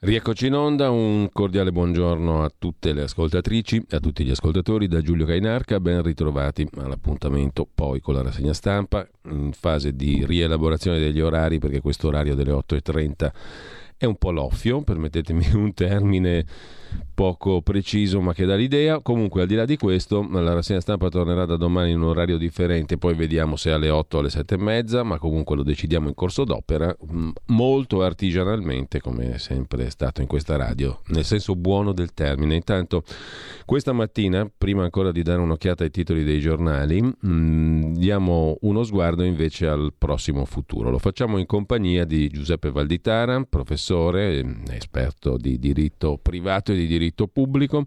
Rieccoci in onda, un cordiale buongiorno a tutte le ascoltatrici e a tutti gli ascoltatori da Giulio Cainarca, ben ritrovati all'appuntamento poi con la rassegna stampa in fase di rielaborazione degli orari perché questo orario delle 8.30 è un po' loffio, permettetemi un termine poco preciso ma che dà l'idea. Comunque al di là di questo la rassegna stampa tornerà da domani in un orario differente, poi vediamo se alle 8 o alle 7 e mezza, ma comunque lo decidiamo in corso d'opera, mm, molto artigianalmente come è sempre stato in questa radio, nel senso buono del termine. Intanto questa mattina, prima ancora di dare un'occhiata ai titoli dei giornali, mm, diamo uno sguardo invece al prossimo futuro. Lo facciamo in compagnia di Giuseppe Valditara, professore, esperto di diritto privato e di diritto pubblico,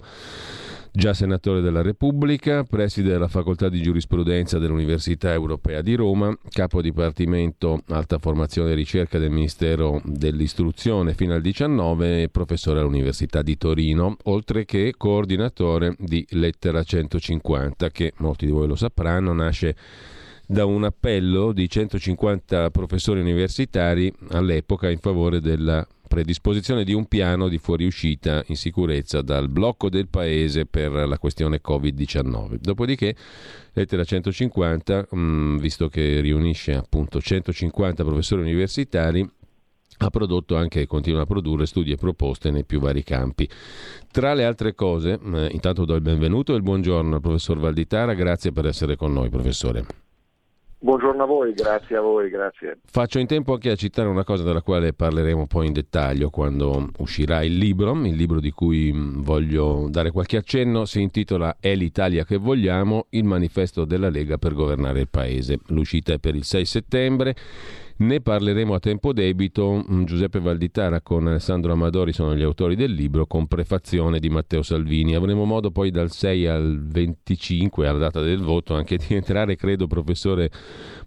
già senatore della Repubblica, preside della Facoltà di Giurisprudenza dell'Università Europea di Roma, capo dipartimento Alta Formazione e Ricerca del Ministero dell'Istruzione fino al 19 e professore all'Università di Torino, oltre che coordinatore di Lettera 150 che molti di voi lo sapranno, nasce da un appello di 150 professori universitari all'epoca in favore della predisposizione di un piano di fuoriuscita in sicurezza dal blocco del paese per la questione Covid-19. Dopodiché, lettera 150, mh, mm, visto che riunisce appunto 150 professori universitari, ha prodotto anche e continua a produrre studi e proposte nei più vari campi. Tra le altre cose, eh, intanto do il benvenuto e il buongiorno al professor Valditara, grazie per essere con noi, professore. Buongiorno a voi, grazie a voi, grazie. Faccio in tempo anche a citare una cosa della quale parleremo poi in dettaglio quando uscirà il libro, il libro di cui mm, voglio dare qualche accenno, si intitola È l'Italia che vogliamo, il manifesto della Lega per governare il Paese. L'uscita è per il 6 settembre ne parleremo a tempo debito. Mm, Giuseppe Valditara con Alessandro Amadori sono gli autori del libro, con prefazione di Matteo Salvini. Avremo modo poi dal 6 al 25, alla data del voto, anche di entrare, credo, professore,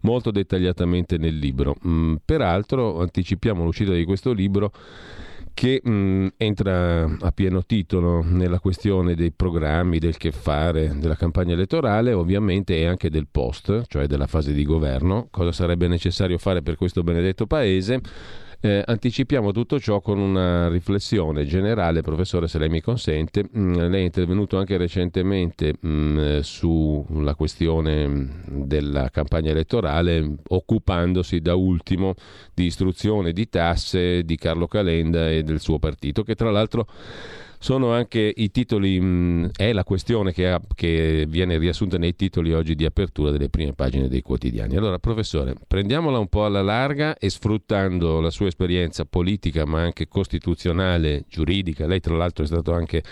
molto dettagliatamente nel libro. Mm, peraltro, anticipiamo l'uscita di questo libro che mh, mm, entra a pieno titolo nella questione dei programmi, del che fare, della campagna elettorale, ovviamente e anche del post, cioè della fase di governo, cosa sarebbe necessario fare per questo benedetto paese. Eh, anticipiamo tutto ciò con una riflessione generale, professore, se lei mi consente. Mm, lei è intervenuto anche recentemente mm, sulla questione mm, della campagna elettorale, occupandosi da ultimo di istruzione, di tasse di Carlo Calenda e del suo partito, che tra l'altro sono anche i titoli, mh, mm, è la questione che, ha, che, viene riassunta nei titoli oggi di apertura delle prime pagine dei quotidiani. Allora, professore, prendiamola un po' alla larga e sfruttando la sua esperienza politica, ma anche costituzionale, giuridica, lei tra l'altro è stato anche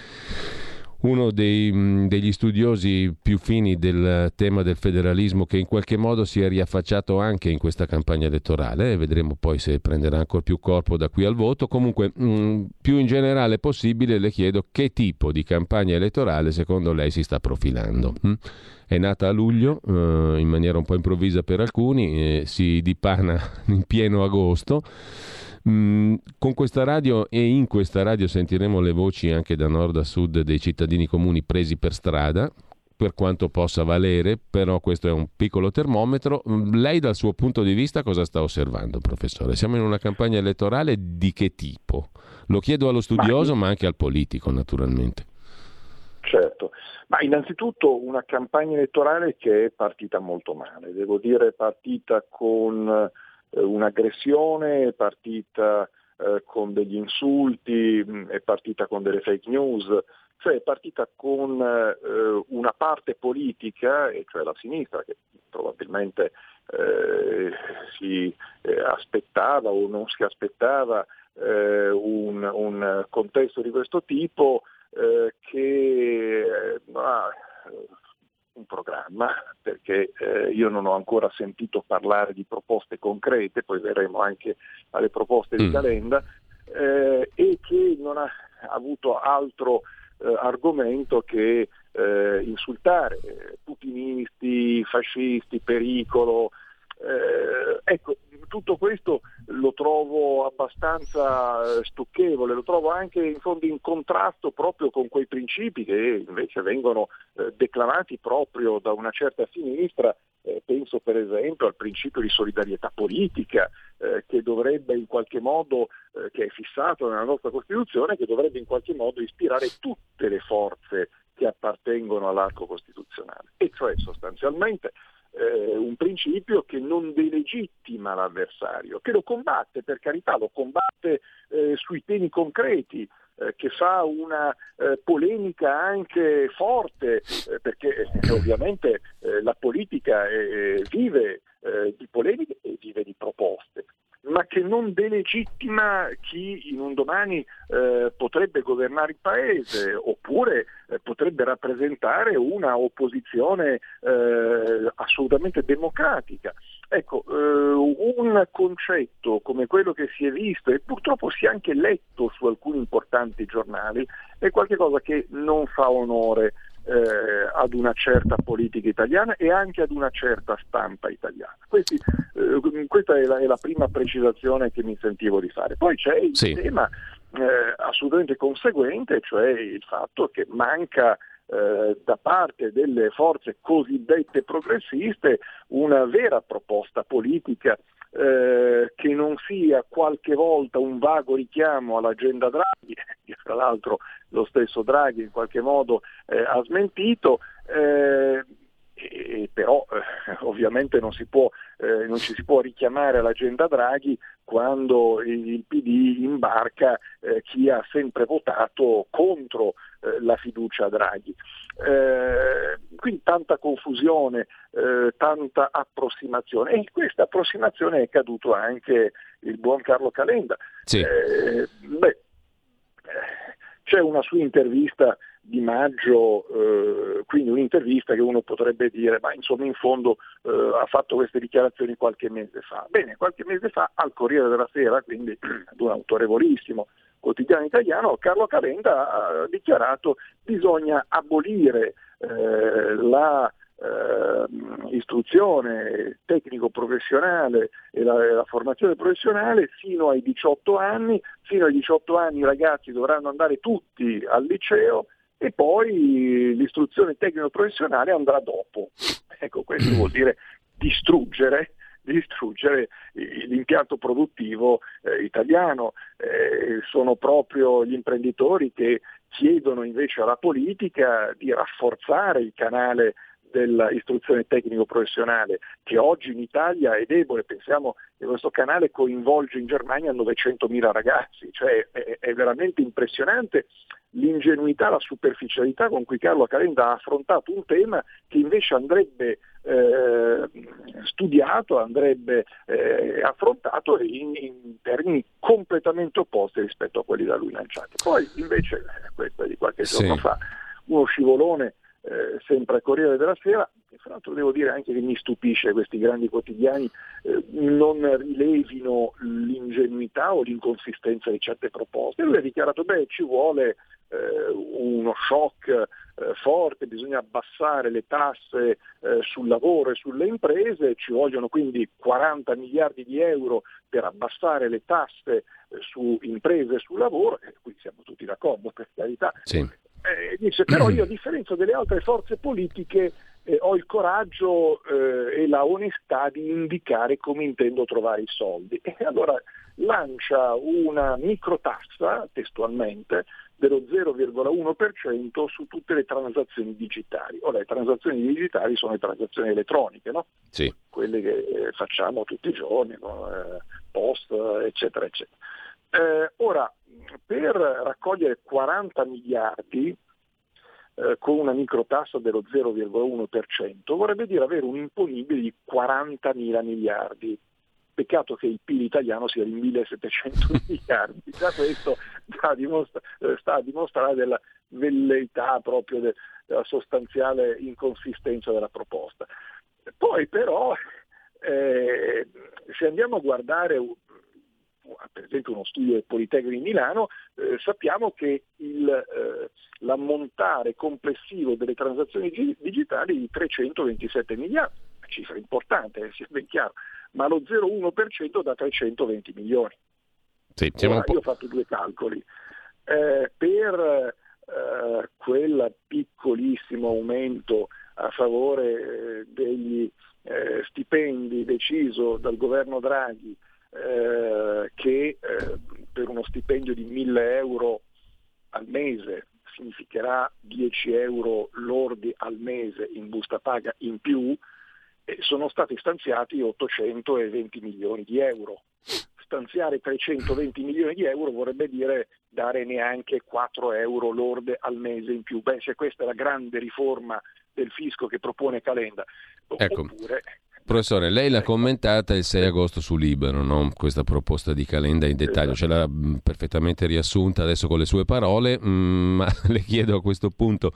uno dei, degli studiosi più fini del tema del federalismo che in qualche modo si è riaffacciato anche in questa campagna elettorale vedremo poi se prenderà ancora più corpo da qui al voto. Comunque, mh, più in generale possibile le chiedo che tipo di campagna elettorale secondo lei si sta profilando. Mh? È nata a luglio eh, in maniera un po' improvvisa per alcuni, eh, si dipana in pieno agosto. Mm, con questa radio e in questa radio sentiremo le voci anche da nord a sud dei cittadini comuni presi per strada, per quanto possa valere, però questo è un piccolo termometro. Mm, lei dal suo punto di vista cosa sta osservando, professore? Siamo in una campagna elettorale di che tipo? Lo chiedo allo studioso, ma, anche al politico, naturalmente. Certo, ma innanzitutto una campagna elettorale che è partita molto male, devo dire è partita con un'aggressione, è partita eh, con degli insulti, mm, è partita con delle fake news, cioè è partita con eh, una parte politica, e cioè la sinistra, che probabilmente eh, si eh, aspettava o non si aspettava eh, un, un, contesto di questo tipo, che ah, un programma, perché eh, io non ho ancora sentito parlare di proposte concrete, poi verremo anche alle proposte di mm. Calenda, eh, e che non ha avuto altro eh, argomento che eh, insultare putinisti, fascisti, pericolo. Eh, ecco, tutto questo lo trovo abbastanza eh, stucchevole, lo trovo anche in fondo in contrasto proprio con quei principi che invece vengono eh, declamati proprio da una certa sinistra eh, penso per esempio al principio di solidarietà politica eh, che dovrebbe in qualche modo, eh, che è fissato nella nostra Costituzione, che dovrebbe in qualche modo ispirare tutte le forze che appartengono all'arco costituzionale. E cioè sostanzialmente eh, un principio che non delegittima l'avversario, che lo combatte, per carità, lo combatte eh, sui temi concreti, eh, che fa una eh, polemica anche forte, eh, perché eh, ovviamente la politica vive di polemiche e vive di proposte ma che non delegittima chi in un domani eh, potrebbe governare il Paese oppure eh, potrebbe rappresentare una opposizione eh, assolutamente democratica. Ecco, eh, un concetto come quello che si è visto e purtroppo si è anche letto su alcuni importanti giornali è qualcosa che non fa onore eh, ad una certa politica italiana e anche ad una certa stampa italiana. Questi, eh, questa è la, è la, prima precisazione che mi sentivo di fare. Poi c'è il sì. tema eh, assolutamente conseguente, cioè il fatto che manca eh, da parte delle forze cosiddette progressiste una vera proposta politica eh, che non sia qualche volta un vago richiamo all'agenda Draghi, che tra l'altro lo stesso Draghi in qualche modo eh, ha smentito, eh, e, però eh, ovviamente non, si può, eh, non, ci si può richiamare all'agenda Draghi quando il, il PD imbarca eh, chi ha sempre votato contro eh, la fiducia a Draghi. Eh, quindi tanta confusione, eh, tanta approssimazione e in questa approssimazione è caduto anche il buon Carlo Calenda. Sì. beh, c'è una sua intervista di maggio, eh, quindi un'intervista che uno potrebbe dire, ma insomma in fondo eh, ha fatto queste dichiarazioni qualche mese fa. Bene, qualche mese fa al Corriere della Sera, quindi ad un autorevolissimo quotidiano italiano, Carlo Calenda ha dichiarato che bisogna abolire eh, la eh, istruzione tecnico-professionale e la, la, formazione professionale fino ai 18 anni, fino ai 18 anni i ragazzi dovranno andare tutti al liceo e poi l'istruzione tecnico-professionale andrà dopo. Ecco, questo vuol dire distruggere distruggere l'impianto produttivo eh, italiano. Eh, sono proprio gli imprenditori che chiedono invece alla politica di rafforzare il canale dell'istruzione tecnico-professionale che oggi in Italia è debole, pensiamo che questo canale coinvolge in Germania 900.000 ragazzi, cioè è, è veramente impressionante l'ingenuità, la superficialità con cui Carlo Calenda ha affrontato un tema che invece andrebbe eh, studiato, andrebbe eh, affrontato in, in, termini completamente opposti rispetto a quelli da lui lanciati. Poi invece, eh, questo è di qualche giorno sì. fa, uno scivolone eh, sempre al Corriere della Sera, e fra l'altro devo dire anche che mi stupisce che questi grandi quotidiani eh, non rilevino l'ingenuità o l'inconsistenza di certe proposte. Lui ha dichiarato, beh, ci vuole eh, uno shock eh, forte, bisogna abbassare le tasse sul lavoro e sulle imprese, ci vogliono quindi 40 miliardi di euro per abbassare le tasse su imprese e sul lavoro, e qui siamo tutti d'accordo per carità. Sì. Eh, dice però io a differenza delle altre forze politiche eh, ho il coraggio eh, e la onestà di indicare come intendo trovare i soldi. E allora lancia una microtassa, testualmente, dello 0,1% su tutte le transazioni digitali. Ora le transazioni digitali sono le transazioni elettroniche, no? sì. quelle che eh, facciamo tutti i giorni, no? eh, post, eccetera, eccetera. Eh, ora, per raccogliere 40 miliardi eh, con una microtassa dello 0,1% vorrebbe dire avere un imponibile di 40 mila miliardi. Peccato che il PIL italiano sia di 1700 miliardi, già questo sta a, dimostra- eh, sta a dimostrare della velleità proprio de- della sostanziale inconsistenza della proposta. Poi però eh, se andiamo a guardare per esempio uno studio del Politecnico di Milano, eh, sappiamo che il, eh, l'ammontare complessivo delle transazioni digitali è di 327 miliardi cifra importante, eh, sia ben chiaro, ma lo 0,1% da 320 milioni. Sì, Ora, io ho fatto due calcoli. Eh, per eh, quel piccolissimo aumento a favore eh, degli stipendi deciso dal governo Draghi, eh, che per uno stipendio di 1000 euro al mese significherà 10 euro lordi al mese in busta paga in più, sono stati stanziati 820 milioni di euro. Stanziare 320 milioni di euro vorrebbe dire dare neanche 4 euro lorde al mese in più. Beh, se questa è la grande riforma del fisco che propone Calenda, ecco. oppure Professore, lei l'ha commentata il 6 agosto su Libero, no? questa proposta di Calenda in dettaglio, ce l'ha mm, perfettamente riassunta adesso con le sue parole, mm, ma le chiedo a questo punto,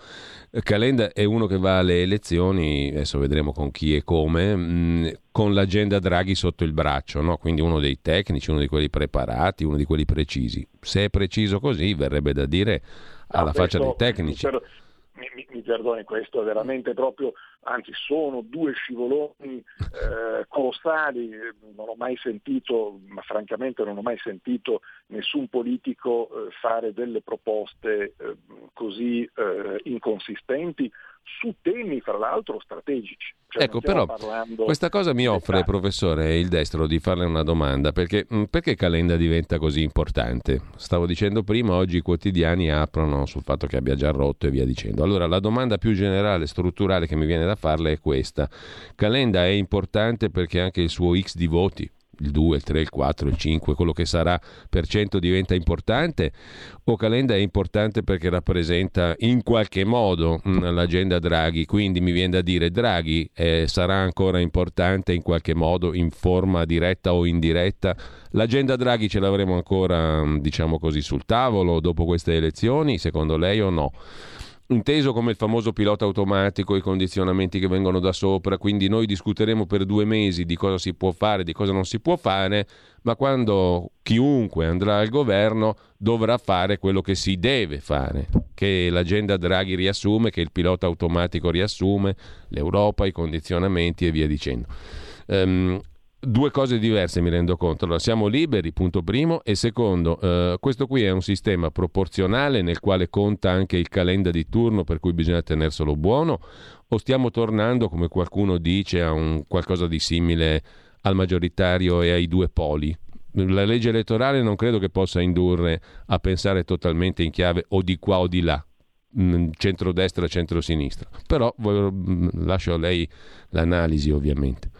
Calenda è uno che va alle elezioni, adesso vedremo con chi e come, mm, con l'agenda Draghi sotto il braccio, no? quindi uno dei tecnici, uno di quelli preparati, uno di quelli precisi. Se è preciso così, verrebbe da dire alla ah, faccia dei tecnici. Mi, mi, mi, perdoni, questo è veramente proprio, anzi sono due scivoloni eh, colossali, non ho mai sentito, ma francamente non ho mai sentito nessun politico eh, fare delle proposte eh, così eh, inconsistenti su temi fra l'altro strategici. Cioè, ecco, però questa cosa mi offre, professore, il destro di farle una domanda, perché, mm, perché Calenda diventa così importante? Stavo dicendo prima, oggi i quotidiani aprono sul fatto che abbia già rotto e via dicendo. Allora, la domanda più generale, strutturale che mi viene da farle è questa. Calenda è importante perché anche il suo X di voti, il 2, il 3, il 4, il 5, quello che sarà per cento diventa importante o Calenda è importante perché rappresenta in qualche modo mm, l'agenda Draghi, quindi mi viene da dire Draghi eh, sarà ancora importante in qualche modo in forma diretta o indiretta. L'agenda Draghi ce l'avremo ancora mm, diciamo così sul tavolo dopo queste elezioni, secondo lei o no? Inteso come il famoso pilota automatico, i condizionamenti che vengono da sopra, quindi noi discuteremo per due mesi di cosa si può fare, di cosa non si può fare, ma quando chiunque andrà al governo dovrà fare quello che si deve fare, che l'agenda Draghi riassume, che il pilota automatico riassume, l'Europa, i condizionamenti e via dicendo. Um, due cose diverse mi rendo conto. Allora, siamo liberi, punto primo, e secondo, eh, questo qui è un sistema proporzionale nel quale conta anche il calenda di turno per cui bisogna tenerselo buono, o stiamo tornando, come qualcuno dice, a un qualcosa di simile al maggioritario e ai due poli? La legge elettorale non credo che possa indurre a pensare totalmente in chiave o di qua o di là, mm, centrodestra, centrosinistra. Però mm, lascio a lei l'analisi ovviamente.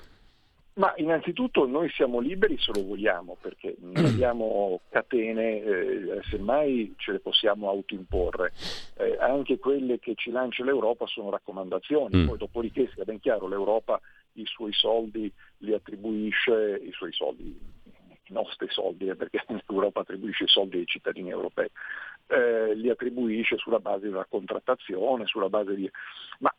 Ma innanzitutto noi siamo liberi se lo vogliamo, perché non abbiamo catene, eh, semmai ce le possiamo autoimporre. Eh, anche quelle che ci lancia l'Europa sono raccomandazioni, mm. poi dopodiché sia ben chiaro, l'Europa i suoi soldi li attribuisce, i suoi soldi, i nostri soldi, eh, perché l'Europa attribuisce i soldi ai cittadini europei, eh, li attribuisce sulla base della contrattazione, sulla base di... Ma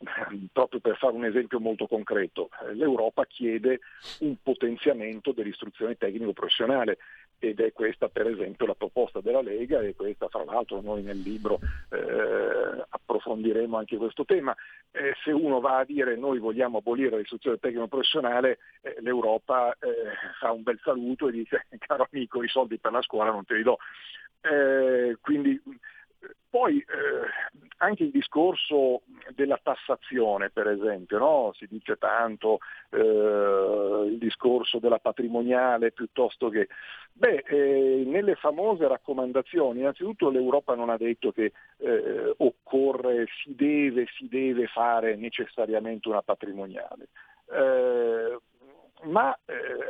proprio per fare un esempio molto concreto, eh, l'Europa chiede un potenziamento dell'istruzione tecnico-professionale ed è questa per esempio la proposta della Lega e questa fra l'altro noi nel libro eh, approfondiremo anche questo tema. Eh, se uno va a dire noi vogliamo abolire l'istruzione tecnico-professionale, eh, l'Europa eh, fa un bel saluto e dice caro amico i soldi per la scuola non te li do. Eh, quindi poi eh, anche il discorso della tassazione, per esempio, no? si dice tanto eh, il discorso della patrimoniale piuttosto che... Beh, eh, nelle famose raccomandazioni, innanzitutto l'Europa non ha detto che eh, occorre, si deve, si deve fare necessariamente una patrimoniale, eh, ma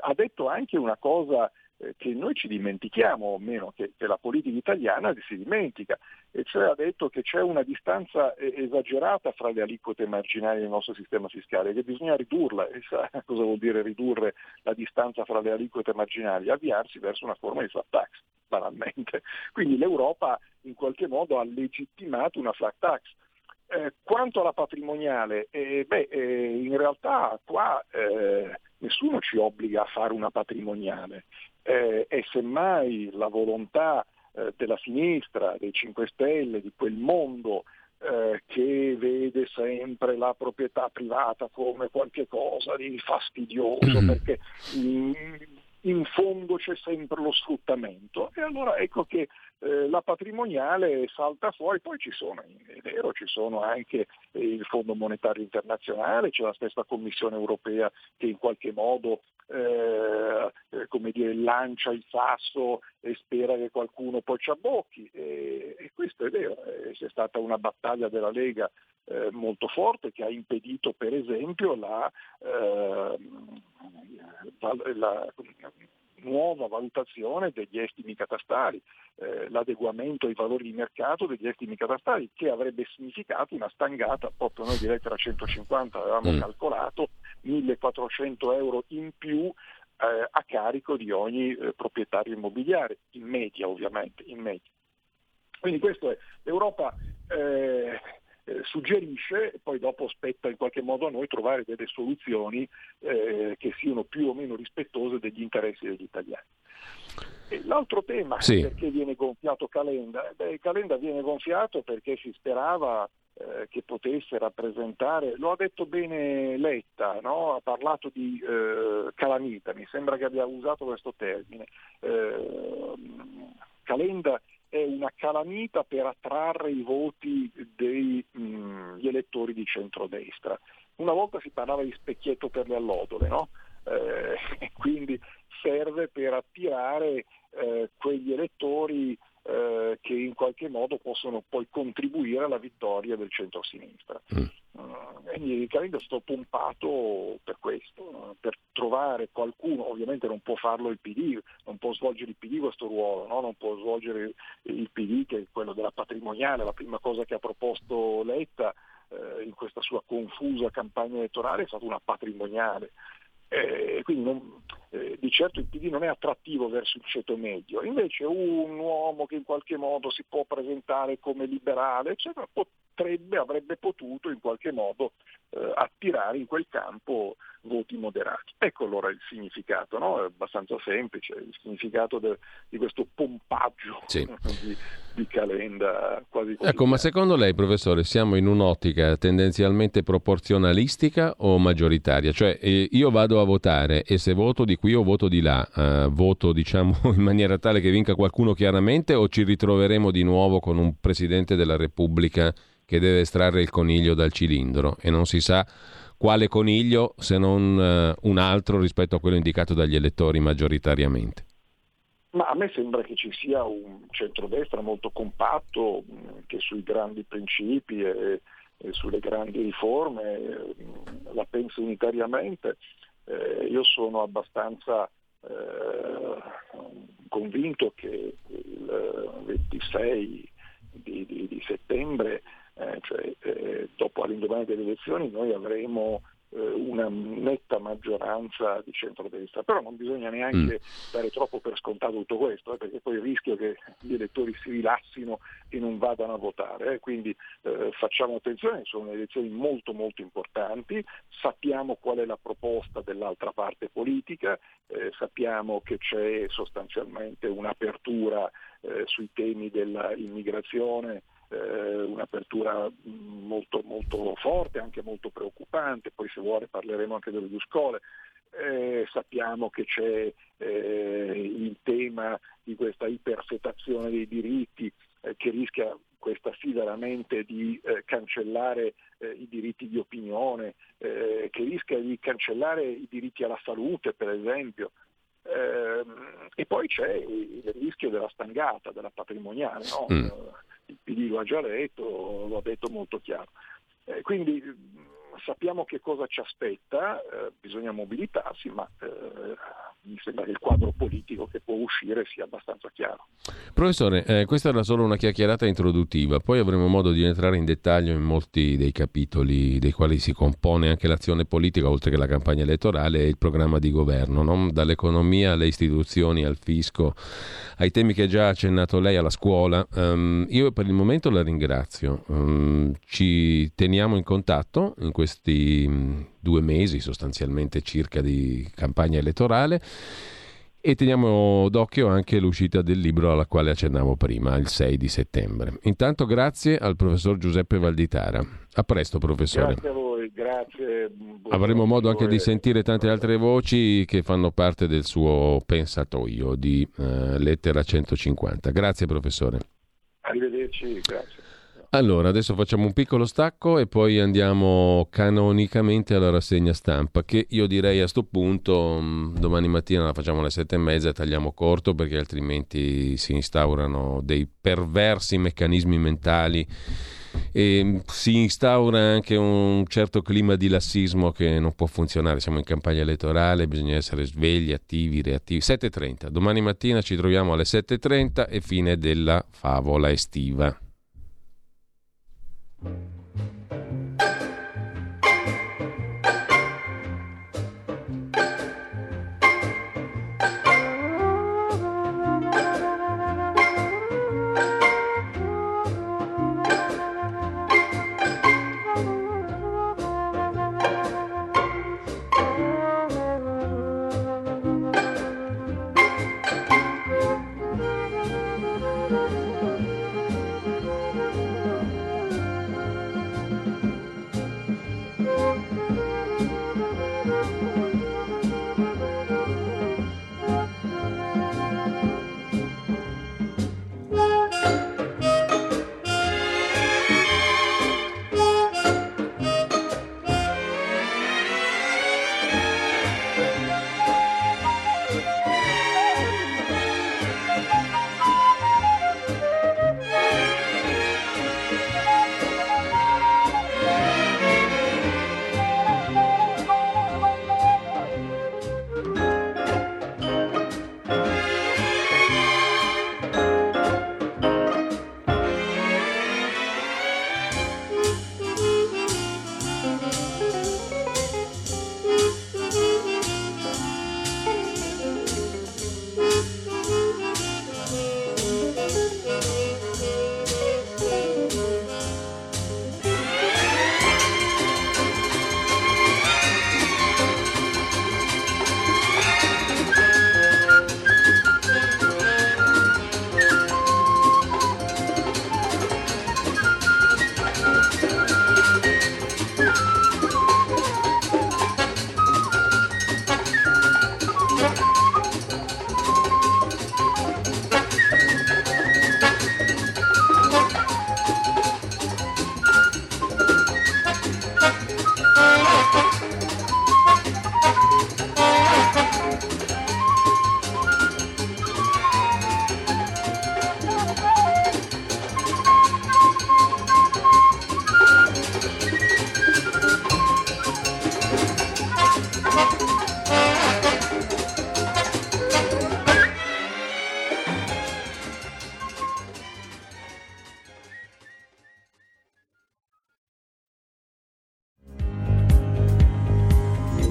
ha detto anche una cosa che noi ci dimentichiamo, o meno che, che, la politica italiana si dimentica, e cioè ha detto che c'è una distanza eh, esagerata fra le aliquote marginali del nostro sistema fiscale, che bisogna ridurla, e sa cosa vuol dire ridurre la distanza fra le aliquote marginali? Avviarsi verso una forma di flat tax, banalmente. Quindi l'Europa in qualche modo ha legittimato una flat tax. Eh, quanto alla patrimoniale, eh, beh, eh, in realtà qua eh, nessuno ci obbliga a fare una patrimoniale eh, è semmai la volontà eh, della sinistra, dei 5 Stelle, di quel mondo eh, che vede sempre la proprietà privata come qualcosa di fastidioso perché in, in fondo c'è sempre lo sfruttamento. E allora ecco che eh, la patrimoniale salta fuori, poi ci sono, è vero, ci sono anche eh, il Fondo Monetario Internazionale, c'è la stessa Commissione Europea che in qualche modo eh, eh dire, lancia il sasso e spera che qualcuno poi ci abbocchi. E, e questo è vero, eh, c'è stata una battaglia della Lega eh, molto forte che ha impedito per esempio la, la nuova valutazione degli estimi catastali, eh, l'adeguamento ai valori di mercato degli estimi catastali, che avrebbe significato una stangata, proprio noi di lettera 150 avevamo mm. calcolato 1400 euro in più eh, a carico di ogni eh, proprietario immobiliare, in media ovviamente, in media. Quindi questo è, l'Europa eh, eh, suggerisce e poi dopo spetta in qualche modo a noi trovare delle soluzioni eh, che siano più o meno rispettose degli interessi degli italiani. E l'altro tema, sì. perché viene gonfiato Calenda? Beh, Calenda viene gonfiato perché si sperava eh, che potesse rappresentare, lo ha detto bene Letta, no? ha parlato di eh, calamita, mi sembra che abbia usato questo termine. Eh, Calenda è una calamita per attrarre i voti degli elettori di centrodestra. Una volta si parlava di specchietto per le allodole, no? eh, quindi serve per attirare eh, quegli elettori eh, che in qualche modo possono poi contribuire alla vittoria del centro-sinistra. Mm. Uh, quindi il calendario è stato pompato per questo, per trovare qualcuno, ovviamente non può farlo il PD, non può svolgere il PD questo ruolo, no? non può svolgere il PD che è quello della patrimoniale, la prima cosa che ha proposto Letta eh, in questa sua confusa campagna elettorale è stata una patrimoniale. Eh, quindi non, eh, di certo il PD non è attrattivo verso il ceto medio, invece un uomo che in qualche modo si può presentare come liberale, eccetera, potrebbe, avrebbe potuto in qualche modo eh, attirare in quel campo voti moderati. Ecco allora il significato, no? è abbastanza semplice, il significato de, di questo pompaggio sì. di, di, calenda quasi così. Ecco, ma secondo lei, professore, siamo in un'ottica tendenzialmente proporzionalistica o maggioritaria? Cioè eh, io vado a votare e se voto di qui o voto di là, eh, voto diciamo in maniera tale che vinca qualcuno chiaramente o ci ritroveremo di nuovo con un Presidente della Repubblica che deve estrarre il coniglio dal cilindro e non si sa quale coniglio se non uh, un altro rispetto a quello indicato dagli elettori maggioritariamente. Ma a me sembra che ci sia un centrodestra molto compatto che sui grandi principi e, e sulle grandi riforme eh, la pensa unitariamente. Eh, io sono abbastanza eh, convinto che il 26 di, di, di settembre eh, cioè, eh, dopo all'indomani delle elezioni noi avremo eh, una netta maggioranza di centrodestra, però non bisogna neanche mm. dare troppo per scontato tutto questo, eh, perché poi il rischio che gli elettori si rilassino e non vadano a votare, eh. quindi eh, facciamo attenzione, sono elezioni molto molto importanti, sappiamo qual è la proposta dell'altra parte politica, eh, sappiamo che c'è sostanzialmente un'apertura sui temi dell'immigrazione, eh, un'apertura molto, molto forte, anche molto preoccupante, poi se vuole parleremo anche delle due scuole. Eh, sappiamo che c'è eh, il tema di questa ipersetazione dei diritti eh, che rischia questa sì veramente di eh, cancellare eh, i diritti di opinione, che rischia di cancellare i diritti alla salute per esempio. Ehm, e poi c'è il rischio della stangata, della patrimoniale. No? Mm il PD lo ha già detto, lo ha detto molto chiaro. Eh, quindi sappiamo che cosa ci aspetta, eh, bisogna mobilitarsi, ma eh, mi sembra che il quadro politico che può uscire sia abbastanza chiaro. Professore, eh, questa era solo una chiacchierata introduttiva, poi avremo modo di entrare in dettaglio in molti dei capitoli dei quali si compone anche l'azione politica, oltre che la campagna elettorale e il programma di governo, no? dall'economia alle istituzioni, al fisco, ai temi che già ha accennato lei, alla scuola. Um, io per il momento la ringrazio, um, ci teniamo in contatto in questi due mesi sostanzialmente circa di campagna elettorale e teniamo d'occhio anche l'uscita del libro alla quale accennavo prima, il 6 di settembre. Intanto grazie al professor Giuseppe Valditara. A presto professore. Grazie a voi, grazie. Avremo modo anche di sentire tante altre voci che fanno parte del suo pensatoio di uh, Lettera 150. Grazie professore. Arrivederci, grazie. Allora, adesso facciamo un piccolo stacco e poi andiamo canonicamente alla rassegna stampa, che io direi a questo punto mm, domani mattina la facciamo alle sette e mezza e tagliamo corto perché altrimenti si instaurano dei perversi meccanismi mentali e si instaura anche un certo clima di lassismo che non può funzionare. Siamo in campagna elettorale, bisogna essere svegli, attivi, reattivi. 7.30, domani mattina ci troviamo alle 7.30 e fine della favola estiva. Thank you.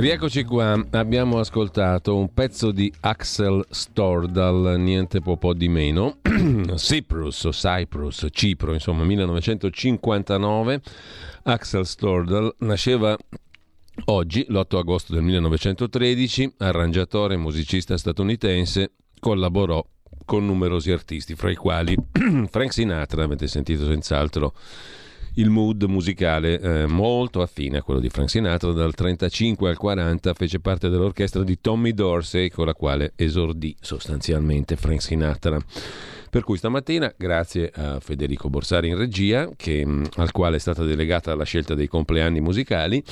Rieccoci qua, abbiamo ascoltato un pezzo di Axel Stordal, niente po', po di meno, Cyprus Cyprus, Cipro, insomma 1959. Axel Stordal nasceva oggi, l'8 agosto del 1913, arrangiatore e musicista statunitense, collaborò con numerosi artisti, fra i quali Frank Sinatra, avete sentito senz'altro il mood musicale eh, molto affine a quello di Frank Sinatra. Dal 35 al 40 fece parte dell'orchestra di Tommy Dorsey, con la quale esordì sostanzialmente Frank Sinatra. Per cui stamattina, grazie a Federico Borsari in regia, che, mm, al quale è stata delegata la scelta dei compleanni musicali,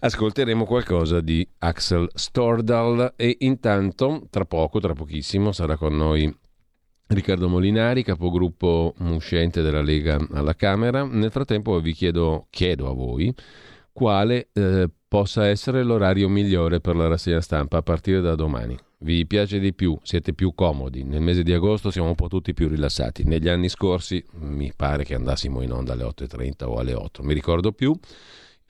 ascolteremo qualcosa di Axel Stordal e intanto, tra poco, tra pochissimo, sarà con noi Riccardo Molinari, capogruppo uscente della Lega alla Camera. Nel frattempo vi chiedo, chiedo a voi quale eh, possa essere l'orario migliore per la rassegna stampa a partire da domani. vi piace di più, siete più comodi. Nel mese di agosto siamo un po' tutti più rilassati. Negli anni scorsi mi pare che andassimo in onda alle 8.30 o alle 8, mi ricordo più.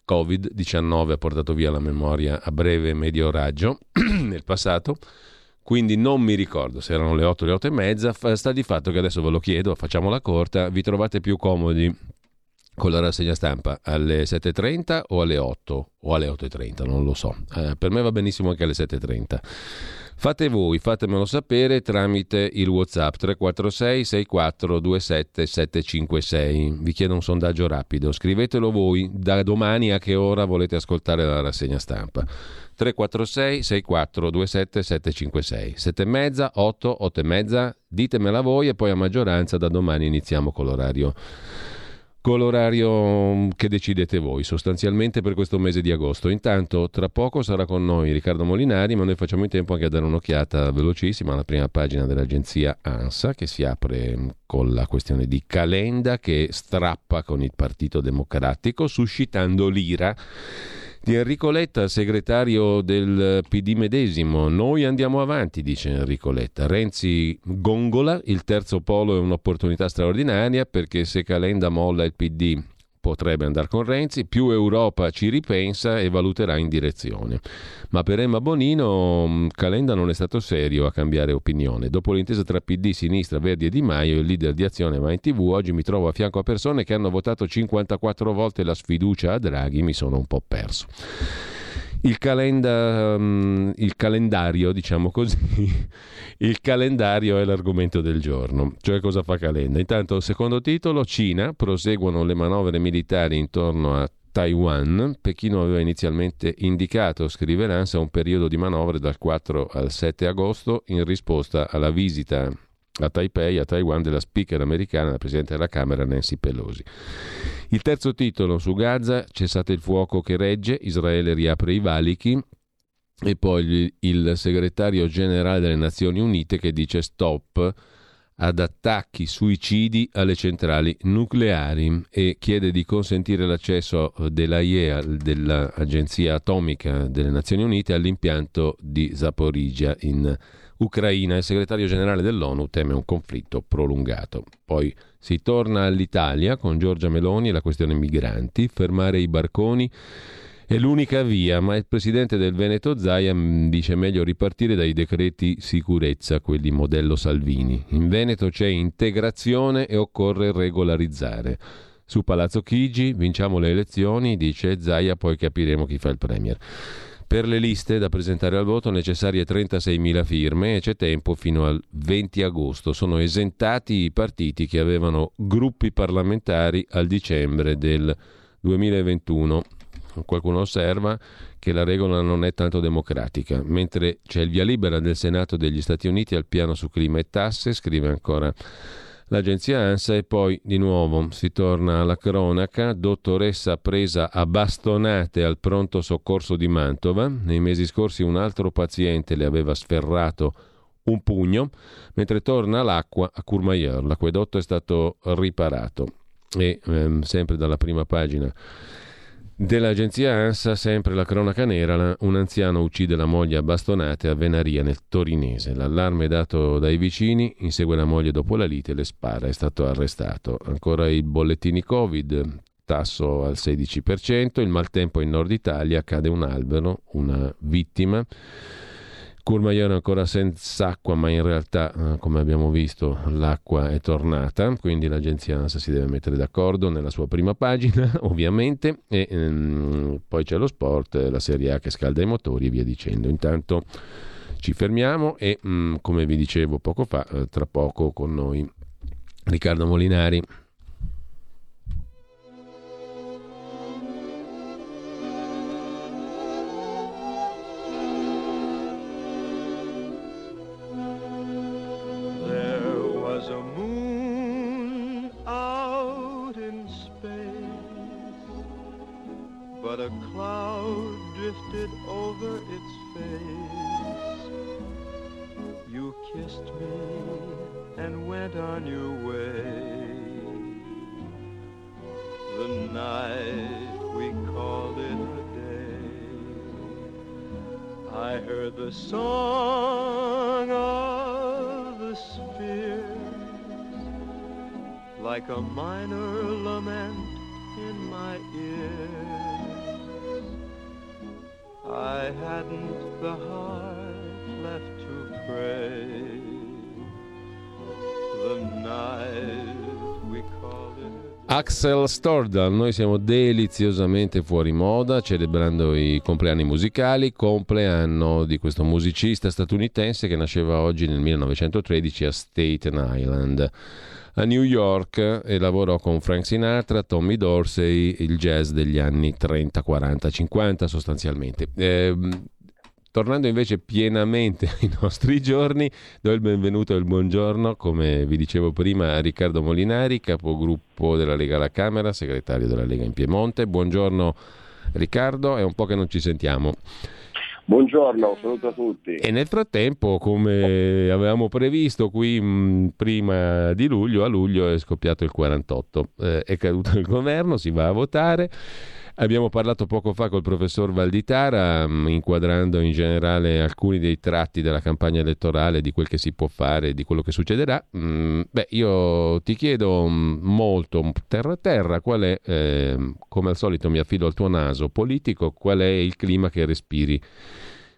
Covid-19 ha portato via la memoria a breve e medio raggio nel passato, quindi non mi ricordo se erano le 8 o le 8 e mezza. Sta di fatto che adesso ve lo chiedo, facciamola corta, vi trovate più comodi con la rassegna stampa alle 7.30 o alle 8 o alle 8.30, non lo so. Eh, per me va benissimo anche alle 7.30. Fate voi, fatemelo sapere tramite il WhatsApp 346 6427 756. Vi chiedo un sondaggio rapido. Scrivetelo voi da domani a che ora volete ascoltare la rassegna stampa. 346 6427 756. 7 e mezza, 8, 8 e mezza. Ditemela voi e poi a maggioranza da domani iniziamo con l'orario con l'orario mm, che decidete voi, sostanzialmente per questo mese di agosto. Intanto, tra poco sarà con noi Riccardo Molinari, ma noi facciamo in tempo anche a dare un'occhiata velocissima alla prima pagina dell'agenzia ANSA, che si apre mm, con la questione di Calenda, che strappa con il Partito Democratico, suscitando l'ira di Enrico Letta, segretario del PD medesimo. Noi andiamo avanti, dice Enrico Letta. Renzi gongola, il terzo polo è un'opportunità straordinaria perché se Calenda molla il PD potrebbe andare con Renzi, più Europa ci ripensa e valuterà in direzione. Ma per Emma Bonino mm, Calenda non è stato serio a cambiare opinione. Dopo l'intesa tra PD, Sinistra, Verdi e Di Maio, il leader di Azione va in tv, oggi mi trovo a fianco a persone che hanno votato 54 volte la sfiducia a Draghi, mi sono un po' perso. Il, calenda, um, il, calendario, diciamo così, il calendario è l'argomento del giorno, cioè cosa fa Calenda. Intanto, secondo titolo, Cina, proseguono le manovre militari intorno a Taiwan. Pechino aveva inizialmente indicato, scrive l'ANSA, un periodo di manovre dal 4 al 7 agosto in risposta alla visita a Taipei, a Taiwan, della speaker americana, la Presidente della Camera Nancy Pelosi. Il terzo titolo su Gaza, cessate il fuoco che regge, Israele riapre i valichi e poi il segretario generale delle Nazioni Unite che dice stop ad attacchi suicidi alle centrali nucleari e chiede di consentire l'accesso dell'AIEA, dell'Agenzia Atomica delle Nazioni Unite, all'impianto di Zaporizhia in Ucraina. Il segretario generale dell'ONU teme un conflitto prolungato. Poi si torna all'Italia con Giorgia Meloni e la questione migranti, fermare i barconi è l'unica via, ma il presidente del Veneto Zaia dice meglio ripartire dai decreti sicurezza, quelli modello Salvini. In Veneto c'è integrazione e occorre regolarizzare. Su Palazzo Chigi vinciamo le elezioni, dice Zaia, poi capiremo chi fa il premier. Per le liste da presentare al voto necessarie 36.000 firme e c'è tempo fino al 20 agosto. Sono esentati i partiti che avevano gruppi parlamentari al dicembre del 2021. Qualcuno osserva che la regola non è tanto democratica. Mentre c'è il via libera del Senato degli Stati Uniti al piano su clima e tasse, scrive ancora l'agenzia ANSA e poi di nuovo si torna alla cronaca, dottoressa presa a bastonate al pronto soccorso di Mantova, nei mesi scorsi un altro paziente le aveva sferrato un pugno, mentre torna l'acqua a Courmayeur, l'acquedotto è stato riparato e ehm, sempre dalla prima pagina Dell'agenzia ANSA, sempre la cronaca nera, un anziano uccide la moglie a bastonate a Venaria nel Torinese. L'allarme dato dai vicini, insegue la moglie dopo la lite le spara, è stato arrestato. Ancora i bollettini Covid, tasso al 16%, il maltempo in Nord Italia, cade un albero, una vittima. Courmayeur ancora senza acqua, ma in realtà, eh, come abbiamo visto, l'acqua è tornata, quindi l'agenzia ANSA si deve mettere d'accordo nella sua prima pagina, ovviamente, e ehm, poi c'è lo sport, la Serie A che scalda i motori e via dicendo. Intanto ci fermiamo e, mh, mm, come vi dicevo poco fa, eh, tra poco con noi Riccardo Molinari. but a cloud drifted over its face. You kissed me and went on your way. The night we called it a day. I heard the song of the spheres like a minor lament in my ear. I hadn't the heart left to pray. The night we called it. Axel Stordal, noi siamo deliziosamente fuori moda celebrando i compleanni musicali, compleanno di questo musicista statunitense che nasceva oggi nel 1913 a Staten Island a New York e lavorò con Frank Sinatra, Tommy Dorsey, il jazz degli anni 30, 40, 50 sostanzialmente. Eh, Tornando invece pienamente ai nostri giorni, do il benvenuto e il buongiorno, come vi dicevo prima, a Riccardo Molinari, capogruppo della Lega alla Camera, segretario della Lega in Piemonte. Buongiorno Riccardo, è un po' che non ci sentiamo. Buongiorno, saluto a tutti. E nel frattempo, come avevamo previsto qui mh, prima di luglio, a luglio è scoppiato il 48, eh, è caduto il governo, si va a votare. Abbiamo parlato poco fa col professor Valditara, mh, inquadrando in generale alcuni dei tratti della campagna elettorale, di quel che si può fare, di quello che succederà. Mh, beh, io ti chiedo molto, terra a terra, qual è, eh, come al solito mi affido al tuo naso politico, qual è il clima che respiri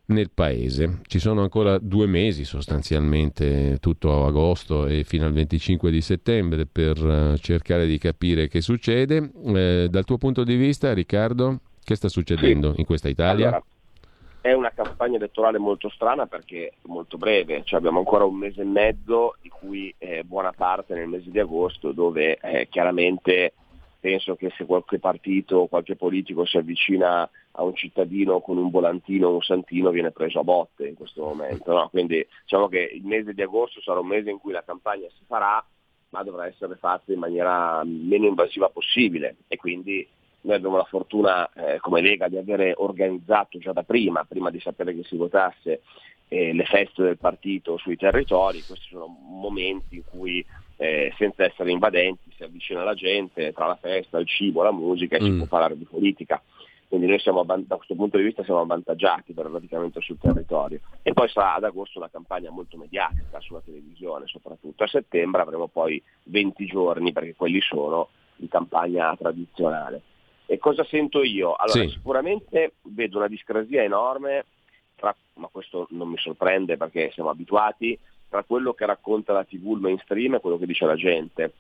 nel paese. Ci sono ancora due mesi sostanzialmente, tutto agosto e fino al 25 di settembre per uh, cercare di capire che succede. Eh, dal tuo punto di vista, Riccardo, che sta succedendo sì. in questa Italia? Allora, è una campagna elettorale molto strana perché è molto breve, cioè abbiamo ancora un mese e mezzo, di cui eh, buona parte nel mese di agosto, dove eh, chiaramente penso che se qualche partito o qualche politico si avvicina a un cittadino con un volantino o un santino viene preso a botte in questo momento. No? Quindi diciamo che il mese di agosto sarà un mese in cui la campagna si farà, ma dovrà essere fatta in maniera meno invasiva possibile e quindi noi abbiamo la fortuna eh, come Lega di avere organizzato già da prima, prima di sapere che si votasse, eh, le feste del partito sui territori, questi sono momenti in cui eh, senza essere invadenti si avvicina la gente tra la festa, il cibo, la musica e mm. si può parlare di politica quindi noi siamo, da questo punto di vista siamo avvantaggiati per praticamente sul territorio. E poi sarà ad agosto una campagna molto mediatica sulla televisione soprattutto, a settembre avremo poi 20 giorni, perché quelli sono, di campagna tradizionale. E cosa sento io? Allora, sì. sicuramente vedo una discrasia enorme, tra, ma questo non mi sorprende perché siamo abituati, tra quello che racconta la TV, il mainstream e quello che dice la gente.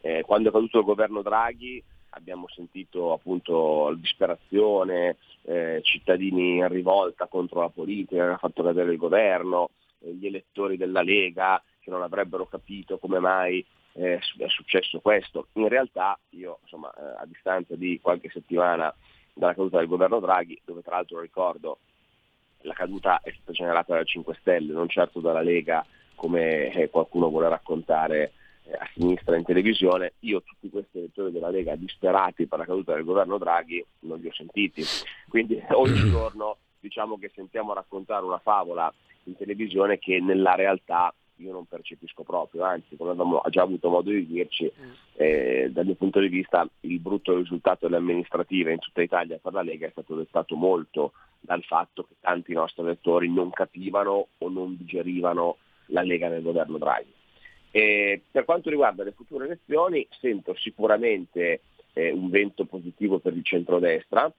Eh, quando è caduto il governo Draghi abbiamo sentito appunto la disperazione, eh, cittadini in rivolta contro la politica che ha fatto cadere il governo, eh, gli elettori della Lega che non avrebbero capito come mai eh, è successo questo. In realtà io insomma, eh, a distanza di qualche settimana dalla caduta del governo Draghi, dove tra l'altro ricordo la caduta è stata generata dal 5 Stelle, non certo dalla Lega come eh, qualcuno vuole raccontare eh, a sinistra in televisione, io tutti questi elettori della Lega disperati per la caduta del governo Draghi non li ho sentiti. Quindi ogni giorno diciamo che sentiamo raccontare una favola in televisione che nella realtà io non percepisco proprio, anzi come abbiamo già avuto modo di dirci, eh, dal mio punto di vista il brutto risultato delle amministrative in tutta Italia per la Lega è stato dettato molto dal fatto che tanti nostri elettori non capivano o non digerivano la Lega nel governo Draghi. E per quanto riguarda le future elezioni sento sicuramente eh, un vento positivo per il centrodestra,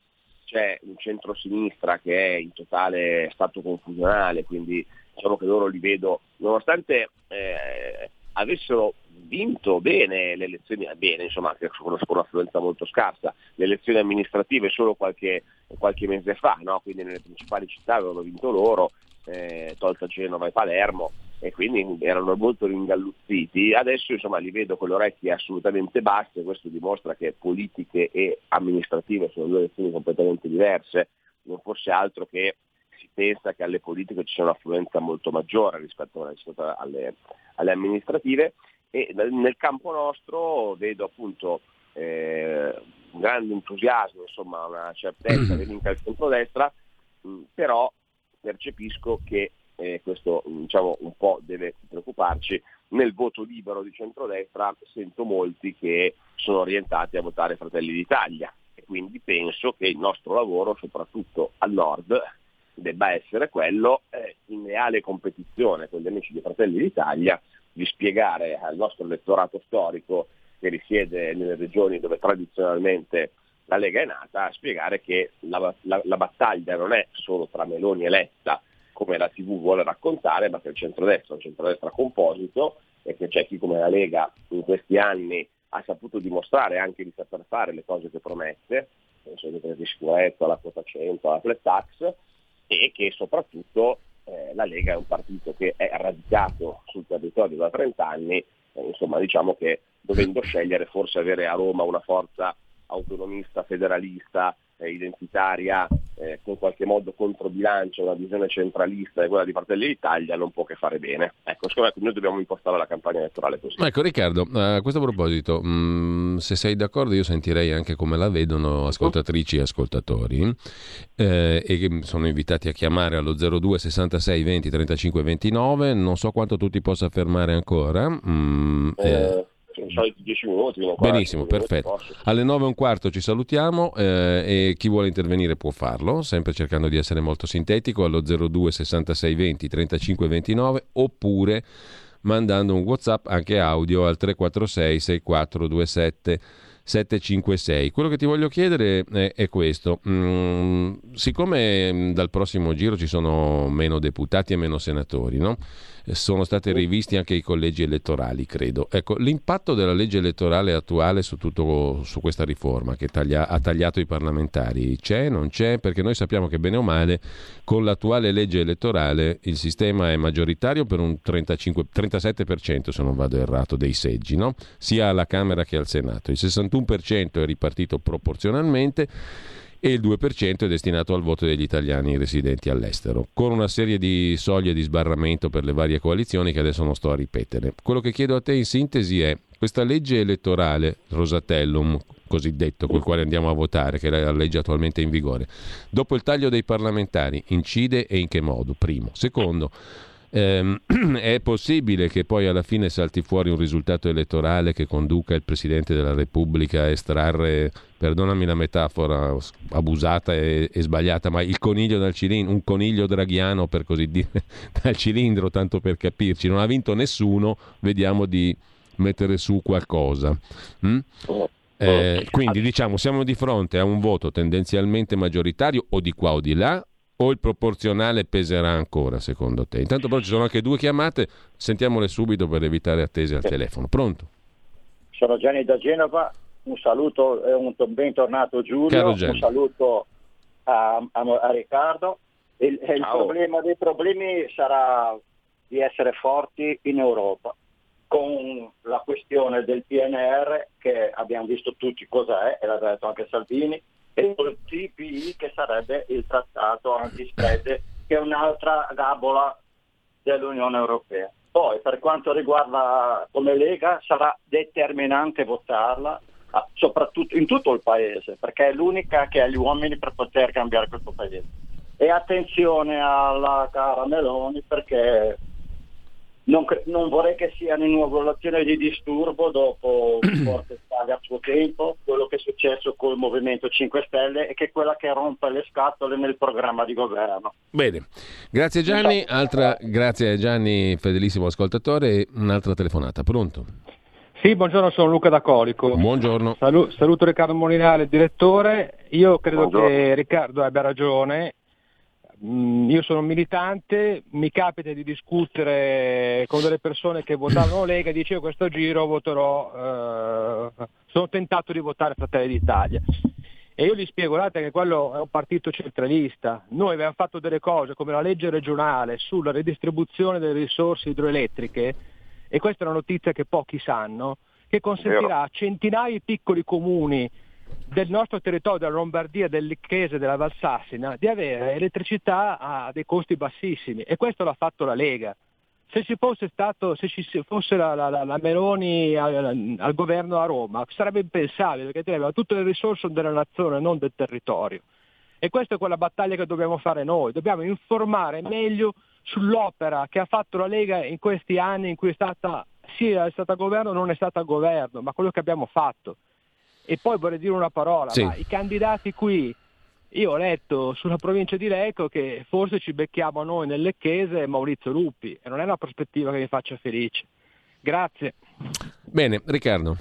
c'è un centro-sinistra che è in totale stato confusionale, quindi diciamo che loro li vedo, nonostante eh, avessero vinto bene le elezioni, bene insomma con un'affluenza molto scarsa, le elezioni amministrative solo qualche, qualche mese fa, no? quindi nelle principali città avevano vinto loro, eh, tolta Genova e Palermo, e quindi erano molto ringalluzziti. Adesso insomma li vedo con le orecchie assolutamente basse, questo dimostra che politiche e amministrative sono due lezioni completamente diverse, non fosse altro che si pensa che alle politiche ci sia un'affluenza molto maggiore rispetto, rispetto alle, alle, amministrative. E nel campo nostro vedo appunto eh, un grande entusiasmo, insomma una certezza che vinca il centrodestra, però percepisco che e questo diciamo, un po' deve preoccuparci, nel voto libero di centrodestra sento molti che sono orientati a votare Fratelli d'Italia. E quindi penso che il nostro lavoro, soprattutto al nord, debba essere quello, eh, in leale competizione con gli amici di Fratelli d'Italia, di spiegare al nostro elettorato storico che risiede nelle regioni dove tradizionalmente la Lega è nata, spiegare che la, la, la battaglia non è solo tra Meloni e Letta, come la TV vuole raccontare, ma che il centrodestra è un centrodestra composito e che c'è chi come la Lega in questi anni ha saputo dimostrare anche di saper fare le cose che promette, penso ai decreti di sicurezza, alla quota 100, alla flat tax, e che soprattutto eh, la Lega è un partito che è radicato sul territorio da 30 anni, eh, insomma diciamo che dovendo scegliere forse avere a Roma una forza autonomista, federalista, eh, identitaria, eh, con qualche modo controbilancia una visione centralista e quella di Fratelli d'Italia non può che fare bene. Ecco, secondo me noi dobbiamo impostare la campagna elettorale così. Ecco Riccardo, a questo proposito, mh, mm, se sei d'accordo io sentirei anche come la vedono ascoltatrici e ascoltatori eh, e che sono invitati a chiamare allo 02 66 20 35 29, non so quanto tu ti possa fermare ancora. Mm, eh, sono i soliti 10 minuti. Benissimo, perfetto. Alle 9 e un quarto ci salutiamo eh, e chi vuole intervenire può farlo, sempre cercando di essere molto sintetico, allo 02 66 20 35 29 oppure mandando un WhatsApp anche audio al 346 6427 756. Quello che ti voglio chiedere è, è questo. Mm, siccome mm, dal prossimo giro ci sono meno deputati e meno senatori, no? sono stati rivisti anche i collegi elettorali, credo. Ecco, l'impatto della legge elettorale attuale su, tutto, su questa riforma che taglia, ha tagliato i parlamentari c'è, non c'è? Perché noi sappiamo che bene o male con l'attuale legge elettorale il sistema è maggioritario per un 35, 37% se non vado errato dei seggi, no? sia alla Camera che al Senato. Il 61% è ripartito proporzionalmente e il 2% è destinato al voto degli italiani residenti all'estero, con una serie di soglie di sbarramento per le varie coalizioni che adesso non sto a ripetere. Quello che chiedo a te in sintesi è questa legge elettorale, Rosatellum, cosiddetto, col quale andiamo a votare, che è la legge attualmente in vigore, dopo il taglio dei parlamentari, incide e in che modo? Primo. Secondo, ehm, è possibile che poi alla fine salti fuori un risultato elettorale che conduca il Presidente della Repubblica a estrarre, perdonami la metafora abusata e, e sbagliata, ma il coniglio dal cilindro, un coniglio draghiano per così dire, dal cilindro, tanto per capirci. Non ha vinto nessuno, vediamo di mettere su qualcosa. Mm? Eh, quindi diciamo siamo di fronte a un voto tendenzialmente maggioritario o di qua o di là o il proporzionale peserà ancora secondo te? Intanto però ci sono anche due chiamate, sentiamole subito per evitare attese al telefono. Pronto? Sono Gianni da Genova, un saluto e un bentornato Giulio, un saluto a, a, a Riccardo. Il, il problema dei problemi sarà di essere forti in Europa con la questione del PNR che abbiamo visto tutti cos'è, e l'ha detto anche Salvini, e il TPI che sarebbe il trattato antispread che è un'altra gabola dell'Unione Europea. Poi per quanto riguarda come Lega sarà determinante votarla soprattutto in tutto il paese perché è l'unica che ha gli uomini per poter cambiare questo paese. E attenzione alla cara Meloni perché non, non, vorrei che sia una nuovolazione di disturbo dopo Forza Italia a suo tempo, quello che è successo col Movimento 5 Stelle e che è quella che rompe le scatole nel programma di governo. Bene, grazie Gianni, Altra, grazie Gianni, fedelissimo ascoltatore, un'altra telefonata, pronto? Sì, buongiorno, sono Luca da Colico. Buongiorno. Salu- saluto Riccardo Molinare, direttore. Io credo buongiorno. che Riccardo abbia ragione io sono militante, mi capita di discutere con delle persone che votavano Lega e dicevo questo giro voterò, eh, sono tentato di votare Fratelli d'Italia. E io gli spiego, guardate che quello è un partito centralista, noi abbiamo fatto delle cose come la legge regionale sulla redistribuzione delle risorse idroelettriche, e questa è una notizia che pochi sanno, che consentirà a centinaia di piccoli comuni del nostro territorio, della Lombardia, del Licchese, della Valsassina, di avere elettricità a dei costi bassissimi e questo l'ha fatto la Lega. Se ci fosse, stato, se ci fosse la, la, la Meloni al, al, governo a Roma sarebbe impensabile perché aveva tutte le risorse della nazione, non del territorio. E questa è quella battaglia che dobbiamo fare noi, dobbiamo informare meglio sull'opera che ha fatto la Lega in questi anni in cui è stata, sì, è stata governo o non è stata governo, ma quello che abbiamo fatto. E poi vorrei dire una parola, sì. i candidati qui io ho letto sulla provincia di Lecco che forse ci becchiamo noi nel Lecchese Maurizio Lupi e non è una prospettiva che mi faccia felice. Grazie. Bene, Riccardo.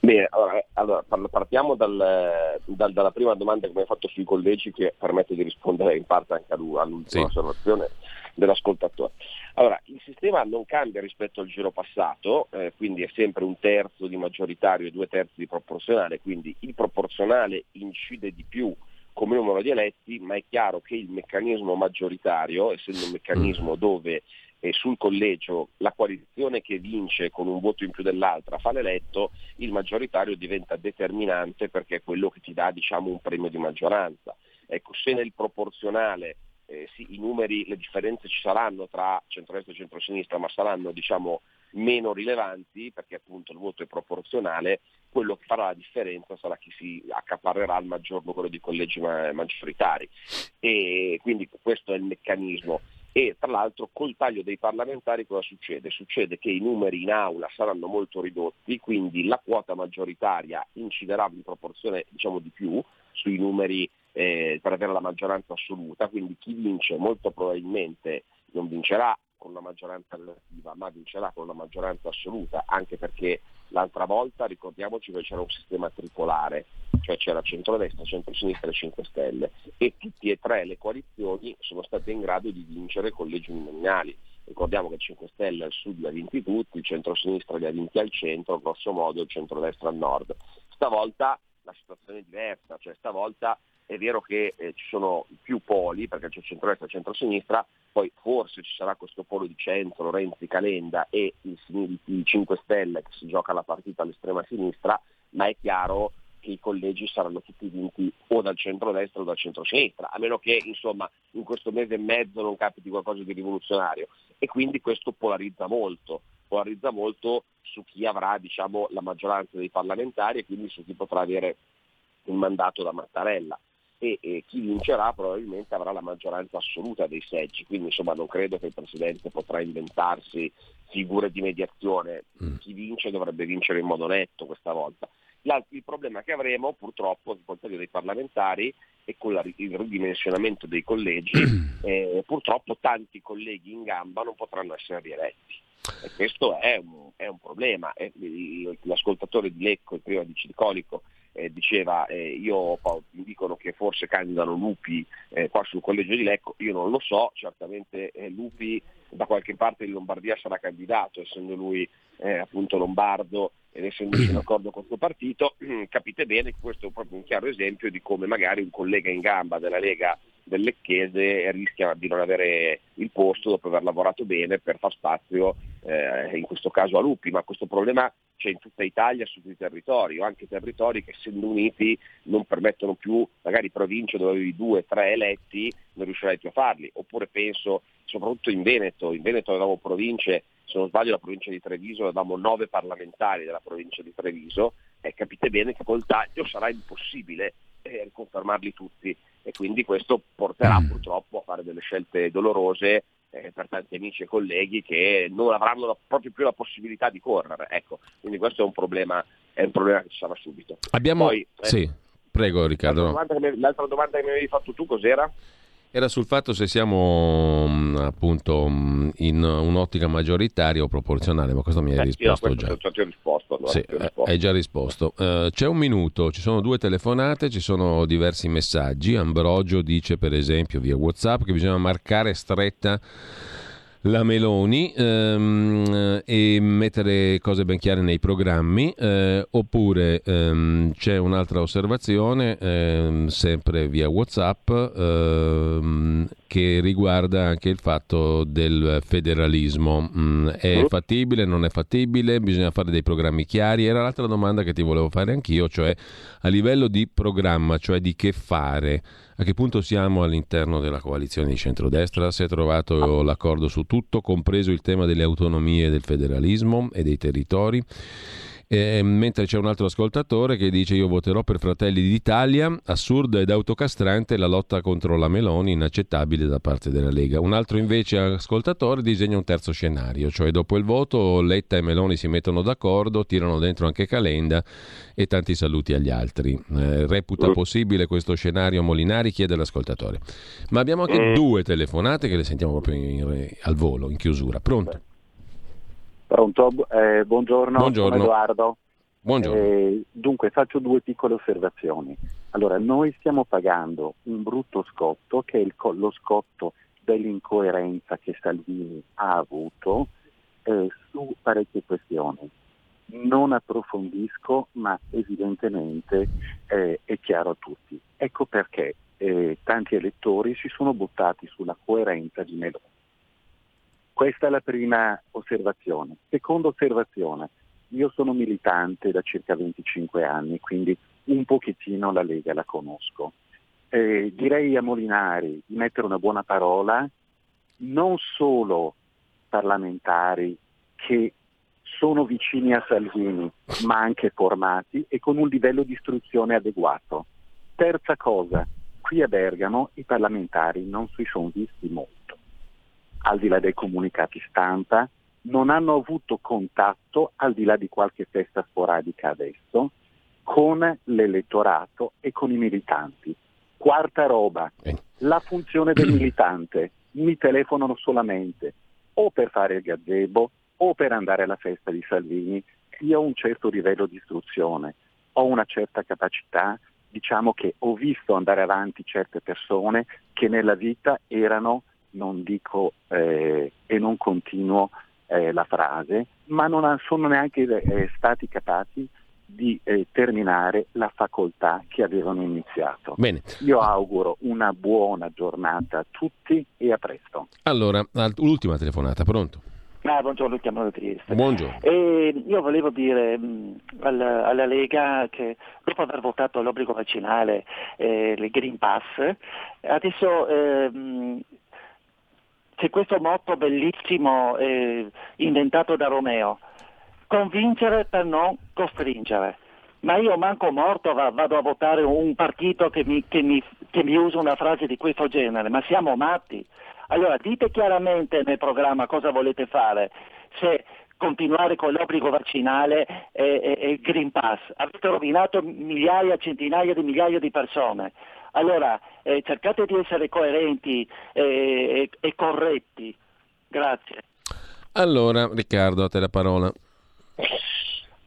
Bene, allora, allora partiamo dal, dal, dalla prima domanda che mi hai fatto sui collegi che permette di rispondere in parte anche all'ultima sì. osservazione dell'ascoltatore. Allora, il sistema non cambia rispetto al giro passato, eh, quindi è sempre un terzo di maggioritario e due terzi di proporzionale, quindi il proporzionale incide di più come numero di eletti, ma è chiaro che il meccanismo maggioritario, essendo un meccanismo mm. dove eh, sul collegio la coalizione che vince con un voto in più dell'altra fa l'eletto, il maggioritario diventa determinante perché è quello che ti dà diciamo, un premio di maggioranza. Ecco, se nel proporzionale eh, sì, i numeri, le differenze ci saranno tra centro-destra e centro-sinistra, ma saranno diciamo, meno rilevanti perché appunto il voto è proporzionale, quello che farà la differenza sarà chi si accaparrerà il maggior numero di collegi maggioritari. E quindi questo è il meccanismo. E tra l'altro col taglio dei parlamentari cosa succede? Succede che i numeri in aula saranno molto ridotti, quindi la quota maggioritaria inciderà in proporzione diciamo, di più sui numeri eh, per avere la maggioranza assoluta, quindi chi vince molto probabilmente non vincerà con una maggioranza relativa, ma vincerà con una maggioranza assoluta, anche perché l'altra volta ricordiamoci che c'era un sistema tripolare, cioè c'era centrodestra, centrosinistra e 5 Stelle, e tutte e tre le coalizioni sono state in grado di vincere collegi uninominali. Ricordiamo che il 5 Stelle al sud li ha vinti tutti, il centro-sinistra li ha vinti al centro, grosso modo il centrodestra al nord. Stavolta la situazione è diversa, cioè stavolta è vero che eh, ci sono più poli, perché c'è centro-destra e centro-sinistra, poi forse ci sarà questo polo di centro, Renzi, Calenda e il, il 5 Stelle che si gioca la partita all'estrema sinistra, ma è chiaro che i collegi saranno tutti vinti o dal centro-destra o dal centro-sinistra, a meno che insomma in questo mese e mezzo non capiti qualcosa di rivoluzionario. E quindi questo polarizza molto, polarizza molto su chi avrà diciamo, la maggioranza dei parlamentari e quindi su chi potrà avere un mandato da Mattarella e, e, chi vincerà probabilmente avrà la maggioranza assoluta dei seggi, quindi insomma non credo che il Presidente potrà inventarsi figure di mediazione, mm. chi vince dovrebbe vincere in modo netto questa volta. il problema che avremo purtroppo col taglio dei parlamentari e con la, il ridimensionamento dei collegi, eh, purtroppo tanti colleghi in gamba non potranno essere rieletti. E questo è un, è un problema. l'ascoltatore di Lecco, prima di Circolico, eh, diceva eh, io mi dicono che forse candidano Lupi eh, qua sul collegio di Lecco, io non lo so, certamente eh, Lupi da qualche parte in Lombardia sarà candidato, essendo lui eh, appunto lombardo ed essendoci in accordo con questo partito, capite bene che questo è proprio un chiaro esempio di come magari un collega in gamba della Lega del Lecchese rischia di non avere il posto dopo aver lavorato bene per far spazio eh, in questo caso a Lupi, ma questo problema c'è in tutta Italia su tutti i territori, o anche territori che essendo uniti non permettono più, magari province dove avevi due, tre eletti, non riuscirai più a farli, oppure penso soprattutto in Veneto, in Veneto avevamo province, se non sbaglio la provincia di Treviso avevamo nove parlamentari della provincia di Treviso, e capite bene che col taglio sarà impossibile eh, riconfermarli tutti e quindi questo porterà mm. purtroppo a fare delle scelte dolorose eh, per tanti amici e colleghi che non avranno la, proprio più la possibilità di correre. Ecco, quindi questo è un problema, è un problema che ci sarà subito. Abbiamo... Poi, eh, sì, prego Riccardo. L'altra domanda, mi, l'altra domanda che mi avevi fatto tu cos'era? Era sul fatto se siamo mm, appunto mm, in un'ottica maggioritaria o proporzionale, ma questo mi hai eh, risposto già. Ti ho risposto, allora, sì, ho risposto. hai già risposto. Uh, c'è un minuto, ci sono due telefonate, ci sono diversi messaggi. Ambrogio dice per esempio via Whatsapp che bisogna marcare stretta la Meloni ehm, e mettere cose ben chiare nei programmi, eh, oppure ehm, c'è un'altra osservazione, ehm, sempre via Whatsapp, ehm, che riguarda anche il fatto del federalismo. Mm, è oh. fattibile, non è fattibile? Bisogna fare dei programmi chiari? Era l'altra domanda che ti volevo fare anch'io, cioè a livello di programma, cioè di che fare. A che punto siamo all'interno della coalizione di centrodestra? Si è trovato l'accordo su tutto, compreso il tema delle autonomie del federalismo e dei territori? Eh, mentre c'è un altro ascoltatore che dice io voterò per Fratelli d'Italia, assurda ed autocastrante la lotta contro la Meloni, inaccettabile da parte della Lega. Un altro invece ascoltatore disegna un terzo scenario, cioè dopo il voto Letta e Meloni si mettono d'accordo, tirano dentro anche Calenda e tanti saluti agli altri. Eh, reputa possibile questo scenario Molinari? Chiede l'ascoltatore. Ma abbiamo anche mm. due telefonate che le sentiamo proprio in, al volo, in chiusura. Pronto? Pronto, eh, buongiorno, buongiorno. Edoardo. Buongiorno. Eh, dunque faccio due piccole osservazioni. Allora, noi stiamo pagando un brutto scotto che è il, lo scotto dell'incoerenza che Salvini ha avuto eh, su parecchie questioni. Non approfondisco, ma evidentemente eh, è chiaro a tutti. Ecco perché eh, tanti elettori si sono buttati sulla coerenza di Meloni. Questa è la prima osservazione. Seconda osservazione, io sono militante da circa 25 anni, quindi un pochettino la Lega la conosco. Eh, direi a Molinari di mettere una buona parola, non solo parlamentari che sono vicini a Salvini, ma anche formati e con un livello di istruzione adeguato. Terza cosa, qui a Bergamo i parlamentari non si sono visti molto al di là dei comunicati stampa, non hanno avuto contatto, al di là di qualche festa sporadica adesso, con l'elettorato e con i militanti. Quarta roba, la funzione del militante. Mi telefonano solamente o per fare il gazebo o per andare alla festa di Salvini. Io ho un certo livello di istruzione, ho una certa capacità, diciamo che ho visto andare avanti certe persone che nella vita erano non dico eh, e non continuo eh, la frase, ma non sono neanche eh, stati capaci di eh, terminare la facoltà che avevano iniziato. Bene. Io auguro una buona giornata a tutti e a presto. Allora, l'ultima telefonata, pronto? Ah, buongiorno, chiamo da Trieste. Buongiorno. E io volevo dire mh, alla, alla, Lega che dopo aver votato l'obbligo vaccinale, eh, il Green Pass, adesso eh, mh, c'è questo motto bellissimo eh, inventato da Romeo, convincere per non costringere. Ma io manco morto vado a votare un partito che mi, che, mi, che mi usa una frase di questo genere, ma siamo matti. Allora dite chiaramente nel programma cosa volete fare, se continuare con l'obbligo vaccinale e, il Green Pass. Avete rovinato migliaia, centinaia di migliaia di persone. Allora eh, cercate di essere coerenti eh, e, e corretti. Grazie. Allora, Riccardo, a te la parola.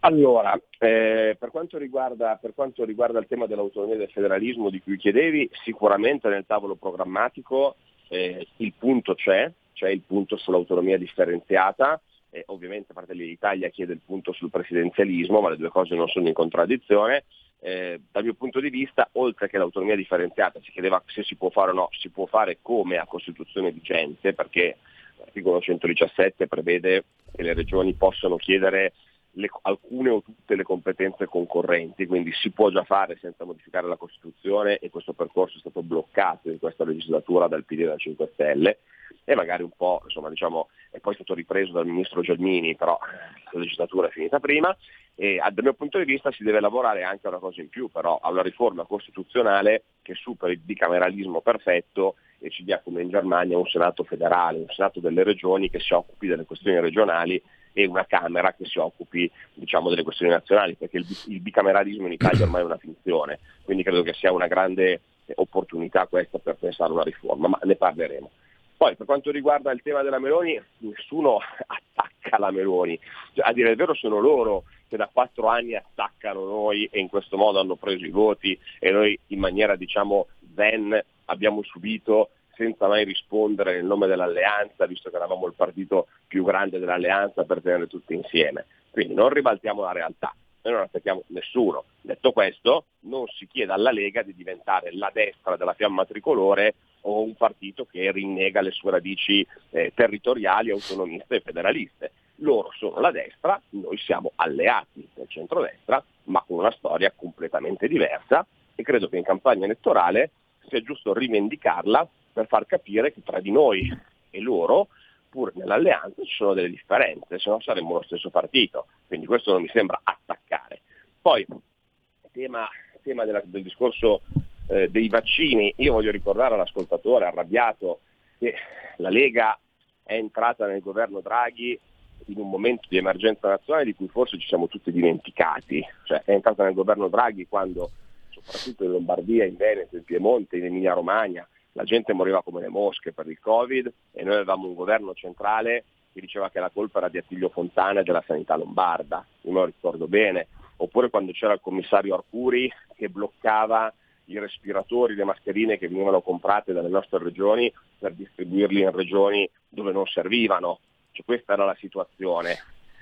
Allora, eh, per, quanto riguarda, per, quanto riguarda, il tema dell'autonomia e del federalismo di cui chiedevi, sicuramente nel tavolo programmatico eh, il punto c'è, c'è il punto sull'autonomia differenziata, eh, ovviamente Fratelli d'Italia chiede il punto sul presidenzialismo, ma le due cose non sono in contraddizione. Eh, dal mio punto di vista, oltre che l'autonomia differenziata, si chiedeva se si può fare o no, si può fare come a Costituzione vigente, perché l'articolo 117 prevede che le regioni possono chiedere le, alcune o tutte le competenze concorrenti, quindi si può già fare senza modificare la Costituzione e questo percorso è stato bloccato in questa legislatura dal PD e dal 5 Stelle e magari un po' insomma, diciamo, è poi stato ripreso dal ministro Gelmini, però la legislatura è finita prima e dal mio punto di vista si deve lavorare anche a una cosa in più, però a una riforma costituzionale che superi il bicameralismo perfetto e ci dia come in Germania un Senato federale, un Senato delle regioni che si occupi delle questioni regionali e una Camera che si occupi diciamo, delle questioni nazionali, perché il, il bicameralismo in Italia ormai è una finzione, quindi credo che sia una grande opportunità questa per pensare a una riforma, ma ne parleremo. Poi per quanto riguarda il tema della Meloni, nessuno attacca la Meloni, cioè, a dire il vero sono loro che da quattro anni attaccano noi e in questo modo hanno preso i voti e noi in maniera diciamo zen abbiamo subito senza mai rispondere nel nome dell'alleanza, visto che eravamo il partito più grande dell'alleanza per tenere tutti insieme. Quindi non ribaltiamo la realtà, noi non attacchiamo nessuno. Detto questo, non si chiede alla Lega di diventare la destra della fiamma tricolore o un partito che rinnega le sue radici eh, territoriali, autonomiste e federaliste. Loro sono la destra, noi siamo alleati del centrodestra, ma con una storia completamente diversa e credo che in campagna elettorale sia giusto rivendicarla per far capire che tra di noi e loro pur nell'alleanza ci sono delle differenze, se no saremmo lo stesso partito, quindi questo non mi sembra attaccare. Poi, tema, tema della, del discorso eh, dei vaccini, io voglio ricordare all'ascoltatore arrabbiato che la Lega è entrata nel governo Draghi in un momento di emergenza nazionale di cui forse ci siamo tutti dimenticati, cioè è entrata nel governo Draghi quando soprattutto in Lombardia, in Veneto, in Piemonte, in Emilia Romagna, la gente moriva come le mosche per il Covid e noi avevamo un governo centrale che diceva che la colpa era di Attilio Fontana e della sanità lombarda, io me lo ricordo bene, oppure quando c'era il commissario Arcuri che bloccava i respiratori, le mascherine che venivano comprate dalle nostre regioni per distribuirli in regioni dove non servivano. Cioè, questa era la situazione.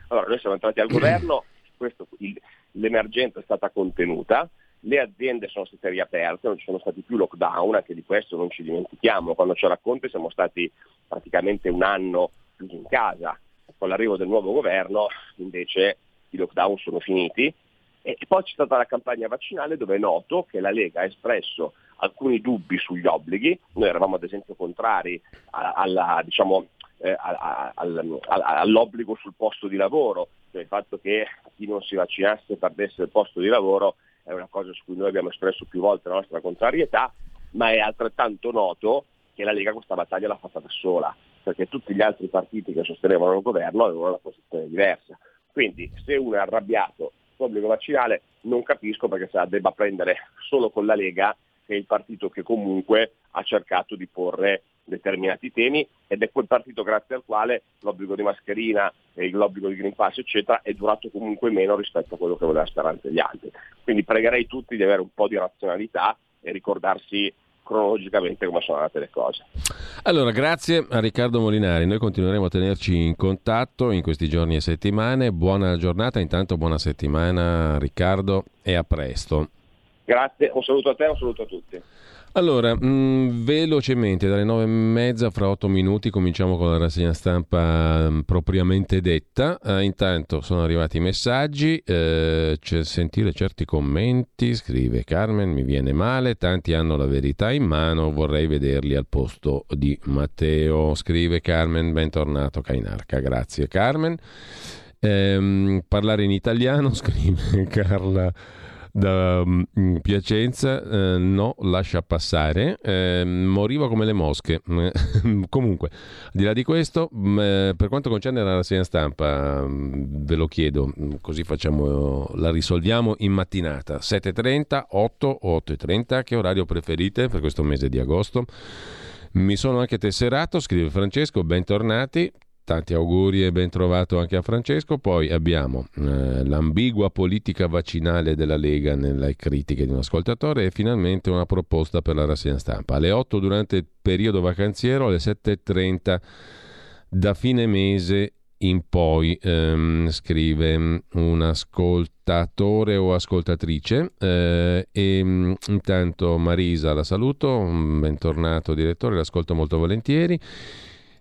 Allora noi siamo entrati al governo, questo, il, l'emergenza è stata contenuta, le aziende sono state riaperte, non ci sono stati più lockdown, anche di questo non ci dimentichiamo, quando c'era Conte siamo stati praticamente un anno chiusi in casa, con l'arrivo del nuovo governo invece i lockdown sono finiti. E poi c'è stata la campagna vaccinale dove è noto che la Lega ha espresso alcuni dubbi sugli obblighi, noi eravamo ad esempio contrari alla, diciamo, eh, all'obbligo sul posto di lavoro, cioè il fatto che chi non si vaccinasse perdesse il posto di lavoro è una cosa su cui noi abbiamo espresso più volte la nostra contrarietà, ma è altrettanto noto che la Lega questa battaglia l'ha fatta da sola, perché tutti gli altri partiti che sostenevano il governo avevano una posizione diversa. Quindi se uno è arrabbiato sull'obbligo vaccinale non capisco perché se la debba prendere solo con la Lega, che è il partito che comunque ha cercato di porre determinati temi ed è quel partito grazie al quale l'obbligo di mascherina e l'obbligo di Green Pass eccetera è durato comunque meno rispetto a quello che voleva Speranza gli altri. Quindi pregherei tutti di avere un po' di razionalità e ricordarsi cronologicamente come sono andate le cose. Allora, grazie a Riccardo Molinari. Noi continueremo a tenerci in contatto in questi giorni e settimane. Buona giornata, intanto buona settimana Riccardo e a presto. Grazie, un saluto a te e un saluto a tutti. Allora, mh, mm, velocemente, dalle nove e mezza, fra otto minuti, cominciamo con la rassegna stampa mh, mm, propriamente detta. Uh, intanto sono arrivati i messaggi, c'è sentire certi commenti, scrive Carmen, mi viene male, tanti hanno la verità in mano, vorrei vederli al posto di Matteo, scrive Carmen, bentornato Cainarca, grazie Carmen. Ehm, parlare in italiano, scrive Carla da um, Piacenza, eh, no, lascia passare, eh, moriva come le mosche. Comunque, al di là di questo, mh, mm, eh, per quanto concerne la rassegna stampa, mh, mm, ve lo chiedo, mm, così facciamo, la risolviamo in mattinata, 7.30, 8 o 8.30, che orario preferite per questo mese di agosto? Mi sono anche tesserato, scrive Francesco, bentornati. Tanti auguri e ben trovato anche a Francesco. Poi abbiamo eh, l'ambigua politica vaccinale della Lega nelle critiche di un ascoltatore e finalmente una proposta per la rassegna stampa. Alle 8 durante il periodo vacanziero, alle 7.30 da fine mese in poi, ehm, scrive un ascoltatore o ascoltatrice. Eh, e mm, intanto Marisa la saluto, bentornato direttore, l'ascolto molto volentieri.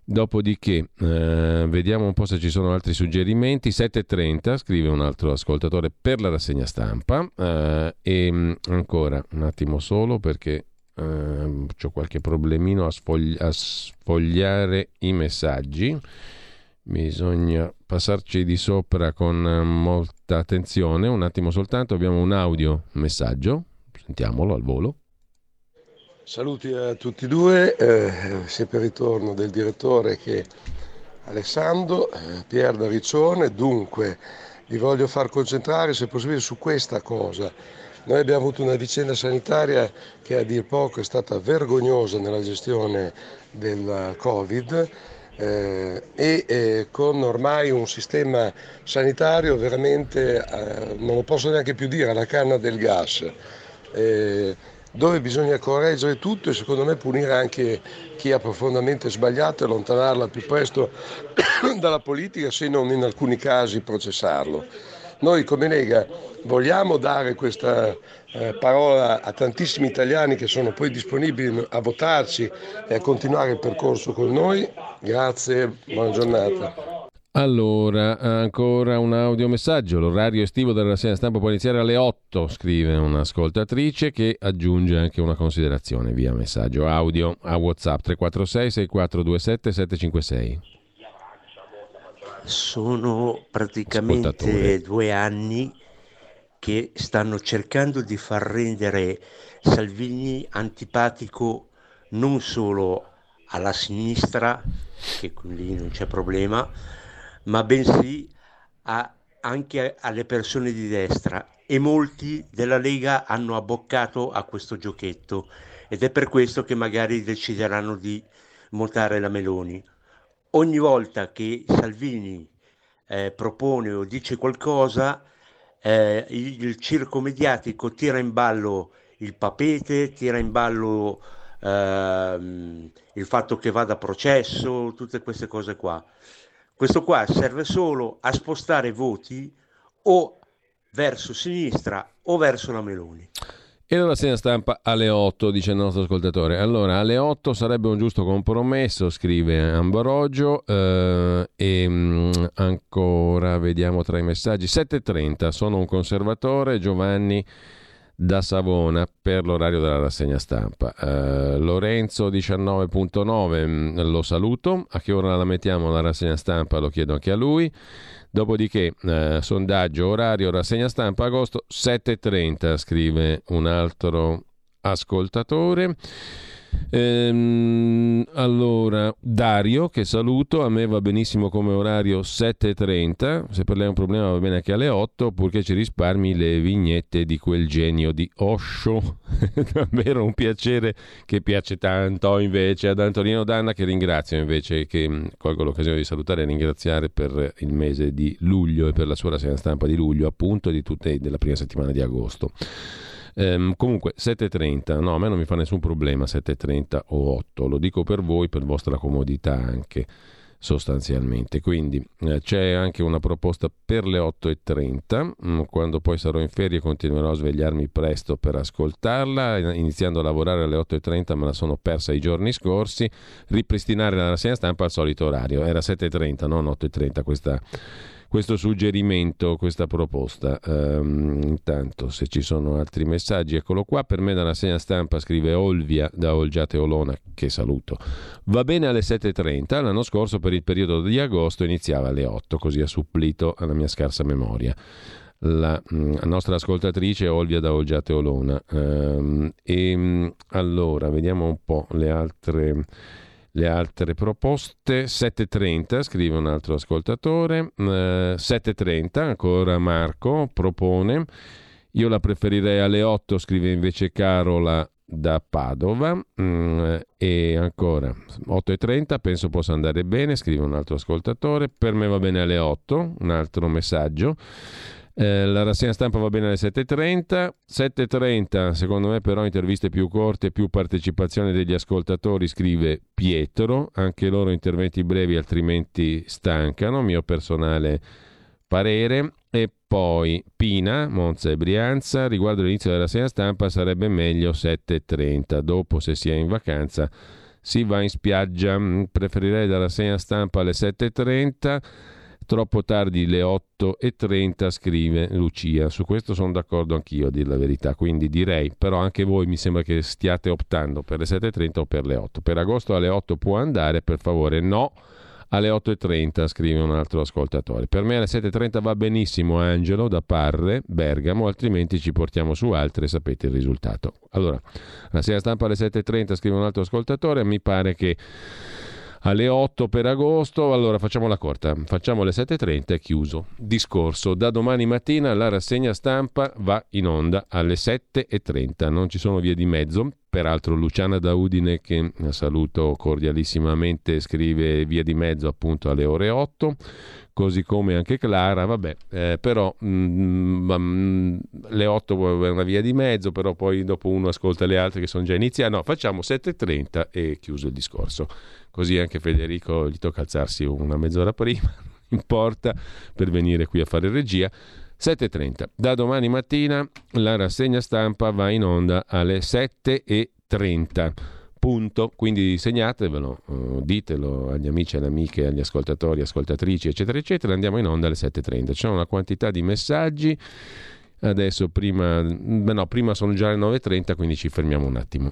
Dopodiché, eh, vediamo un po' se ci sono altri suggerimenti. 7.30, scrive un altro ascoltatore per la rassegna stampa. Eh, e mm, ancora un attimo solo perché eh, ho qualche problemino a, sfogli- a sfogliare i messaggi. Bisogna passarci di sopra con molta attenzione. Un attimo soltanto, abbiamo un audio messaggio. Sentiamolo al volo. Saluti a tutti e due, eh, sia per ritorno del direttore che Alessandro, eh, Pier da Riccione. Dunque, vi voglio far concentrare, se possibile, su questa cosa. Noi abbiamo avuto una vicenda sanitaria che a dir poco è stata vergognosa nella gestione del Covid eh, e eh, con ormai un sistema sanitario veramente, eh, non lo posso neanche più dire, alla canna del gas. Dove bisogna correggere tutto e secondo me punire anche chi ha profondamente sbagliato e allontanarla al più presto dalla politica se non in alcuni casi processarlo. Noi come Lega vogliamo dare questa eh, parola a tantissimi italiani che sono poi disponibili a votarci e a continuare il percorso con noi. Grazie, buona giornata. Allora, ancora un audiomessaggio. L'orario estivo della rassegna stampa può iniziare alle 8, scrive un'ascoltatrice che aggiunge anche una considerazione via messaggio audio a WhatsApp 346 6427 756. sono praticamente due anni che stanno cercando di far rendere Salvini antipatico non solo alla sinistra, che lì non c'è problema, ma bensì a, anche alle persone di destra e molti della Lega hanno abboccato a questo giochetto ed è per questo che magari decideranno di votare la Meloni. Ogni volta che Salvini eh, propone o dice qualcosa, eh, il, il, circo mediatico tira in ballo il papete, tira in ballo eh, il fatto che vada a processo, tutte queste cose qua. Questo qua serve solo a spostare voti o verso sinistra o verso la Meloni. E la rassegna stampa alle 8, dice il nostro ascoltatore. Allora, alle 8 sarebbe un giusto compromesso, scrive Ambrogio. Eh, e mh, mm, ancora vediamo tra i messaggi. 7.30, sono un conservatore, Giovanni da Savona per l'orario della rassegna stampa. Uh, Lorenzo 19.9 mm, lo saluto, a che ora la mettiamo la rassegna stampa lo chiedo anche a lui. Dopodiché uh, sondaggio orario rassegna stampa agosto 7.30 scrive un altro ascoltatore. Ehm, allora, Dario, che saluto, a me va benissimo come orario 7.30, se per lei è un problema va bene anche alle 8, purché ci risparmi le vignette di quel genio di Osho. Davvero un piacere che piace tanto invece ad Antonino Danna, che ringrazio invece, che mm, colgo l'occasione di salutare e ringraziare per il mese di luglio e per la sua rassegna stampa di luglio, appunto, di tutte, della prima settimana di agosto. Ehm, comunque 7.30, no, a me non mi fa nessun problema 7.30 o 8, lo dico per voi, per vostra comodità anche sostanzialmente. Quindi eh, c'è anche una proposta per le 8.30, mm, quando poi sarò in ferie continuerò a svegliarmi presto per ascoltarla, iniziando a lavorare alle 8.30 me la sono persa i giorni scorsi, ripristinare la rassegna stampa al solito orario, era 7.30, non 8.30 questa questo suggerimento, questa proposta. Um, intanto, se ci sono altri messaggi, eccolo qua. Per me, dalla segna stampa scrive Olvia da Olgiate Olona, che saluto. Va bene alle 7.30. L'anno scorso, per il periodo di agosto, iniziava alle 8, così ha supplito alla mia scarsa memoria. La, mm, nostra ascoltatrice Olvia da Olgiate Olona. Um, e mm, allora vediamo un po' le altre le altre proposte. 7.30, scrive un altro ascoltatore. Eh, 7.30, ancora Marco propone. Io la preferirei alle 8, scrive invece Carola da Padova. Mm, e ancora 8.30, penso possa andare bene, scrive un altro ascoltatore. Per me va bene alle 8, un altro messaggio. Eh, la rassegna stampa va bene alle 7.30. 7.30, secondo me, però, interviste più corte, più partecipazione degli ascoltatori, scrive Pietro. Anche loro interventi brevi, altrimenti stancano. Mio personale parere. E poi Pina, Monza e Brianza. Riguardo l'inizio della rassegna stampa, sarebbe meglio 7.30. Dopo, se si è in vacanza, si va in spiaggia. Mm, preferirei la rassegna stampa alle 7.30 Troppo tardi le 8.30 scrive Lucia, su questo sono d'accordo anch'io a dire la verità, quindi direi, però anche voi mi sembra che stiate optando per le 7.30 o per le 8. Per agosto alle 8 può andare, per favore no alle 8.30, scrive un altro ascoltatore. Per me alle 7.30 va benissimo Angelo da Parre, Bergamo, altrimenti ci portiamo su altre sapete il risultato. Allora, la sera stampa alle 7.30, scrive un altro ascoltatore, mi pare che alle 8 per agosto. Allora facciamo la corta, facciamo le 7.30 e chiuso. Discorso. Da domani mattina la rassegna stampa va in onda alle 7.30, non ci sono vie di mezzo. Peraltro Luciana da Udine, che saluto cordialissimamente, scrive via di mezzo appunto alle ore 8 così come anche Clara, vabbè, eh, però mh, mm, mh, le 8 è una via di mezzo, però poi dopo uno ascolta le altre che sono già iniziate, no, facciamo 7.30 e chiuso il discorso, così anche Federico gli tocca alzarsi una mezz'ora prima, in porta per venire qui a fare regia. 7.30. Da domani mattina la rassegna stampa va in onda alle 7.30 punto. Quindi segnatevelo, uh, ditelo agli amici, alle amiche, agli ascoltatori, ascoltatrici, eccetera, eccetera. Andiamo in onda alle 7.30. C'è una quantità di messaggi. Adesso prima, no, prima sono già le 9.30, quindi ci fermiamo un attimo.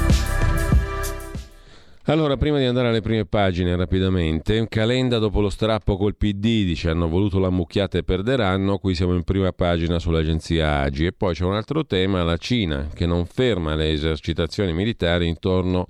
Allora, prima di andare alle prime pagine rapidamente, Calenda dopo lo strappo col PD dice hanno voluto la mucchiata e perderanno, qui siamo in prima pagina sull'agenzia AGI e poi c'è un altro tema, la Cina che non ferma le esercitazioni militari intorno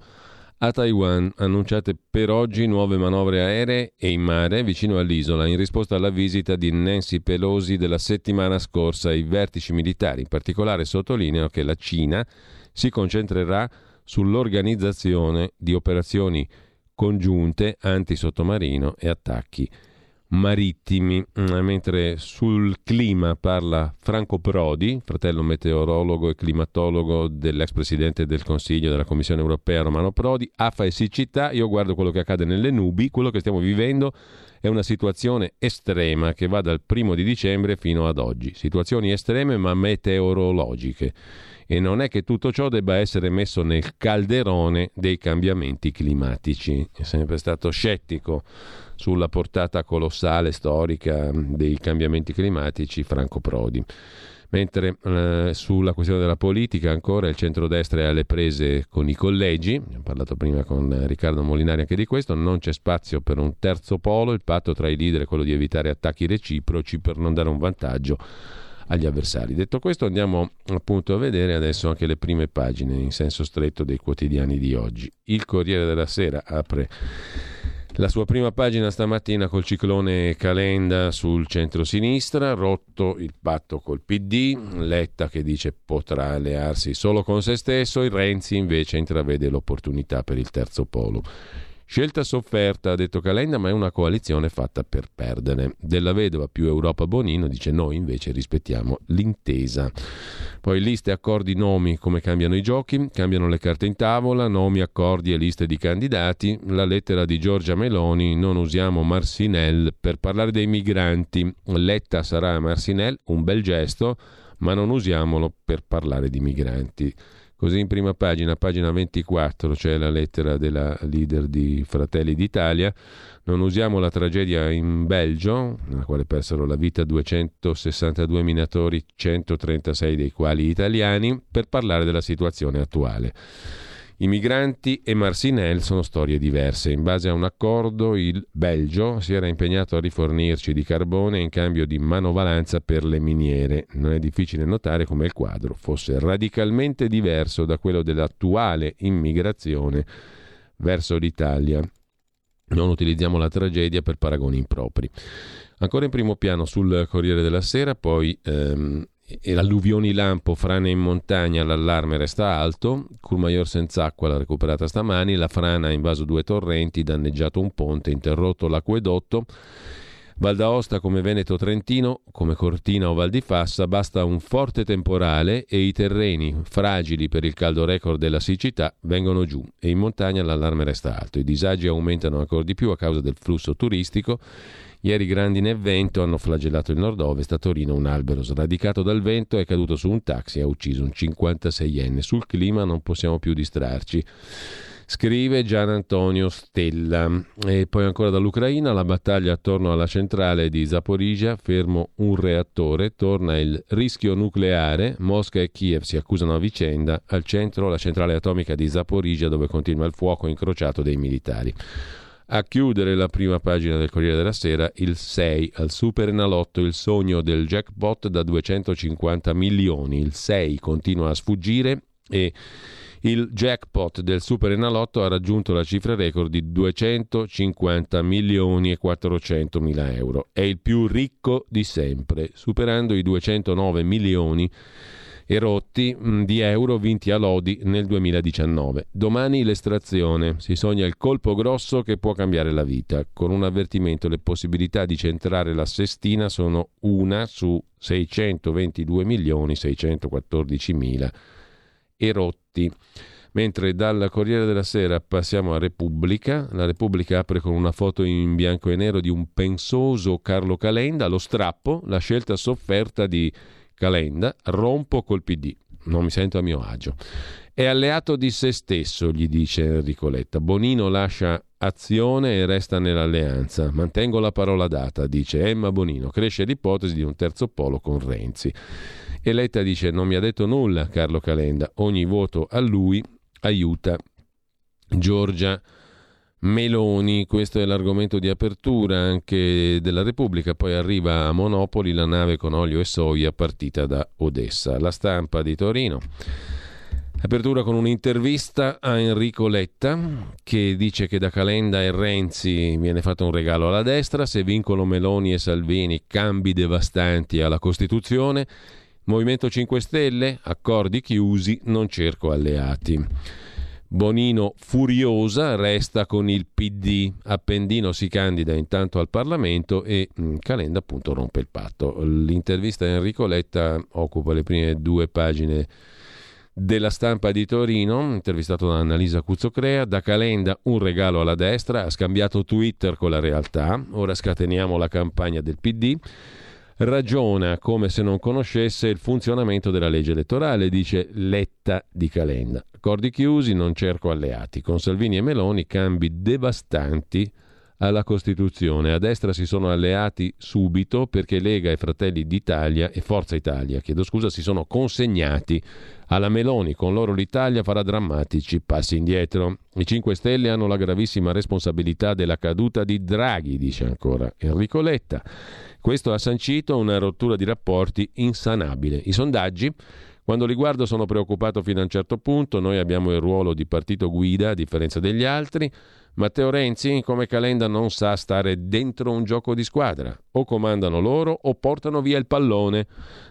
a Taiwan, annunciate per oggi nuove manovre aeree e in mare vicino all'isola in risposta alla visita di Nancy Pelosi della settimana scorsa. Ai vertici militari, in particolare sottolineano che la Cina si concentrerà sull'organizzazione di operazioni congiunte antisottomarino e attacchi marittimi, mm, mentre sul clima parla Franco Prodi, fratello meteorologo e climatologo dell'ex presidente del Consiglio della Commissione europea Romano Prodi, AFA e siccità, io guardo quello che accade nelle nubi, quello che stiamo vivendo è una situazione estrema che va dal primo di dicembre fino ad oggi, situazioni estreme ma meteorologiche e non è che tutto ciò debba essere messo nel calderone dei cambiamenti climatici. È sempre stato scettico sulla portata colossale storica dei cambiamenti climatici Franco Prodi. Mentre eh, sulla questione della politica ancora il centrodestra è alle prese con i collegi, abbiamo parlato prima con Riccardo Molinari anche di questo, non c'è spazio per un terzo polo, il patto tra i leader è quello di evitare attacchi reciproci per non dare un vantaggio agli avversari. Detto questo andiamo appunto a vedere adesso anche le prime pagine in senso stretto dei quotidiani di oggi. Il Corriere della Sera apre la sua prima pagina stamattina col ciclone Calenda sul centro-sinistra, rotto il patto col PD, Letta che dice potrà allearsi solo con se stesso, il Renzi invece intravede l'opportunità per il terzo polo. Scelta sofferta, ha detto Calenda, ma è una coalizione fatta per perdere. Della vedova più Europa Bonino dice noi invece rispettiamo l'intesa. Poi liste, accordi, nomi, come cambiano i giochi, cambiano le carte in tavola, nomi, accordi e liste di candidati. La lettera di Giorgia Meloni, non usiamo Marsinel per parlare dei migranti. Letta sarà Marsinel, un bel gesto, ma non usiamolo per parlare di migranti. Così in prima pagina, pagina 24, c'è la lettera della leader di Fratelli d'Italia. Non usiamo la tragedia in Belgio, nella quale persero la vita 262 minatori, 136 dei quali italiani, per parlare della situazione attuale. I migranti e Marsinel sono storie diverse. In base a un accordo, il Belgio si era impegnato a rifornirci di carbone in cambio di manovalanza per le miniere. Non è difficile notare come il quadro fosse radicalmente diverso da quello dell'attuale immigrazione verso l'Italia. Non utilizziamo la tragedia per paragoni impropri. Ancora in primo piano sul Corriere della Sera, poi ehm, e l'alluvioni lampo, frane in montagna, l'allarme resta alto, Courmayeur senza acqua l'ha recuperata stamani, la frana ha invaso due torrenti, danneggiato un ponte, interrotto l'acquedotto. Val d'Aosta come Veneto Trentino, come Cortina o Val di Fassa, basta un forte temporale e i terreni fragili per il caldo record della siccità vengono giù e in montagna l'allarme resta alto. I disagi aumentano ancora di più a causa del flusso turistico Ieri grandine e vento hanno flagellato il nord-ovest. A Torino un albero sradicato dal vento è caduto su un taxi e ha ucciso un 56enne. Sul clima non possiamo più distrarci. Scrive Gian Antonio Stella. E poi ancora dall'Ucraina, la battaglia attorno alla centrale di Zaporizhia, fermo un reattore, torna il rischio nucleare, Mosca e Kiev si accusano a vicenda, al centro la centrale atomica di Zaporizhia dove continua il fuoco incrociato dei militari. A chiudere la prima pagina del Corriere della Sera, il 6 al Super Enalotto, il sogno del jackpot da 250 milioni. Il 6 continua a sfuggire e il jackpot del Super Enalotto ha raggiunto la cifra record di 250 milioni e 400 mila euro. È il più ricco di sempre, superando i 209 milioni erotti mm, di euro vinti a Lodi nel 2019. Domani l'estrazione. Si sogna il colpo grosso che può cambiare la vita. Con un avvertimento, le possibilità di centrare la sestina sono una su 622 milioni 614 mila erotti. Mentre dal Corriere della Sera passiamo a Repubblica, la Repubblica apre con una foto in bianco e nero di un pensoso Carlo Calenda, lo strappo, la scelta sofferta di Calenda, rompo col PD, non mi sento a mio agio. È alleato di se stesso, gli dice Enrico Letta. Bonino lascia azione e resta nell'alleanza. Mantengo la parola data, dice Emma Bonino. Cresce l'ipotesi di un terzo polo con Renzi. E Letta dice non mi ha detto nulla Carlo Calenda, ogni voto a lui aiuta Giorgia Meloni, questo è l'argomento di apertura anche della Repubblica, poi arriva a Monopoli la nave con olio e soia partita da Odessa. La stampa di Torino. Apertura con un'intervista a Enrico Letta che dice che da Calenda e Renzi viene fatto un regalo alla destra, se vincono Meloni e Salvini cambi devastanti alla Costituzione Movimento 5 Stelle, accordi chiusi, non cerco alleati. Bonino furiosa resta con il PD, Appendino si candida intanto al Parlamento e mm, Calenda appunto rompe il patto. L'intervista di Enrico Letta occupa le prime due pagine della stampa di Torino, intervistato da Annalisa Cuzzocrea, da Calenda un regalo alla destra, ha scambiato Twitter con la realtà, ora scateniamo la campagna del PD ragiona come se non conoscesse il funzionamento della legge elettorale, dice Letta di Calenda. Accordi chiusi, non cerco alleati. Con Salvini e Meloni cambi devastanti alla Costituzione. A destra si sono alleati subito perché Lega e Fratelli d'Italia e Forza Italia, chiedo scusa, si sono consegnati alla Meloni. Con loro l'Italia farà drammatici passi indietro. I 5 Stelle hanno la gravissima responsabilità della caduta di Draghi, dice ancora Enrico Letta. Questo ha sancito una rottura di rapporti insanabile. I sondaggi quando li guardo sono preoccupato fino a un certo punto, noi abbiamo il ruolo di partito guida a differenza degli altri, Matteo Renzi come Calenda non sa stare dentro un gioco di squadra, o comandano loro o portano via il pallone,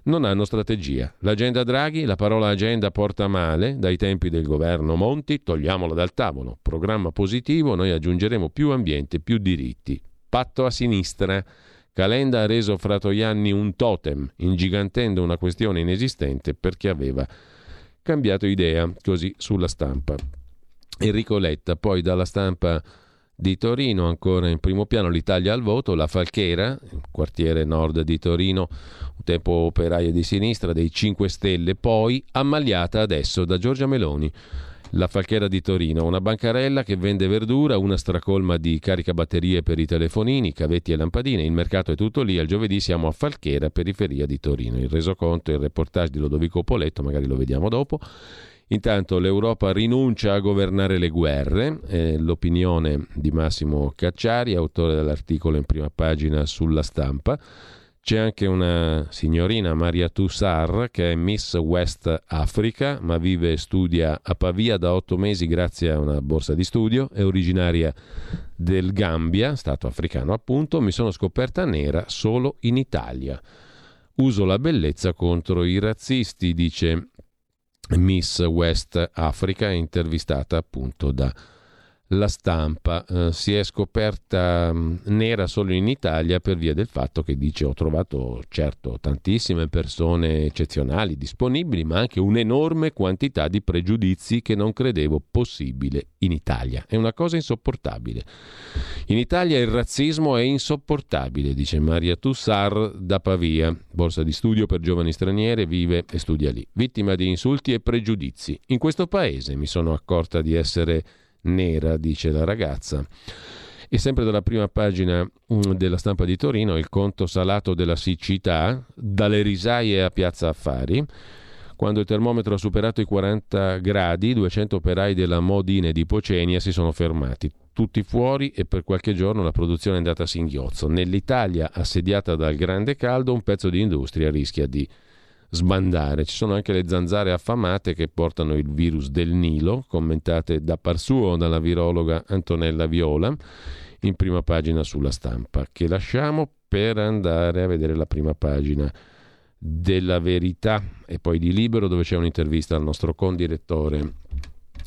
non hanno strategia. L'agenda Draghi, la parola agenda porta male, dai tempi del governo Monti, togliamola dal tavolo, programma positivo, noi aggiungeremo più ambiente, più diritti, patto a sinistra. Calenda ha reso Fratoianni un totem, ingigantendo una questione inesistente perché aveva cambiato idea, così sulla stampa. Enrico Letta, poi dalla stampa di Torino, ancora in primo piano l'Italia al voto, la Falchera, quartiere nord di Torino, un tempo operaia di sinistra dei 5 Stelle, poi ammaliata adesso da Giorgia Meloni. La Falchera di Torino, una bancarella che vende verdura, una stracolma di caricabatterie per i telefonini, cavetti e lampadine. Il mercato è tutto lì. Al giovedì siamo a Falchera, periferia di Torino. Il resoconto e il reportage di Lodovico Poletto, magari lo vediamo dopo. Intanto l'Europa rinuncia a governare le guerre, eh, l'opinione di Massimo Cacciari, autore dell'articolo in prima pagina sulla stampa. C'è anche una signorina, Maria Tussar, che è Miss West Africa, ma vive e studia a Pavia da otto mesi grazie a una borsa di studio. È originaria del Gambia, stato africano appunto. Mi sono scoperta nera solo in Italia. Uso la bellezza contro i razzisti, dice Miss West Africa, intervistata appunto da la stampa eh, si è scoperta mh, nera solo in Italia per via del fatto che dice ho trovato certo tantissime persone eccezionali disponibili ma anche un'enorme quantità di pregiudizi che non credevo possibile in Italia. È una cosa insopportabile. In Italia il razzismo è insopportabile, dice Maria Tussar da Pavia, borsa di studio per giovani straniere, vive e studia lì, vittima di insulti e pregiudizi. In questo paese mi sono accorta di essere nera, dice la ragazza. E sempre dalla prima pagina mm, della stampa di Torino, il conto salato della siccità, dalle risaie a Piazza Affari. Quando il termometro ha superato i 40 gradi, 200 operai della Modine di Pocenia si sono fermati, tutti fuori e per qualche giorno la produzione è andata a singhiozzo. Nell'Italia assediata dal grande caldo, un pezzo di industria rischia di sbandare. Ci sono anche le zanzare affamate che portano il virus del Nilo, commentate da par suo dalla virologa Antonella Viola in prima pagina sulla stampa, che lasciamo per andare a vedere la prima pagina della verità e poi di Libero dove c'è un'intervista al nostro condirettore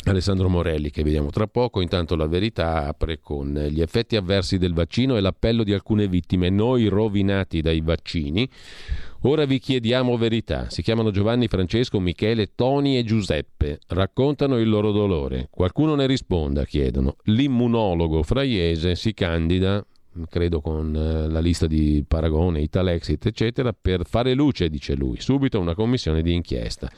Alessandro Morelli che vediamo tra poco. Intanto la verità apre con gli effetti avversi del vaccino e l'appello di alcune vittime, noi rovinati dai vaccini. Ora vi chiediamo verità. Si chiamano Giovanni, Francesco, Michele, Toni e Giuseppe. Raccontano il loro dolore. Qualcuno ne risponda, chiedono. L'immunologo fraiese si candida, credo con eh, la lista di Paragone, Italexit, eccetera, per fare luce, dice lui. Subito una commissione di inchiesta.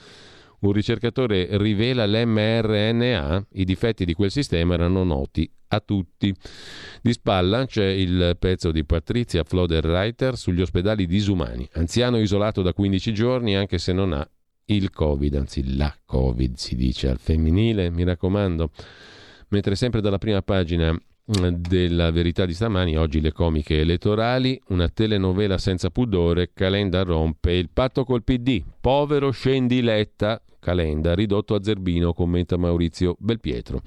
Un ricercatore rivela l'mRNA, i difetti di quel sistema erano noti a tutti. Di spalla c'è il pezzo di Patrizia Floderreiter sugli ospedali disumani. Anziano isolato da 15 giorni anche se non ha il Covid, anzi la Covid si dice al femminile, mi raccomando. Mentre sempre dalla prima pagina mm, della verità di stamani, oggi le comiche elettorali, una telenovela senza pudore, Calenda rompe il patto col PD, povero scendi Letta, Calenda, ridotto a zerbino, commenta Maurizio Belpietro.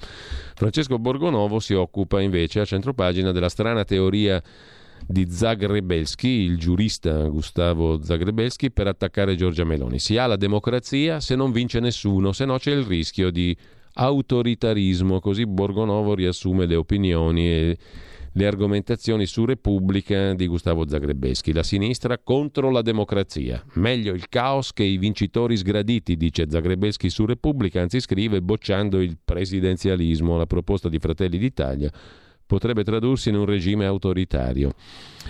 Francesco Borgonovo si occupa invece a centropagina della strana teoria di Zagrebelski, il giurista Gustavo Zagrebelski, per attaccare Giorgia Meloni. Si ha la democrazia se non vince nessuno, se no c'è il rischio di autoritarismo, così Borgonovo riassume le opinioni e le argomentazioni su Repubblica di Gustavo Zagrebeschi. La sinistra contro la democrazia. Meglio il caos che i vincitori sgraditi, dice Zagrebeschi su Repubblica, anzi scrive bocciando il presidenzialismo, la proposta di Fratelli d'Italia potrebbe tradursi in un regime autoritario.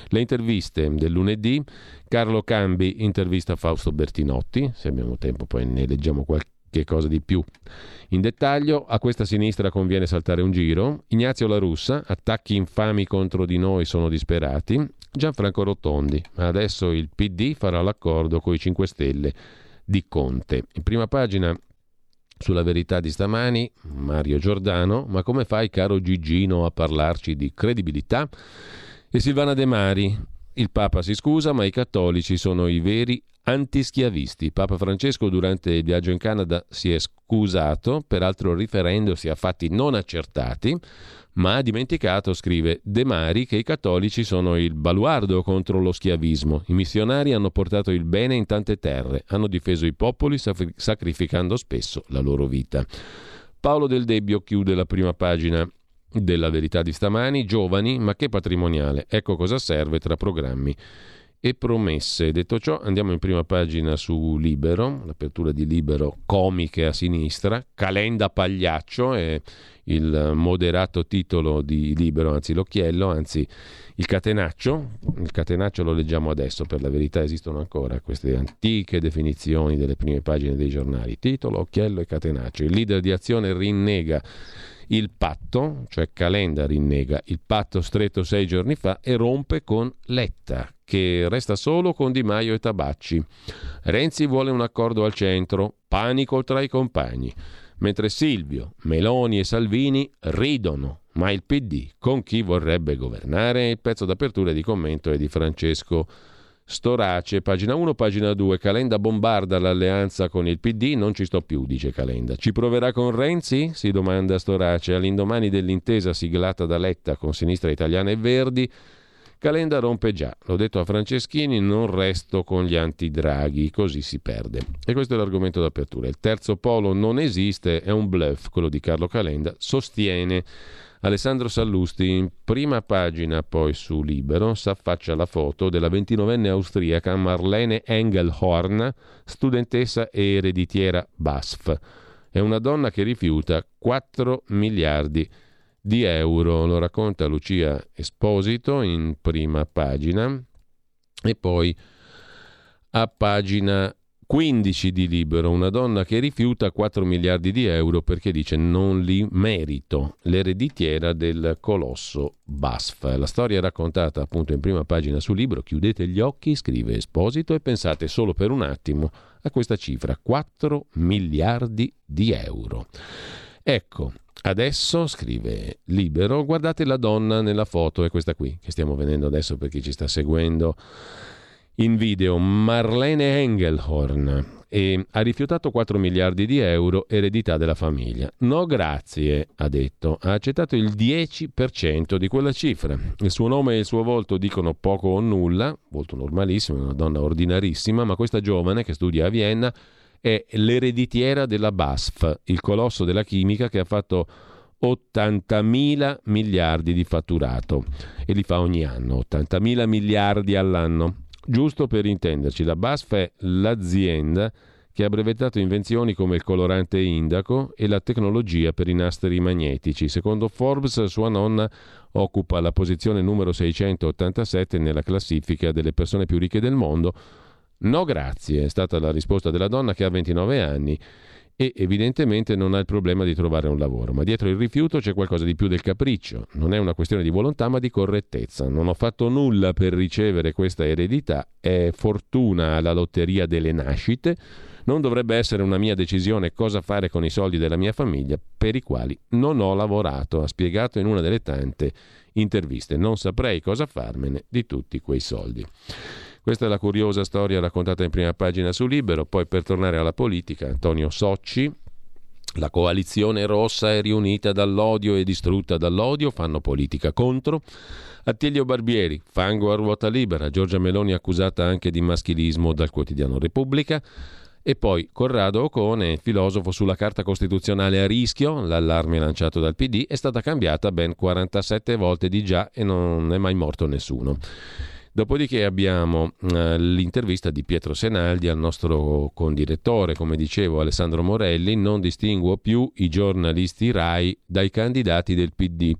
Le interviste del lunedì, Carlo Cambi intervista Fausto Bertinotti, se abbiamo tempo poi ne leggiamo qualche cosa di più. In dettaglio, a questa sinistra conviene saltare un giro. Ignazio La Russa, attacchi infami contro di noi sono disperati. Gianfranco Rotondi, adesso il PD farà l'accordo con i 5 Stelle di Conte. In prima pagina sulla verità di stamani, Mario Giordano, ma come fai caro Gigino a parlarci di credibilità? E Silvana De Mari, il Papa si scusa, ma i cattolici sono i veri antischiavisti. Papa Francesco durante il viaggio in Canada si è scusato, peraltro riferendosi a fatti non accertati, ma ha dimenticato, scrive De Mari, che i cattolici sono il baluardo contro lo schiavismo. I missionari hanno portato il bene in tante terre, hanno difeso i popoli sacrificando spesso la loro vita. Paolo Del Debbio chiude la prima pagina della verità di stamani, giovani, ma che patrimoniale. Ecco cosa serve tra programmi e promesse. Detto ciò, andiamo in prima pagina su Libero, l'apertura di Libero comiche a sinistra, Calenda Pagliaccio è il moderato titolo di Libero, anzi l'occhiello, anzi il catenaccio. Il catenaccio lo leggiamo adesso, per la verità esistono ancora queste antiche definizioni delle prime pagine dei giornali. Titolo, occhiello e catenaccio. Il leader di azione rinnega il patto, cioè Calenda rinnega il patto stretto sei giorni fa e rompe con Letta, che resta solo con Di Maio e Tabacci. Renzi vuole un accordo al centro, panico tra i compagni, mentre Silvio, Meloni e Salvini ridono. Ma il PD con chi vorrebbe governare? Il pezzo d'apertura e di commento è di Francesco Storace, pagina 1, pagina 2. Calenda bombarda l'alleanza con il PD, non ci sto più, dice Calenda. Ci proverà con Renzi? si domanda Storace. All'indomani dell'intesa siglata da Letta con Sinistra Italiana e Verdi, Calenda rompe già, l'ho detto a Franceschini, non resto con gli antidraghi, così si perde. E questo è l'argomento d'apertura. Il terzo polo non esiste, è un bluff, quello di Carlo Calenda, sostiene Alessandro Sallusti, in prima pagina poi su Libero, s'affaccia la foto della 29enne austriaca Marlene Engelhorn, studentessa e ereditiera BASF. È una donna che rifiuta 4 miliardi di euro, lo racconta Lucia Esposito in prima pagina e poi a pagina 15 di libero, una donna che rifiuta 4 miliardi di euro perché dice non li merito, l'ereditiera del colosso BASF. La storia è raccontata appunto in prima pagina sul libro, chiudete gli occhi, scrive Esposito e pensate solo per un attimo a questa cifra, 4 miliardi di euro. Ecco, adesso scrive Libero, guardate la donna nella foto, è questa qui che stiamo vedendo adesso per chi ci sta seguendo in video Marlene Engelhorn e ha rifiutato 4 miliardi di euro eredità della famiglia. No grazie, ha detto, ha accettato il 10% di quella cifra. Il suo nome e il suo volto dicono poco o nulla, volto normalissimo, una donna ordinarissima, ma questa giovane che studia a Vienna è l'ereditiera della BASF, il colosso della chimica che ha fatto 80.000 miliardi di fatturato e li fa ogni anno, 80.000 miliardi all'anno. Giusto per intenderci, la BASF è l'azienda che ha brevettato invenzioni come il colorante indaco e la tecnologia per i nastri magnetici. Secondo Forbes, sua nonna occupa la posizione numero 687 nella classifica delle persone più ricche del mondo. No grazie, è stata la risposta della donna che ha 29 anni e evidentemente non ha il problema di trovare un lavoro, ma dietro il rifiuto c'è qualcosa di più del capriccio, non è una questione di volontà ma di correttezza. Non ho fatto nulla per ricevere questa eredità, è fortuna alla lotteria delle nascite, non dovrebbe essere una mia decisione cosa fare con i soldi della mia famiglia per i quali non ho lavorato, ha spiegato in una delle tante interviste. Non saprei cosa farmene di tutti quei soldi. Questa è la curiosa storia raccontata in prima pagina su Libero. Poi per tornare alla politica, Antonio Socci, la coalizione rossa è riunita dall'odio e distrutta dall'odio, fanno politica contro. Attilio Barbieri, fango a ruota libera, Giorgia Meloni accusata anche di maschilismo dal quotidiano Repubblica. E poi Corrado Ocone, filosofo sulla Carta Costituzionale a rischio, l'allarme lanciato dal PD, è stata cambiata ben 47 volte di già e non è mai morto nessuno. Dopodiché abbiamo eh, l'intervista di Pietro Senaldi al nostro condirettore, come dicevo Alessandro Morelli, non distinguo più i giornalisti RAI dai candidati del PD.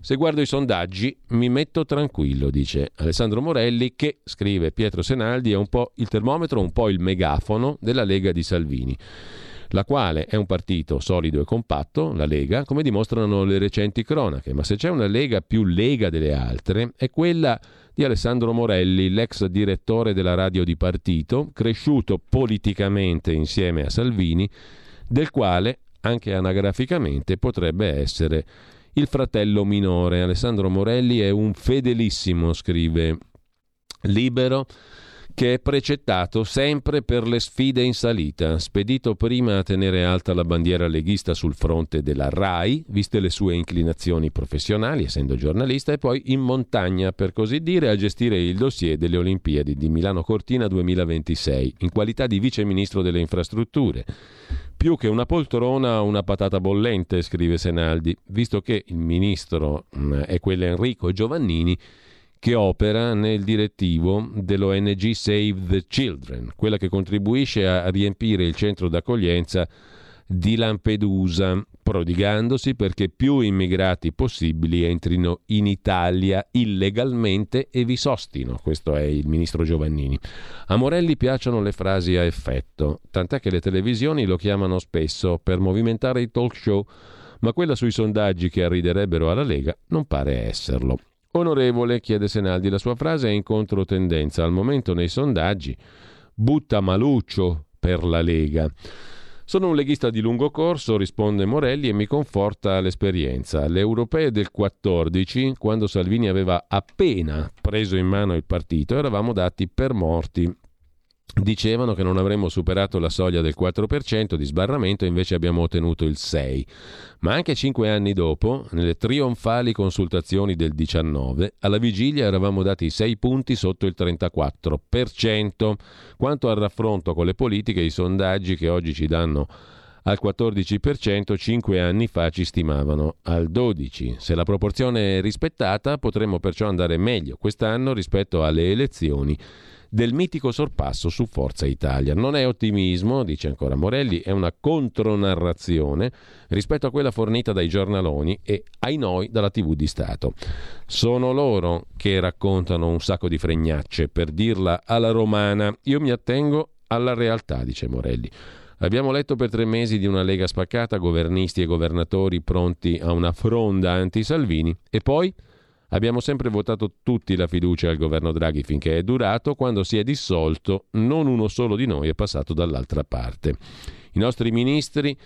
Se guardo i sondaggi mi metto tranquillo, dice Alessandro Morelli, che, scrive Pietro Senaldi, è un po' il termometro, un po' il megafono della Lega di Salvini la quale è un partito solido e compatto, la Lega, come dimostrano le recenti cronache, ma se c'è una Lega più lega delle altre è quella di Alessandro Morelli, l'ex direttore della radio di partito, cresciuto politicamente insieme a Salvini, del quale anche anagraficamente potrebbe essere il fratello minore. Alessandro Morelli è un fedelissimo, scrive Libero che è precettato sempre per le sfide in salita, spedito prima a tenere alta la bandiera leghista sul fronte della RAI, viste le sue inclinazioni professionali, essendo giornalista, e poi in montagna, per così dire, a gestire il dossier delle Olimpiadi di Milano Cortina 2026, in qualità di vice ministro delle infrastrutture. Più che una poltrona, una patata bollente, scrive Senaldi, visto che il ministro mm, è quello Enrico Giovannini, che opera nel direttivo dell'ONG Save the Children, quella che contribuisce a riempire il centro d'accoglienza di Lampedusa, prodigandosi perché più immigrati possibili entrino in Italia illegalmente e vi sostino. Questo è il ministro Giovannini. A Morelli piacciono le frasi a effetto, tant'è che le televisioni lo chiamano spesso per movimentare i talk show, ma quella sui sondaggi che arriderebbero alla Lega non pare esserlo. Onorevole, chiede Senaldi, la sua frase è in controtendenza. Al momento nei sondaggi butta Maluccio per la Lega. Sono un leghista di lungo corso, risponde Morelli, e mi conforta l'esperienza. Le europee del 14, quando Salvini aveva appena preso in mano il partito, eravamo dati per morti. Dicevano che non avremmo superato la soglia del 4% di sbarramento, invece abbiamo ottenuto il 6%. Ma anche cinque anni dopo, nelle trionfali consultazioni del 19, alla vigilia eravamo dati 6 punti sotto il 34%. Quanto al raffronto con le politiche, i sondaggi che oggi ci danno al 14%, cinque anni fa ci stimavano al 12%. Se la proporzione è rispettata, potremmo perciò andare meglio quest'anno rispetto alle elezioni del mitico sorpasso su Forza Italia. Non è ottimismo, dice ancora Morelli, è una contronarrazione rispetto a quella fornita dai giornaloni e ai noi dalla TV di Stato. Sono loro che raccontano un sacco di fregnacce, per dirla alla romana. Io mi attengo alla realtà, dice Morelli. Abbiamo letto per tre mesi di una Lega spaccata, governisti e governatori pronti a una fronda anti-Salvini e poi Abbiamo sempre votato tutti la fiducia al governo Draghi finché è durato, quando si è dissolto non uno solo di noi è passato dall'altra parte. I nostri ministri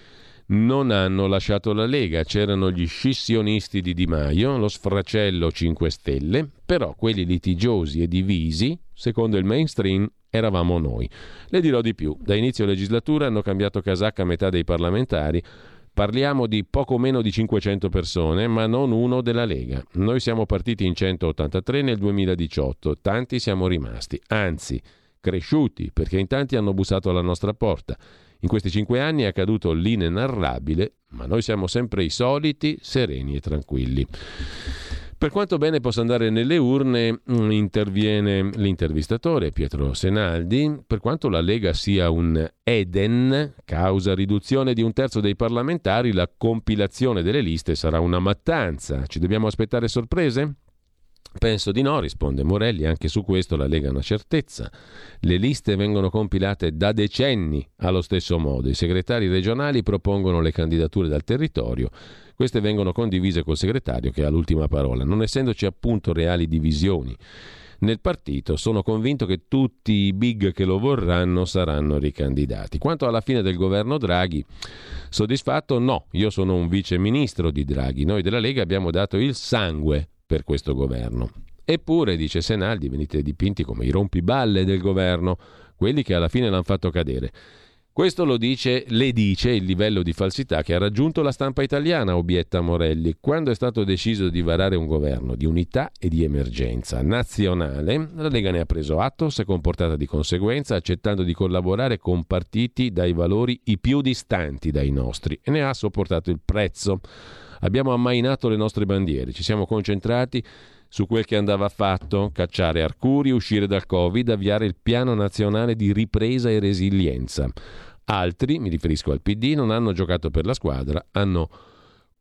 non hanno lasciato la Lega, c'erano gli scissionisti di Di Maio, lo sfracello 5 Stelle, però quelli litigiosi e divisi, secondo il mainstream, eravamo noi. Le dirò di più, da inizio legislatura hanno cambiato casacca metà dei parlamentari, Parliamo di poco meno di 500 persone, ma non uno della Lega. Noi siamo partiti in 183 nel 2018, tanti siamo rimasti, anzi cresciuti, perché in tanti hanno bussato alla nostra porta. In questi cinque anni è accaduto l'inenarrabile, ma noi siamo sempre i soliti, sereni e tranquilli. Per quanto bene possa andare nelle urne, mm, interviene l'intervistatore Pietro Senaldi. Per quanto la Lega sia un Eden, causa riduzione di un terzo dei parlamentari, la compilazione delle liste sarà una mattanza. Ci dobbiamo aspettare sorprese? Penso di no, risponde Morelli, anche su questo la Lega ha una certezza. Le liste vengono compilate da decenni allo stesso modo, i segretari regionali propongono le candidature dal territorio, queste vengono condivise col segretario che ha l'ultima parola, non essendoci appunto reali divisioni. Nel partito sono convinto che tutti i big che lo vorranno saranno ricandidati. Quanto alla fine del governo Draghi, soddisfatto? No, io sono un vice ministro di Draghi. Noi della Lega abbiamo dato il sangue per questo governo. Eppure, dice Senaldi, venite dipinti come i rompiballe del governo, quelli che alla fine l'hanno fatto cadere. Questo lo dice, le dice il livello di falsità che ha raggiunto la stampa italiana, obietta Morelli. Quando è stato deciso di varare un governo di unità e di emergenza nazionale, la Lega ne ha preso atto, si è comportata di conseguenza, accettando di collaborare con partiti dai valori i più distanti dai nostri e ne ha sopportato il prezzo. Abbiamo ammainato le nostre bandiere, ci siamo concentrati su quel che andava fatto, cacciare Arcuri, uscire dal Covid, avviare il piano nazionale di ripresa e resilienza. Altri, mi riferisco al PD, non hanno giocato per la squadra, hanno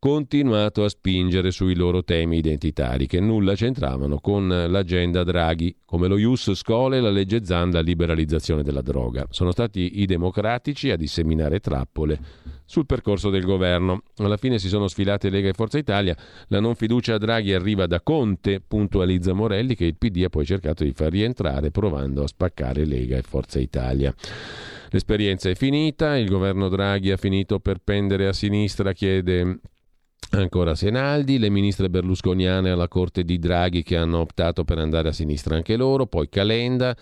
continuato a spingere sui loro temi identitari che nulla c'entravano con l'agenda Draghi, come lo Ius Scole e la legge Zanda liberalizzazione della droga. Sono stati i democratici a disseminare trappole sul percorso del governo. Alla fine si sono sfilate Lega e Forza Italia, la non fiducia a Draghi arriva da Conte, puntualizza Morelli, che il PD ha poi cercato di far rientrare provando a spaccare Lega e Forza Italia. L'esperienza è finita, il governo Draghi ha finito per pendere a sinistra, chiede Ancora Senaldi, le ministre berlusconiane alla corte di Draghi che hanno optato per andare a sinistra anche loro, poi Calenda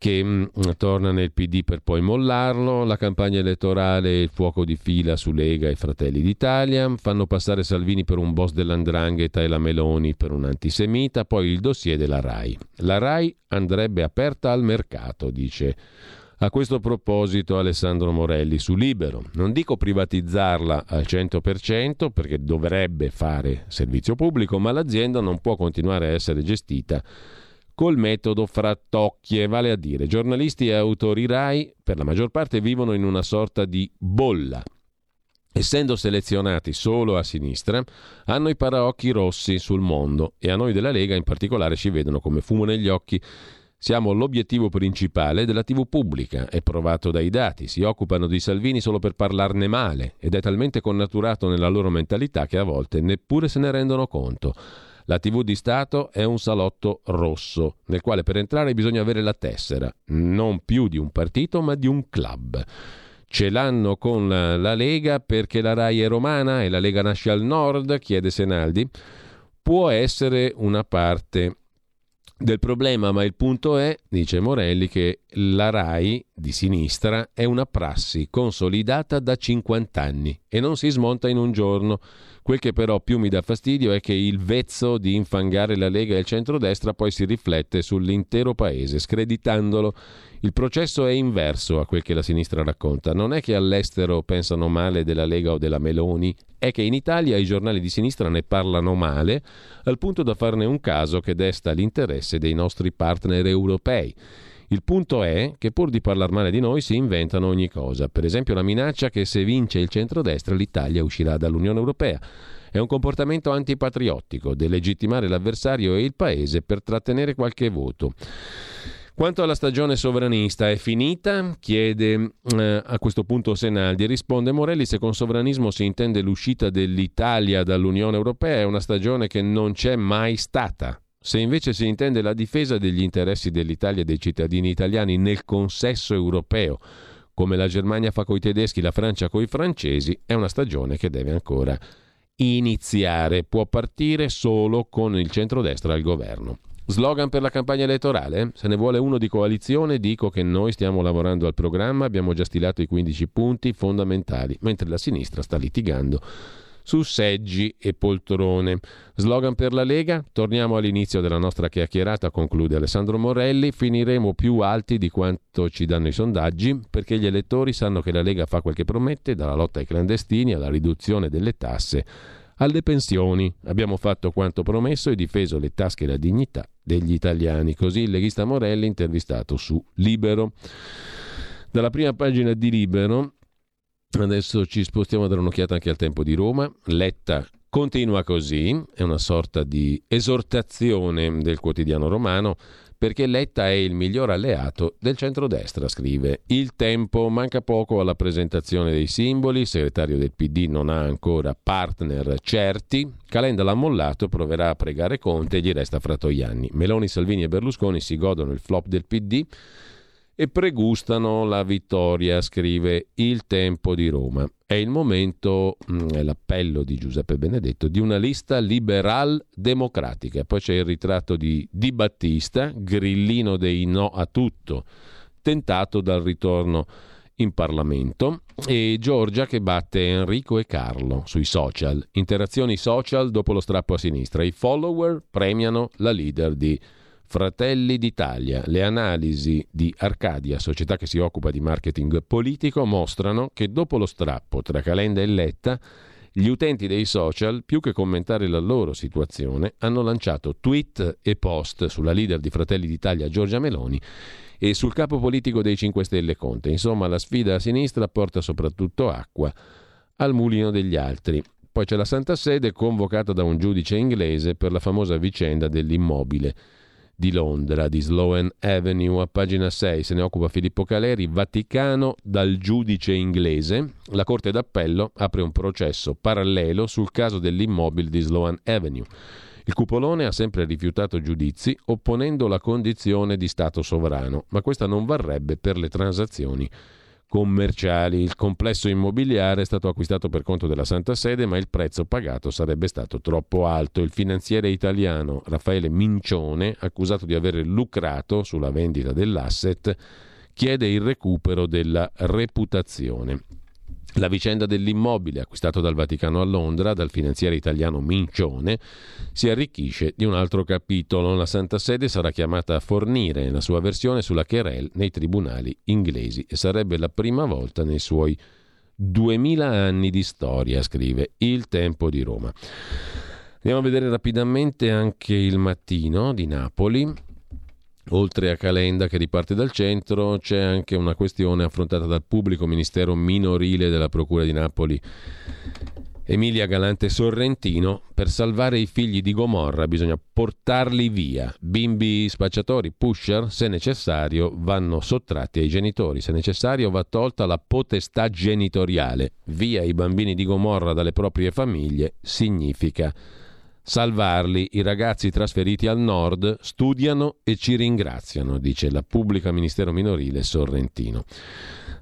che mm, torna nel PD per poi mollarlo, la campagna elettorale il fuoco di fila su Lega e Fratelli d'Italia, fanno passare Salvini per un boss dell'andrangheta e la Meloni per un antisemita, poi il dossier della RAI. La RAI andrebbe aperta al mercato, dice a questo proposito Alessandro Morelli su Libero. Non dico privatizzarla al 100% perché dovrebbe fare servizio pubblico, ma l'azienda non può continuare a essere gestita col metodo frattocchie, vale a dire giornalisti e autori RAI per la maggior parte vivono in una sorta di bolla. Essendo selezionati solo a sinistra, hanno i paraocchi rossi sul mondo e a noi della Lega in particolare ci vedono come fumo negli occhi siamo l'obiettivo principale della TV pubblica, è provato dai dati. Si occupano di Salvini solo per parlarne male ed è talmente connaturato nella loro mentalità che a volte neppure se ne rendono conto. La TV di Stato è un salotto rosso, nel quale per entrare bisogna avere la tessera, non più di un partito ma di un club. Ce l'hanno con la Lega perché la RAI è romana e la Lega nasce al nord, chiede Senaldi. Può essere una parte del problema, ma il punto è, dice Morelli, che la RAI di sinistra è una prassi consolidata da 50 anni e non si smonta in un giorno. Quel che però più mi dà fastidio è che il vezzo di infangare la Lega e il centrodestra poi si riflette sull'intero paese, screditandolo. Il processo è inverso a quel che la sinistra racconta. Non è che all'estero pensano male della Lega o della Meloni, è che in Italia i giornali di sinistra ne parlano male, al punto da farne un caso che desta l'interesse dei nostri partner europei. Il punto è che pur di parlare male di noi si inventano ogni cosa, per esempio la minaccia che se vince il centrodestra l'Italia uscirà dall'Unione Europea. È un comportamento antipatriottico, delegittimare l'avversario e il paese per trattenere qualche voto. Quanto alla stagione sovranista, è finita? Chiede eh, a questo punto Senaldi. Risponde Morelli, se con sovranismo si intende l'uscita dell'Italia dall'Unione Europea, è una stagione che non c'è mai stata. Se invece si intende la difesa degli interessi dell'Italia e dei cittadini italiani nel consesso europeo, come la Germania fa coi tedeschi, la Francia coi francesi, è una stagione che deve ancora iniziare. Può partire solo con il centrodestra al governo. Slogan per la campagna elettorale? Se ne vuole uno di coalizione, dico che noi stiamo lavorando al programma, abbiamo già stilato i 15 punti fondamentali, mentre la sinistra sta litigando su seggi e poltrone. Slogan per la Lega? Torniamo all'inizio della nostra chiacchierata, conclude Alessandro Morelli, finiremo più alti di quanto ci danno i sondaggi, perché gli elettori sanno che la Lega fa quel che promette, dalla lotta ai clandestini alla riduzione delle tasse alle pensioni. Abbiamo fatto quanto promesso e difeso le tasche e la dignità degli italiani. Così il leghista Morelli intervistato su Libero. Dalla prima pagina di Libero, adesso ci spostiamo a dare un'occhiata anche al tempo di Roma. Letta continua così, è una sorta di esortazione del quotidiano romano perché Letta è il miglior alleato del centrodestra, scrive. Il tempo manca poco alla presentazione dei simboli, il segretario del PD non ha ancora partner certi, Calenda l'ha mollato, proverà a pregare Conte e gli resta Fratoianni. Meloni, Salvini e Berlusconi si godono il flop del PD e pregustano la vittoria, scrive Il Tempo di Roma. È il momento, mm, è l'appello di Giuseppe Benedetto, di una lista liberal democratica. Poi c'è il ritratto di Di Battista, grillino dei no a tutto, tentato dal ritorno in Parlamento e Giorgia che batte Enrico e Carlo sui social. Interazioni social dopo lo strappo a sinistra. I follower premiano la leader di Fratelli d'Italia, le analisi di Arcadia, società che si occupa di marketing politico, mostrano che dopo lo strappo tra Calenda e Letta, gli utenti dei social, più che commentare la loro situazione, hanno lanciato tweet e post sulla leader di Fratelli d'Italia Giorgia Meloni e sul capo politico dei 5 Stelle Conte. Insomma, la sfida a sinistra porta soprattutto acqua al mulino degli altri. Poi c'è la Santa Sede convocata da un giudice inglese per la famosa vicenda dell'immobile di Londra, di Sloan Avenue, a pagina 6, se ne occupa Filippo Caleri, Vaticano dal giudice inglese. La Corte d'Appello apre un processo parallelo sul caso dell'immobile di Sloan Avenue. Il cupolone ha sempre rifiutato giudizi opponendo la condizione di Stato sovrano, ma questa non varrebbe per le transazioni commerciali. Il complesso immobiliare è stato acquistato per conto della Santa Sede, ma il prezzo pagato sarebbe stato troppo alto. Il finanziere italiano Raffaele Mincione, accusato di aver lucrato sulla vendita dell'asset, chiede il recupero della reputazione. La vicenda dell'immobile acquistato dal Vaticano a Londra dal finanziere italiano Mincione si arricchisce di un altro capitolo. La Santa Sede sarà chiamata a fornire la sua versione sulla querel nei tribunali inglesi e sarebbe la prima volta nei suoi duemila anni di storia, scrive Il Tempo di Roma. Andiamo a vedere rapidamente anche il mattino di Napoli. Oltre a Calenda che riparte dal centro, c'è anche una questione affrontata dal pubblico ministero minorile della Procura di Napoli. Emilia Galante Sorrentino, per salvare i figli di Gomorra bisogna portarli via. Bimbi spacciatori, pusher, se necessario, vanno sottratti ai genitori. Se necessario, va tolta la potestà genitoriale. Via i bambini di Gomorra dalle proprie famiglie significa salvarli. I ragazzi trasferiti al nord studiano e ci ringraziano, dice la pubblica ministero minorile Sorrentino.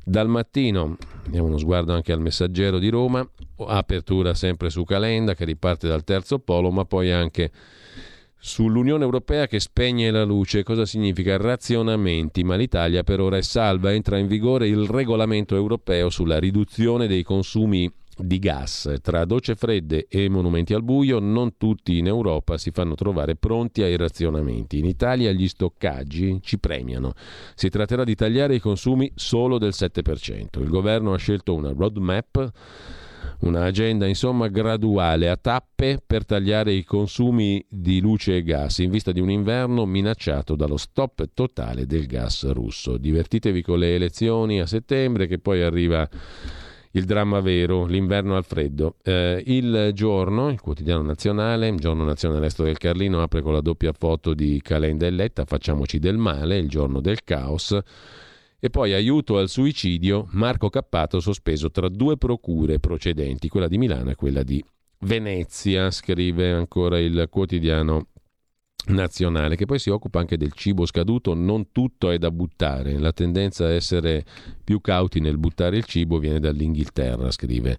Dal mattino diamo uno sguardo anche al messaggero di Roma, apertura sempre su Calenda che riparte dal terzo polo, ma poi anche Sull'Unione Europea che spegne la luce, cosa significa razionamenti? Ma l'Italia per ora è salva, entra in vigore il regolamento europeo sulla riduzione dei consumi di gas. Tra docce fredde e monumenti al buio, non tutti in Europa si fanno trovare pronti ai razionamenti. In Italia gli stoccaggi ci premiano. Si tratterà di tagliare i consumi solo del 7%. Il governo ha scelto una roadmap una agenda insomma graduale a tappe per tagliare i consumi di luce e gas in vista di un inverno minacciato dallo stop totale del gas russo. Divertitevi con le elezioni a settembre che poi arriva il dramma vero, l'inverno al freddo. Eh, il giorno, il quotidiano nazionale, il giorno nazionale Resto del Carlino apre con la doppia foto di Calenda e Letta, facciamoci del male, il giorno del caos. E poi aiuto al suicidio, Marco Cappato sospeso tra due procure procedenti, quella di Milano e quella di Venezia, scrive ancora il quotidiano nazionale, che poi si occupa anche del cibo scaduto, non tutto è da buttare, la tendenza a essere più cauti nel buttare il cibo viene dall'Inghilterra, scrive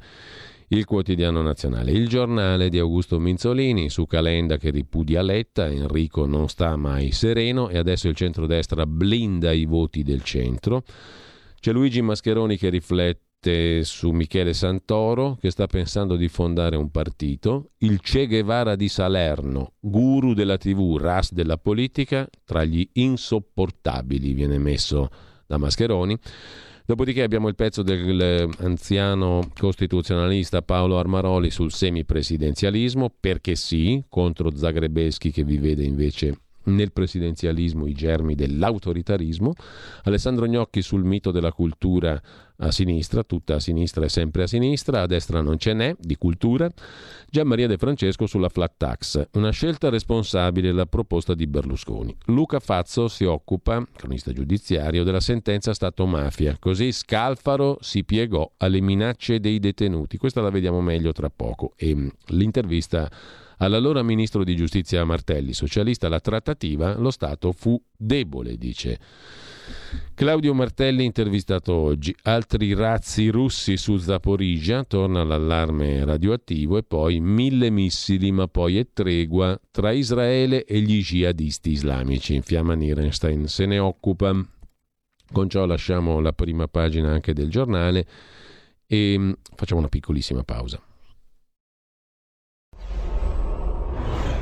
il quotidiano nazionale. Il giornale di Augusto Minzolini su Calenda che ripudia Letta, Enrico non sta mai sereno e adesso il centrodestra blinda i voti del centro. C'è Luigi Mascheroni che riflette su Michele Santoro che sta pensando di fondare un partito, il Che Guevara di Salerno, guru della TV, ras della politica, tra gli insopportabili viene messo da Mascheroni. Dopodiché abbiamo il pezzo dell'anziano costituzionalista Paolo Armaroli sul semipresidenzialismo, perché sì, contro Zagrebeschi che vi vede invece nel presidenzialismo i germi dell'autoritarismo, Alessandro Gnocchi sul mito della cultura a sinistra, tutta a sinistra e sempre a sinistra, a destra non ce n'è, di cultura, Gian Maria De Francesco sulla flat tax, una scelta responsabile la proposta di Berlusconi. Luca Fazzo si occupa, cronista giudiziario, della sentenza Stato-mafia, così Scalfaro si piegò alle minacce dei detenuti, questa la vediamo meglio tra poco, e mm, l'intervista All'allora ministro di giustizia Martelli, socialista, la trattativa, lo Stato fu debole, dice. Claudio Martelli intervistato oggi. Altri razzi russi su Zaporizia, torna l'allarme radioattivo e poi mille missili, ma poi è tregua tra Israele e gli jihadisti islamici. Infiamma Nierenstein se ne occupa. Con ciò lasciamo la prima pagina anche del giornale e mm, facciamo una piccolissima pausa.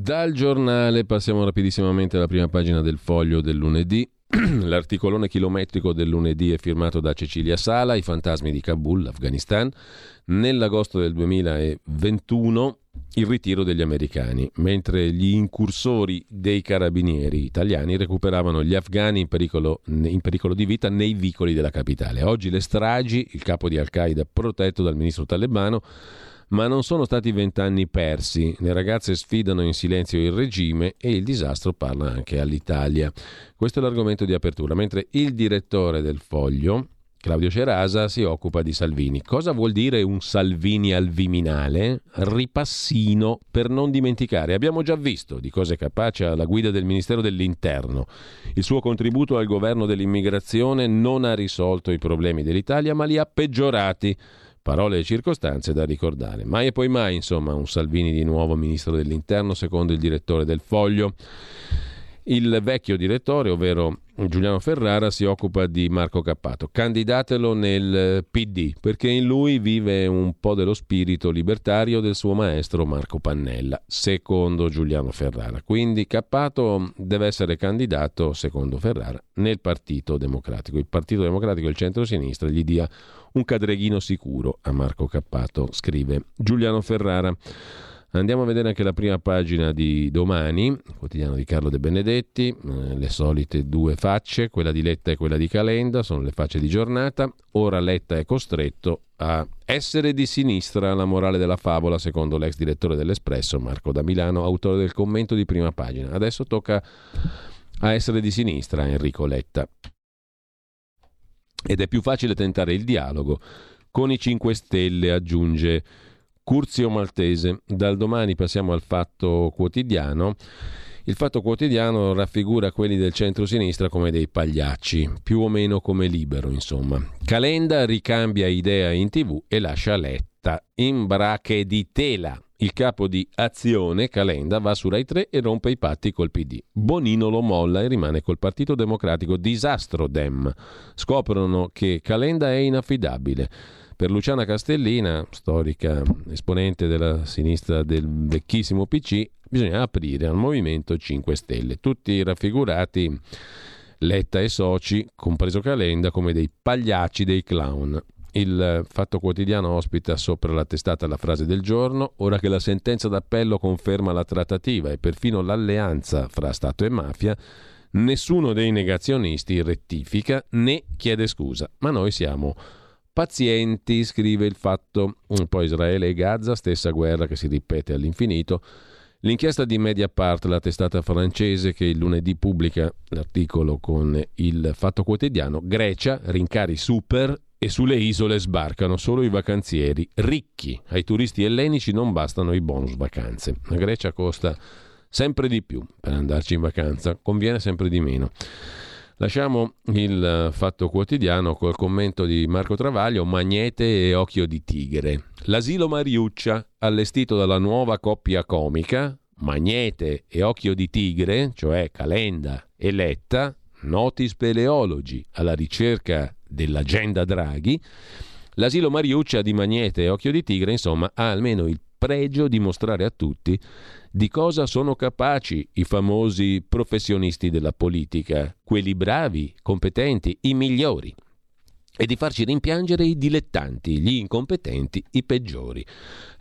Dal giornale passiamo rapidissimamente alla prima pagina del foglio del lunedì. L'articolone chilometrico del lunedì è firmato da Cecilia Sala, I fantasmi di Kabul, Afghanistan. Nell'agosto del 2021 il ritiro degli americani, mentre gli incursori dei carabinieri italiani recuperavano gli afghani in pericolo, in pericolo, di vita nei vicoli della capitale. Oggi le stragi, il capo di Al-Qaeda protetto dal ministro talebano, ma non sono stati vent'anni persi. Le ragazze sfidano in silenzio il regime e il disastro parla anche all'Italia. Questo è l'argomento di apertura, mentre il direttore del foglio, Claudio Cerasa si occupa di Salvini. Cosa vuol dire un Salvini al Viminale? Ripassino per non dimenticare. Abbiamo già visto di cosa è capace alla guida del Ministero dell'Interno. Il suo contributo al governo dell'immigrazione non ha risolto i problemi dell'Italia, ma li ha peggiorati. Parole e circostanze da ricordare. Mai e poi mai, insomma, un Salvini di nuovo ministro dell'Interno, secondo il direttore del Foglio. Il vecchio direttore, ovvero Giuliano Ferrara, si occupa di Marco Cappato. Candidatelo nel PD, perché in lui vive un po' dello spirito libertario del suo maestro Marco Pannella, secondo Giuliano Ferrara. Quindi Cappato deve essere candidato, secondo Ferrara, nel Partito Democratico. Il Partito Democratico e il centro-sinistra gli dia un cadreghino sicuro a Marco Cappato, scrive Giuliano Ferrara. Andiamo a vedere anche la prima pagina di domani, quotidiano di Carlo De Benedetti, eh, le solite due facce, quella di Letta e quella di Calenda, sono le facce di giornata. Ora Letta è costretto a essere di sinistra, la morale della favola, secondo l'ex direttore dell'Espresso, Marco da Milano, autore del commento di prima pagina. Adesso tocca a essere di sinistra Enrico Letta. Ed è più facile tentare il dialogo con i 5 Stelle, aggiunge Curzio Maltese. Dal domani passiamo al fatto quotidiano. Il fatto quotidiano raffigura quelli del centro-sinistra come dei pagliacci, più o meno come libero, insomma. Calenda ricambia idea in tv e lascia Letta in brache di tela. Il capo di Azione, Calenda, va su Rai 3 e rompe i patti col PD. Bonino lo molla e rimane col Partito Democratico. Disastro Dem. Scoprono che Calenda è inaffidabile. Per Luciana Castellina, storica esponente della sinistra del vecchissimo PC, bisogna aprire al Movimento 5 Stelle. Tutti raffigurati Letta e soci, compreso Calenda, come dei pagliacci, dei clown. Il Fatto Quotidiano ospita sopra la testata la frase del giorno, ora che la sentenza d'appello conferma la trattativa e perfino l'alleanza fra Stato e mafia, nessuno dei negazionisti rettifica né chiede scusa, ma noi siamo pazienti, scrive il fatto. Poi Israele e Gaza, stessa guerra che si ripete all'infinito. L'inchiesta di Mediapart, la testata francese che il lunedì pubblica l'articolo con il Fatto Quotidiano, Grecia, rincari super e sulle isole sbarcano solo i vacanzieri ricchi. Ai turisti ellenici non bastano i bonus vacanze. La Grecia costa sempre di più per andarci in vacanza, conviene sempre di meno. Lasciamo il eh, fatto quotidiano col commento di Marco Travaglio, Magnete e Occhio di Tigre. L'asilo Mariuccia, allestito dalla nuova coppia comica, Magnete e Occhio di Tigre, cioè Calenda e Letta, noti speleologi alla ricerca dell'agenda Draghi, l'asilo Mariuccia di Magnete e Occhio di Tigre, insomma, ha almeno il pregio di mostrare a tutti di cosa sono capaci i famosi professionisti della politica, quelli bravi, competenti, i migliori, e di farci rimpiangere i dilettanti, gli incompetenti, i peggiori.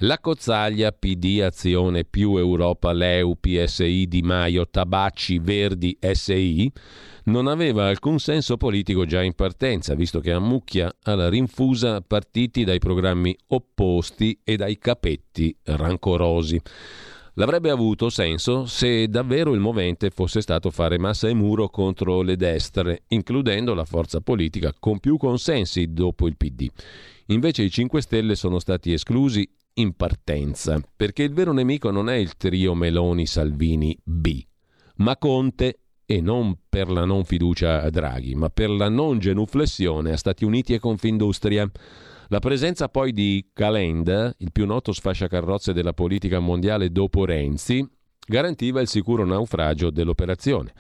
La cozzaglia PD Azione più Europa Leu PSI Di Maio Tabacci Verdi SI non aveva alcun senso politico già in partenza, visto che ammucchia alla rinfusa partiti dai programmi opposti e dai capetti rancorosi. L'avrebbe avuto senso se davvero il movente fosse stato fare massa e muro contro le destre, includendo la forza politica con più consensi dopo il PD. Invece i 5 Stelle sono stati esclusi in partenza, perché il vero nemico non è il trio Meloni-Salvini B, ma Conte e non per la non fiducia a Draghi, ma per la non genuflessione a Stati Uniti e Confindustria. La presenza poi di Calenda, il più noto sfasciacarrozze della politica mondiale dopo Renzi, garantiva il sicuro naufragio dell'operazione.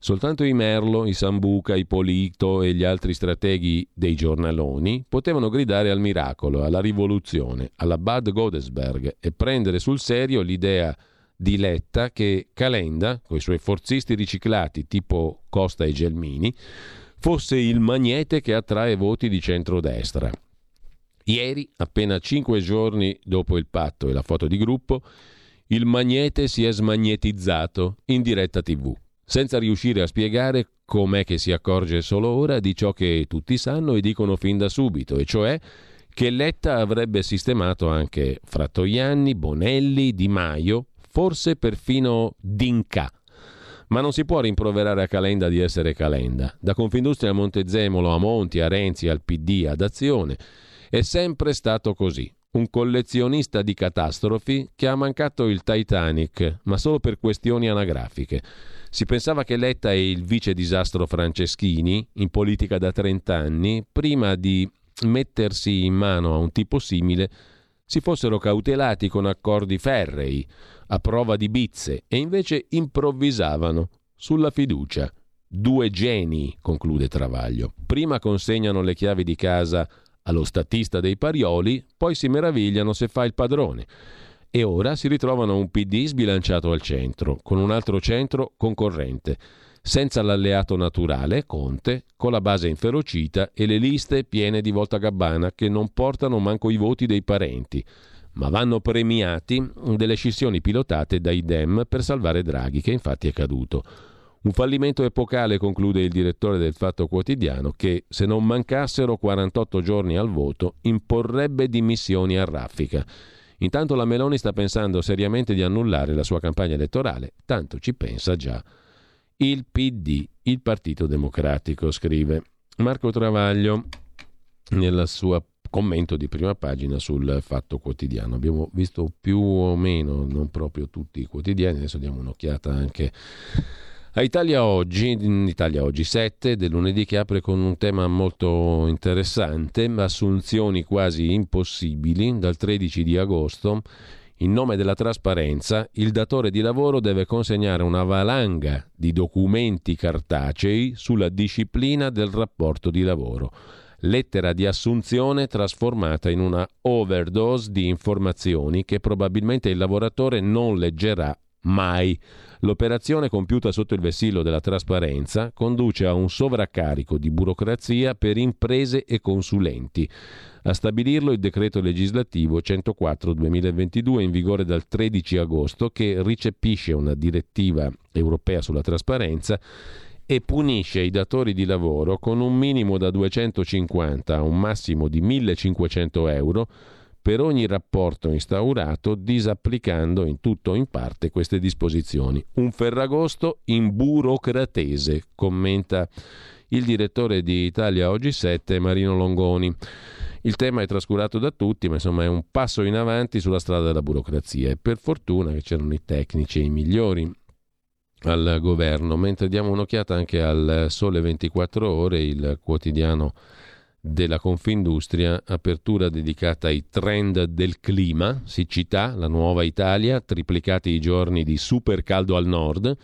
Soltanto i Merlo, i Sambuca, i Polito e gli altri strateghi dei giornaloni potevano gridare al miracolo, alla rivoluzione, alla Bad Godesberg e prendere sul serio l'idea di Letta che Calenda, con i suoi forzisti riciclati tipo Costa e Gelmini, fosse il magnete che attrae voti di centrodestra Ieri, appena cinque giorni dopo il patto e la foto di gruppo, il magnete si è smagnetizzato in diretta tv, senza riuscire a spiegare com'è che si accorge solo ora di ciò che tutti sanno e dicono fin da subito, e cioè che Letta avrebbe sistemato anche Frattoianni, Bonelli, Di Maio, forse perfino Dinca. Ma non si può rimproverare a Calenda di essere Calenda. Da Confindustria a Montezemolo, a Monti, a Renzi, al PD, ad Azione è sempre stato così. Un collezionista di catastrofi che ha mancato il Titanic, ma solo per questioni anagrafiche. Si pensava che Letta e il vice disastro Franceschini, in politica da 30 anni, prima di mettersi in mano a un tipo simile, si fossero cautelati con accordi ferrei, a prova di bizze, e invece improvvisavano sulla fiducia. Due geni, conclude Travaglio. Prima consegnano le chiavi di casa allo statista dei Parioli, poi si meravigliano se fa il padrone. E ora si ritrovano un PD sbilanciato al centro, con un altro centro concorrente, senza l'alleato naturale, Conte, con la base inferocita e le liste piene di volta gabbana che non portano manco i voti dei parenti. ma vanno premiati delle scissioni pilotate dai Dem per salvare Draghi, che infatti è caduto. Un fallimento epocale, conclude il direttore del Fatto Quotidiano, che se non mancassero 48 giorni al voto imporrebbe dimissioni a raffica. Intanto la Meloni sta pensando seriamente di annullare la sua campagna elettorale, tanto ci pensa già il PD, il Partito Democratico, scrive Marco Travaglio nel suo commento di prima pagina sul Fatto Quotidiano. Abbiamo visto più o meno, non proprio tutti i quotidiani, adesso diamo un'occhiata anche a Italia Oggi, Italia Oggi 7 del lunedì che apre con un tema molto interessante, assunzioni quasi impossibili dal 13 di agosto. In nome della trasparenza, il datore di lavoro deve consegnare una valanga di documenti cartacei sulla disciplina del rapporto di lavoro. Lettera di assunzione trasformata in una overdose di informazioni che probabilmente il lavoratore non leggerà mai. L'operazione compiuta sotto il vessillo della trasparenza conduce a un sovraccarico di burocrazia per imprese e consulenti. A stabilirlo il decreto legislativo 104-2022 in vigore dal 13 agosto che ricepisce una direttiva europea sulla trasparenza e punisce i datori di lavoro con un minimo da 250 a un massimo di 1500 euro per ogni rapporto instaurato disapplicando in tutto o in parte queste disposizioni. Un ferragosto in burocratese, commenta il direttore di Italia Oggi 7 Marino Longoni. Il tema è trascurato da tutti, ma insomma è un passo in avanti sulla strada della burocrazia e per fortuna che c'erano i tecnici e i migliori al governo, mentre diamo un'occhiata anche al Sole 24 ore, il quotidiano della Confindustria, apertura dedicata ai trend del clima, siccità, la nuova Italia, triplicati i giorni di super caldo al nord.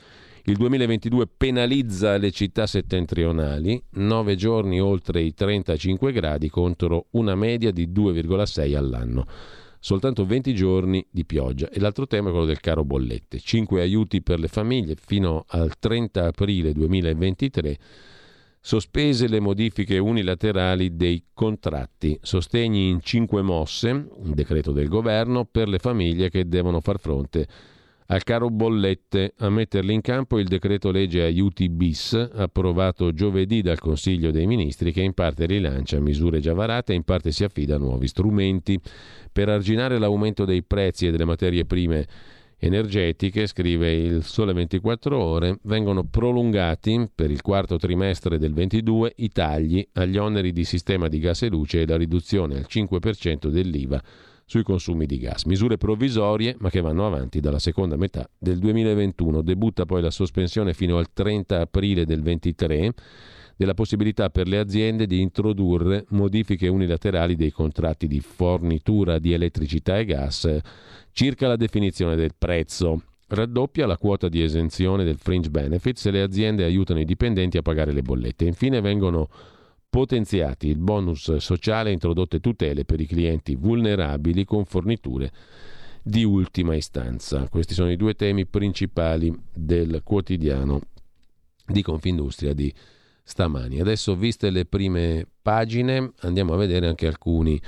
Il 2022 penalizza le città settentrionali, 9 giorni oltre i 35 gradi contro una media di 2,6 all'anno. Soltanto 20 giorni di pioggia. E l'altro tema è quello del caro bollette. 5 aiuti per le famiglie fino al 30 aprile 2023 sospese le modifiche unilaterali dei contratti, sostegni in cinque mosse, un decreto del governo, per le famiglie che devono far fronte al caro bollette, a metterli in campo il decreto legge aiuti bis, approvato giovedì dal Consiglio dei Ministri, che in parte rilancia misure già varate e in parte si affida a nuovi strumenti. Per arginare l'aumento dei prezzi e delle materie prime energetiche, scrive il Sole 24 Ore, vengono prolungati per il quarto trimestre del 22 i tagli agli oneri di sistema di gas e luce e la riduzione al 5% dell'IVA sui consumi di gas. Misure provvisorie ma che vanno avanti dalla seconda metà del 2021. Debutta poi la sospensione fino al 30 aprile del 23 della possibilità per le aziende di introdurre modifiche unilaterali dei contratti di fornitura di elettricità e gas circa la definizione del prezzo. Raddoppia la quota di esenzione del fringe benefit se le aziende aiutano i dipendenti a pagare le bollette. Infine vengono potenziati il bonus sociale e introdotte tutele per i clienti vulnerabili con forniture di ultima istanza. Questi sono i due temi principali del quotidiano di Confindustria di stamani. Adesso, viste le prime pagine, andiamo a vedere anche alcuni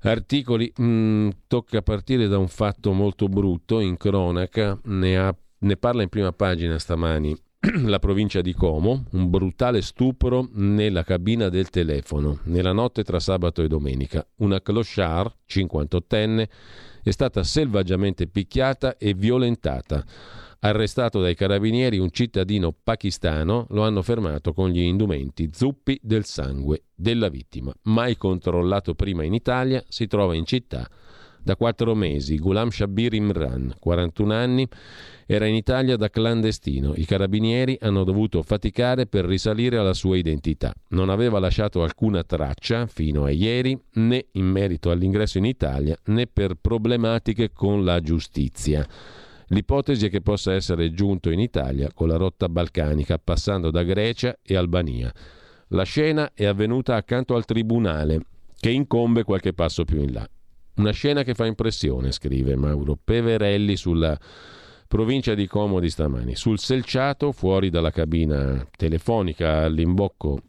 articoli. Mm, tocca partire da un fatto molto brutto in cronaca, ne, ha, ne parla in prima pagina stamani la provincia di Como, un brutale stupro nella cabina del telefono, nella notte tra sabato e domenica. Una clochard, 58enne, è stata selvaggiamente picchiata e violentata. Arrestato dai carabinieri un cittadino pakistano, lo hanno fermato con gli indumenti zuppi del sangue della vittima. Mai controllato prima in Italia, si trova in città da quattro mesi. Ghulam Shabir Imran, 41 anni, era in Italia da clandestino. I carabinieri hanno dovuto faticare per risalire alla sua identità. Non aveva lasciato alcuna traccia fino a ieri, né in merito all'ingresso in Italia, né per problematiche con la giustizia. L'ipotesi è che possa essere giunto in Italia con la rotta balcanica, passando da Grecia e Albania. La scena è avvenuta accanto al tribunale, che incombe qualche passo più in là. Una scena che fa impressione, scrive Mauro Peverelli sulla provincia di Como di stamani. Sul selciato, fuori dalla cabina telefonica all'imbocco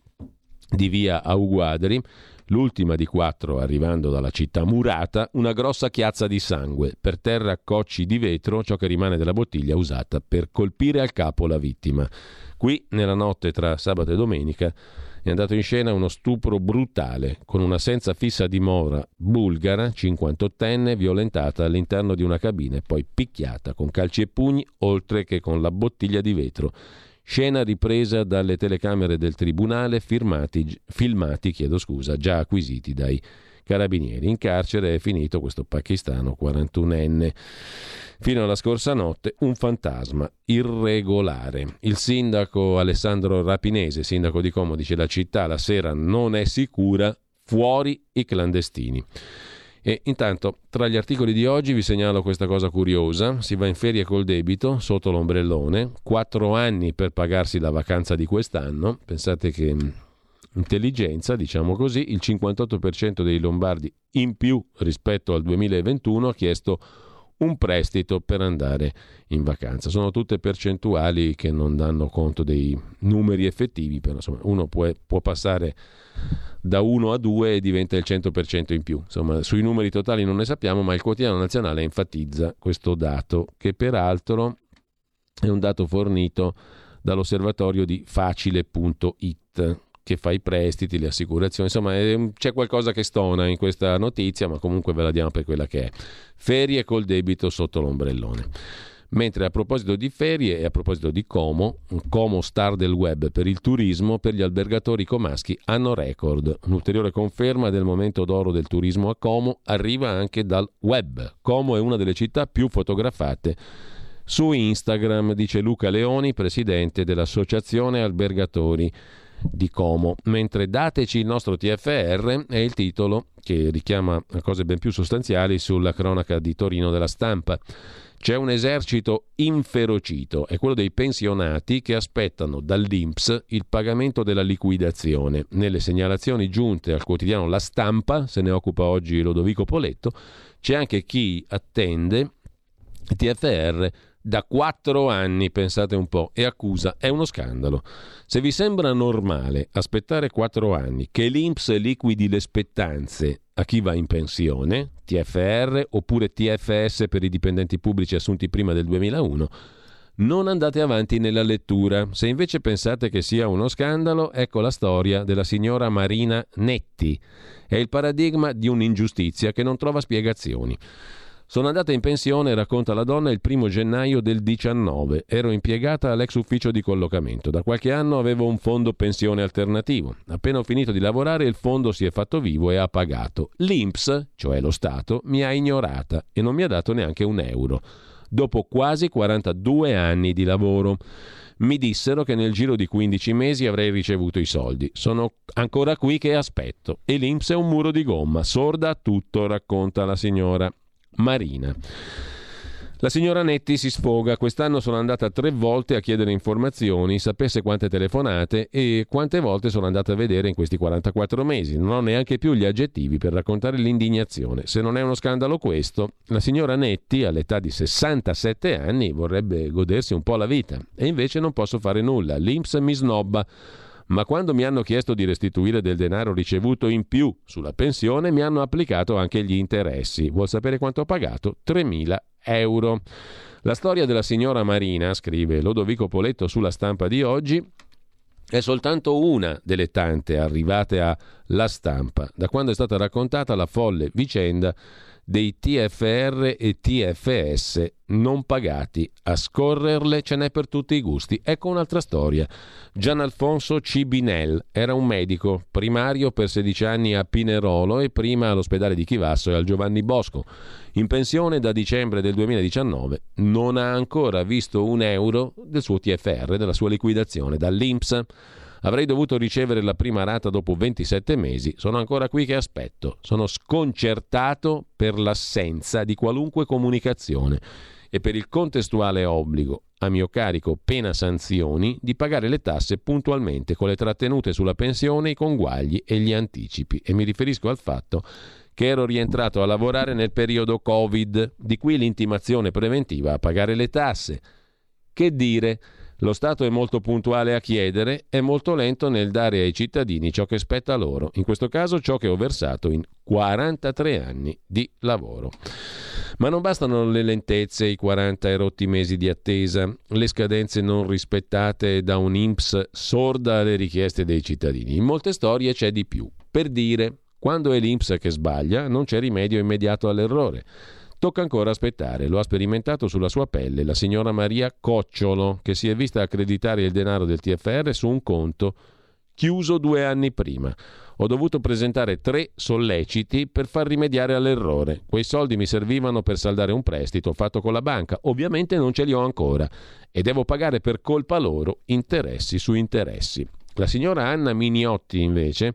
di via Auguadri, L'ultima di quattro, arrivando dalla città murata, una grossa chiazza di sangue, per terra cocci di vetro, ciò che rimane della bottiglia usata per colpire al capo la vittima. Qui, nella notte tra sabato e domenica, è andato in scena uno stupro brutale con una senza fissa dimora bulgara, 58enne, violentata all'interno di una cabina e poi picchiata con calci e pugni oltre che con la bottiglia di vetro. Scena ripresa dalle telecamere del tribunale, firmati, filmati scusa, già acquisiti dai carabinieri. In carcere è finito questo pakistano 41enne. Fino alla scorsa notte un fantasma irregolare. Il sindaco Alessandro Rapinese, sindaco di Como, dice la città la sera non è sicura, fuori i clandestini. E intanto, tra gli articoli di oggi vi segnalo questa cosa curiosa. Si va in ferie col debito, sotto l'ombrellone, quattro anni per pagarsi la vacanza di quest'anno. Pensate che intelligenza, diciamo così, il 58% dei lombardi in più rispetto al 2021 ha chiesto un prestito per andare in vacanza. Sono tutte percentuali che non danno conto dei numeri effettivi, però insomma, uno può, può passare da 1 a 2 e diventa il 100% in più. Insomma, sui numeri totali non ne sappiamo, ma il quotidiano nazionale enfatizza questo dato, che peraltro è un dato fornito dall'osservatorio di facile.it che fa i prestiti, le assicurazioni, insomma c'è qualcosa che stona in questa notizia, ma comunque ve la diamo per quella che è. Ferie col debito sotto l'ombrellone. Mentre a proposito di ferie e a proposito di Como, Como star del web per il turismo, per gli albergatori comaschi hanno record. Un'ulteriore conferma del momento d'oro del turismo a Como arriva anche dal web. Como è una delle città più fotografate su Instagram, dice Luca Leoni, presidente dell'Associazione Albergatori di Como, mentre dateci il nostro TFR è il titolo che richiama cose ben più sostanziali sulla cronaca di Torino della stampa. C'è un esercito inferocito, è quello dei pensionati che aspettano dall'INPS il pagamento della liquidazione. Nelle segnalazioni giunte al quotidiano La Stampa, se ne occupa oggi Lodovico Poletto, c'è anche chi attende TFR da quattro anni, pensate un po', e accusa è uno scandalo. Se vi sembra normale aspettare quattro anni che l'Inps liquidi le spettanze a chi va in pensione, TFR oppure TFS per i dipendenti pubblici assunti prima del 2001, non andate avanti nella lettura. Se invece pensate che sia uno scandalo, ecco la storia della signora Marina Netti. È il paradigma di un'ingiustizia che non trova spiegazioni. Sono andata in pensione, racconta la donna, il primo gennaio del 19. Ero impiegata all'ex ufficio di collocamento. Da qualche anno avevo un fondo pensione alternativo. Appena ho finito di lavorare, il fondo si è fatto vivo e ha pagato. L'INPS, cioè lo Stato, mi ha ignorata e non mi ha dato neanche un euro. Dopo quasi 42 anni di lavoro. Mi dissero che nel giro di 15 mesi avrei ricevuto i soldi. Sono ancora qui che aspetto. E l'Inps è un muro di gomma, sorda a tutto, racconta la signora marina. La signora Netti si sfoga, quest'anno sono andata tre volte a chiedere informazioni, sapesse quante telefonate e quante volte sono andata a vedere in questi 44 mesi. Non ho neanche più gli aggettivi per raccontare l'indignazione. Se non è uno scandalo questo, la signora Netti all'età di 67 anni vorrebbe godersi un po' la vita e invece non posso fare nulla. L'Inps mi snobba ma quando mi hanno chiesto di restituire del denaro ricevuto in più sulla pensione mi hanno applicato anche gli interessi. Vuol sapere quanto ho pagato? 3.000 euro. La storia della signora Marina, scrive Lodovico Poletto sulla stampa di oggi, è soltanto una delle tante arrivate a La Stampa, da quando è stata raccontata la folle vicenda dei TFR e TFS non pagati. A scorrerle ce n'è per tutti i gusti. Ecco un'altra storia. Gian Alfonso Cibinel era un medico, primario per 16 anni a Pinerolo e prima all'ospedale di Chivasso e al Giovanni Bosco. In pensione da dicembre del 2019 non ha ancora visto un euro del suo TFR, della sua liquidazione dall'Inps. Avrei dovuto ricevere la prima rata dopo 27 mesi, sono ancora qui che aspetto. Sono sconcertato per l'assenza di qualunque comunicazione e per il contestuale obbligo a mio carico pena sanzioni di pagare le tasse puntualmente con le trattenute sulla pensione, i conguagli e gli anticipi. E mi riferisco al fatto che ero rientrato a lavorare nel periodo Covid, di qui l'intimazione preventiva a pagare le tasse. Che dire? Lo Stato è molto puntuale a chiedere, è molto lento nel dare ai cittadini ciò che spetta loro, in questo caso ciò che ho versato in 43 anni di lavoro. Ma non bastano le lentezze, i 40 e rotti mesi di attesa, le scadenze non rispettate da un INPS sorda alle richieste dei cittadini. In molte storie c'è di più. Per dire, quando è l'INPS che sbaglia, non c'è rimedio immediato all'errore. Tocca ancora aspettare, lo ha sperimentato sulla sua pelle la signora Maria Cocciolo, che si è vista accreditare il denaro del TFR su un conto chiuso due anni prima. Ho dovuto presentare tre solleciti per far rimediare all'errore. Quei soldi mi servivano per saldare un prestito fatto con la banca. Ovviamente non ce li ho ancora e devo pagare per colpa loro interessi su interessi. La signora Anna Miniotti, invece,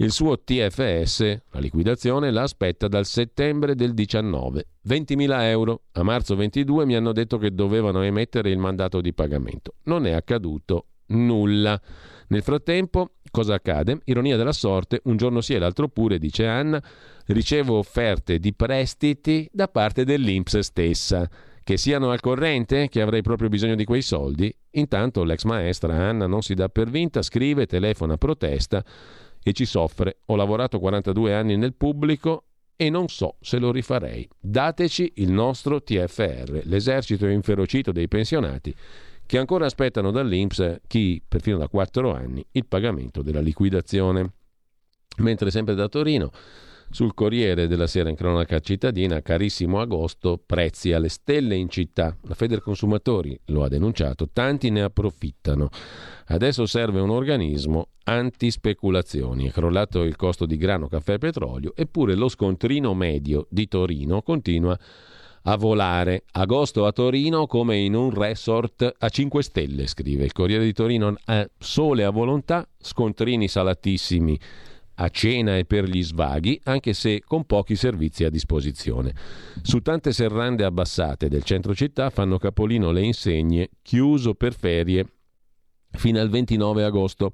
il suo TFS, la liquidazione, la aspetta dal settembre del 19. 20.000 euro. A marzo 22 mi hanno detto che dovevano emettere il mandato di pagamento. Non è accaduto nulla. Nel frattempo, cosa accade? Ironia della sorte, un giorno sì e l'altro pure, dice Anna, ricevo offerte di prestiti da parte dell'Inps stessa. Che siano al corrente, che avrei proprio bisogno di quei soldi. Intanto l'ex maestra Anna non si dà per vinta, scrive, telefona, protesta e ci soffre. Ho lavorato 42 anni nel pubblico e non so se lo rifarei. Dateci il nostro TFR, l'esercito inferocito dei pensionati che ancora aspettano dall'Inps chi, perfino da 4 anni, il pagamento della liquidazione. Mentre sempre da Torino, sul Corriere della Sera in cronaca cittadina, carissimo agosto, prezzi alle stelle in città. La Federconsumatori lo ha denunciato, tanti ne approfittano. Adesso serve un organismo anti-speculazioni. È crollato il costo di grano, caffè e petrolio, eppure lo scontrino medio di Torino continua a volare. Agosto a Torino come in un resort a 5 stelle, scrive il Corriere di Torino. Sole a volontà, scontrini salatissimi a cena e per gli svaghi, anche se con pochi servizi a disposizione. Su tante serrande abbassate del centro città fanno capolino le insegne chiuso per ferie fino al 29 agosto.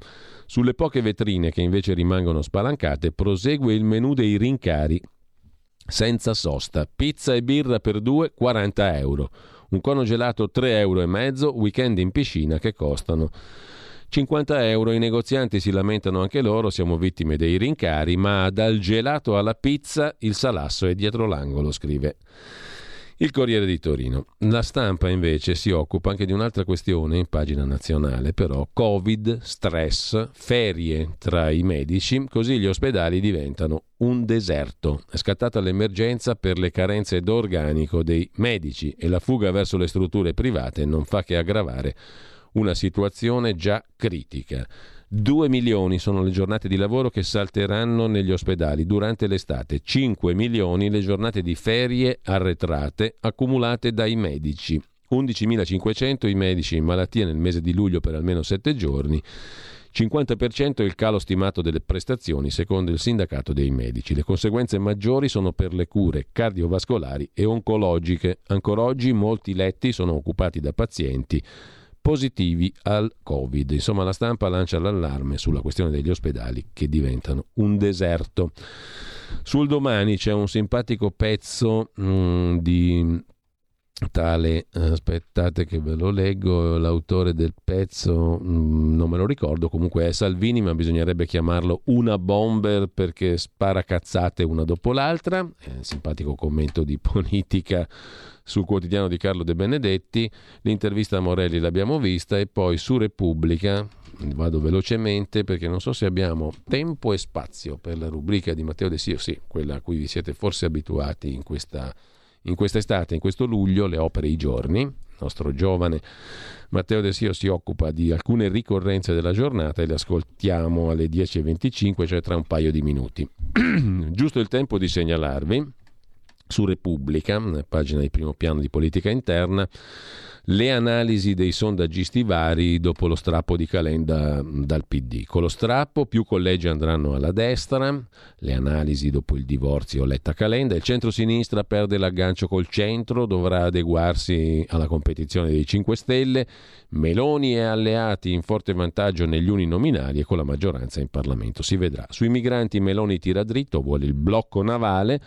Sulle poche vetrine che invece rimangono spalancate prosegue il menù dei rincari senza sosta. Pizza e birra per due 40 euro. Un cono gelato 3,5 euro, weekend in piscina che costano 50 euro. I negozianti si lamentano anche loro, siamo vittime dei rincari, ma dal gelato alla pizza il salasso è dietro l'angolo, scrive. Il Corriere di Torino. La stampa invece si occupa anche di un'altra questione in pagina nazionale, però Covid, stress, ferie tra i medici, così gli ospedali diventano un deserto. È scattata l'emergenza per le carenze d'organico dei medici e la fuga verso le strutture private non fa che aggravare una situazione già critica. 2 milioni sono le giornate di lavoro che salteranno negli ospedali durante l'estate, 5 milioni le giornate di ferie arretrate accumulate dai medici, 11.500 i medici in malattia nel mese di luglio per almeno 7 giorni. 50% il calo stimato delle prestazioni secondo il sindacato dei medici. Le conseguenze maggiori sono per le cure cardiovascolari e oncologiche. Ancora oggi molti letti sono occupati da pazienti positivi al Covid. Insomma, la stampa lancia l'allarme sulla questione degli ospedali che diventano un deserto. Sul domani c'è un simpatico pezzo mh, mm, di tale, aspettate che ve lo leggo, l'autore del pezzo mm, non me lo ricordo, comunque è Salvini, ma bisognerebbe chiamarlo una bomber perché spara cazzate una dopo l'altra, è un simpatico commento di politica sul quotidiano di Carlo De Benedetti, l'intervista a Morelli l'abbiamo vista e poi su Repubblica, vado velocemente perché non so se abbiamo tempo e spazio per la rubrica di Matteo De Sio, sì, quella a cui vi siete forse abituati in questa, in quest'estate, in questo luglio, le opere I giorni, il nostro giovane Matteo De Sio si occupa di alcune ricorrenze della giornata e le ascoltiamo alle 10.25, cioè tra un paio di minuti. Giusto il tempo di segnalarvi su Repubblica, pagina di primo piano di politica interna, le analisi dei sondaggisti vari dopo lo strappo di Calenda dal PD. Con lo strappo più collegi andranno alla destra, le analisi dopo il divorzio Letta-Calenda, il centro-sinistra perde l'aggancio col centro, dovrà adeguarsi alla competizione dei 5 Stelle, Meloni e alleati in forte vantaggio negli uninominali e con la maggioranza in Parlamento. Si vedrà. Sui migranti Meloni tira dritto, vuole il blocco navale,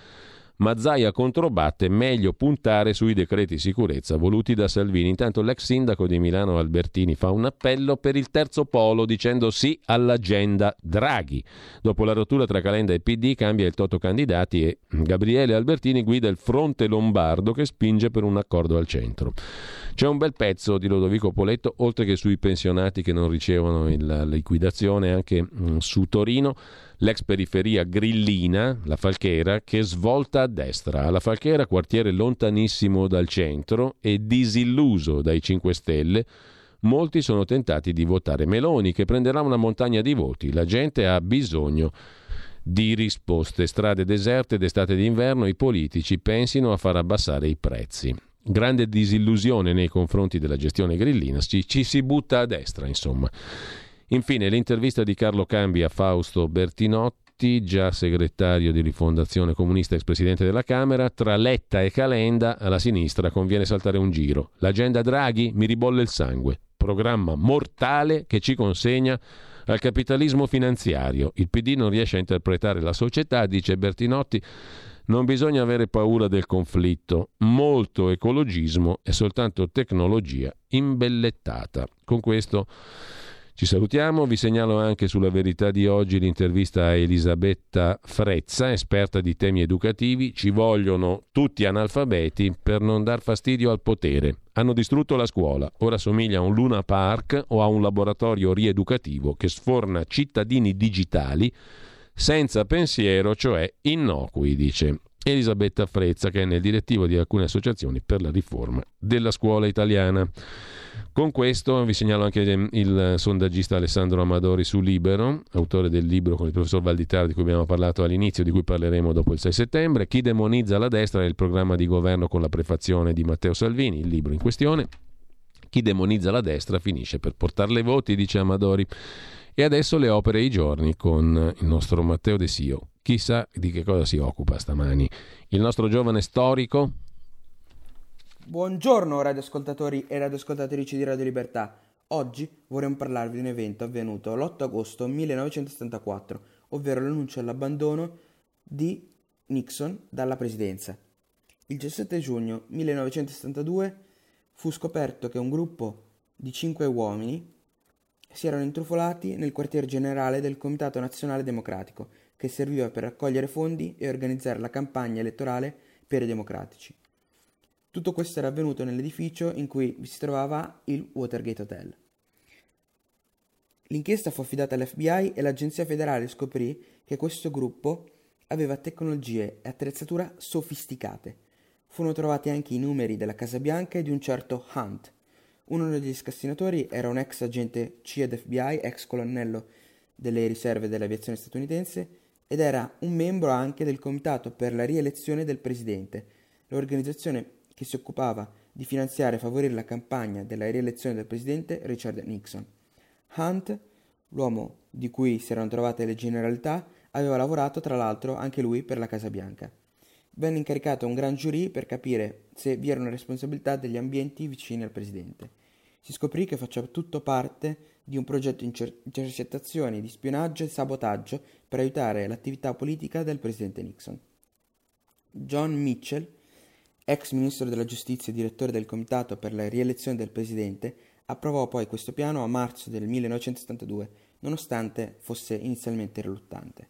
Mazzaia controbatte, meglio puntare sui decreti sicurezza voluti da Salvini. Intanto l'ex sindaco di Milano Albertini fa un appello per il terzo polo dicendo sì all'agenda Draghi. Dopo la rottura tra Calenda e PD cambia il toto candidati e Gabriele Albertini guida il fronte lombardo che spinge per un accordo al centro. C'è un bel pezzo di Lodovico Poletto, oltre che sui pensionati che non ricevono la liquidazione, anche mm, su Torino l'ex periferia grillina, la Falchera, che svolta a destra. Alla Falchera, quartiere lontanissimo dal centro e disilluso dai 5 Stelle, molti sono tentati di votare Meloni, che prenderà una montagna di voti. La gente ha bisogno di risposte. Strade deserte d'estate e d'inverno, i politici pensino a far abbassare i prezzi. Grande disillusione nei confronti della gestione grillina, ci, ci si butta a destra, insomma. Infine l'intervista di Carlo Cambi a Fausto Bertinotti, già segretario di Rifondazione Comunista ex presidente della Camera, tra Letta e Calenda alla sinistra conviene saltare un giro. L'agenda Draghi mi ribolle il sangue. Programma mortale che ci consegna al capitalismo finanziario. Il PD non riesce a interpretare la società, dice Bertinotti. Non bisogna avere paura del conflitto. Molto ecologismo è soltanto tecnologia imbellettata. Con questo ci salutiamo, vi segnalo anche sulla verità di oggi l'intervista a Elisabetta Frezza, esperta di temi educativi. Ci vogliono tutti analfabeti per non dar fastidio al potere. Hanno distrutto la scuola, ora somiglia a un Luna Park o a un laboratorio rieducativo che sforna cittadini digitali senza pensiero, cioè innocui, dice Elisabetta Frezza, che è nel direttivo di alcune associazioni per la riforma della scuola italiana. Con questo vi segnalo anche il sondaggista Alessandro Amadori su Libero, autore del libro con il professor Valditara di cui abbiamo parlato all'inizio, di cui parleremo dopo il 6 settembre. Chi demonizza la destra è il programma di governo con la prefazione di Matteo Salvini, il libro in questione. Chi demonizza la destra finisce per portarle voti, dice Amadori. E adesso le opere e i giorni con il nostro Matteo De Sio. Chissà di che cosa si occupa stamani. Il nostro giovane storico, Buongiorno radioascoltatori e radioascoltatrici di Radio Libertà. Oggi vorremmo parlarvi di un evento avvenuto l'8 agosto 1974, ovvero l'annuncio all'abbandono di Nixon dalla presidenza. Il 17 giugno 1972 fu scoperto che un gruppo di cinque uomini si erano intrufolati nel quartier generale del Comitato Nazionale Democratico, che serviva per raccogliere fondi e organizzare la campagna elettorale per i democratici. Tutto questo era avvenuto nell'edificio in cui si trovava il Watergate Hotel. L'inchiesta fu affidata all'FBI e l'Agenzia federale scoprì che questo gruppo aveva tecnologie e attrezzatura sofisticate. Furono trovati anche i numeri della Casa Bianca e di un certo Hunt. Uno degli scassinatori era un ex agente CIA FBI, ex colonnello delle riserve dell'aviazione statunitense, ed era un membro anche del Comitato per la rielezione del Presidente, l'organizzazione che si occupava di finanziare e favorire la campagna della rielezione del presidente Richard Nixon. Hunt, l'uomo di cui si erano trovate le generalità, aveva lavorato tra l'altro anche lui per la Casa Bianca. Venne incaricato un gran giurì per capire se vi era una responsabilità degli ambienti vicini al presidente. Si scoprì che faceva tutto parte di un progetto di intercettazioni, di spionaggio e sabotaggio per aiutare l'attività politica del presidente Nixon. John Mitchell ex ministro della giustizia e direttore del comitato per la rielezione del presidente, approvò poi questo piano a marzo del 1972, nonostante fosse inizialmente riluttante.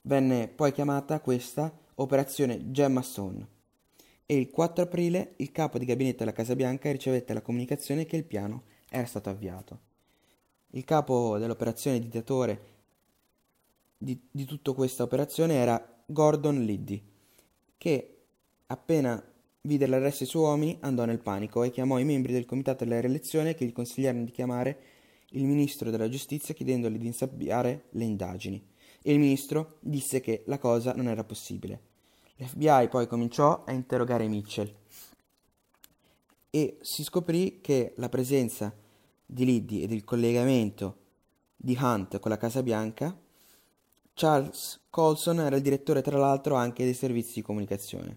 Venne poi chiamata questa Operazione Gemma Stone e il 4 aprile il capo di gabinetto della Casa Bianca ricevette la comunicazione che il piano era stato avviato. Il capo dell'operazione dittatore di, di tutta questa operazione era Gordon Liddy, che Appena vide l'arresto dei suoi uomini, andò nel panico e chiamò i membri del comitato della rielezione che gli consigliarono di chiamare il ministro della giustizia chiedendogli di insabbiare le indagini. Il ministro disse che la cosa non era possibile. L'FBI poi cominciò a interrogare Mitchell e si scoprì che la presenza di Liddy ed il collegamento di Hunt con la Casa Bianca, Charles Colson era il direttore tra l'altro anche dei servizi di comunicazione.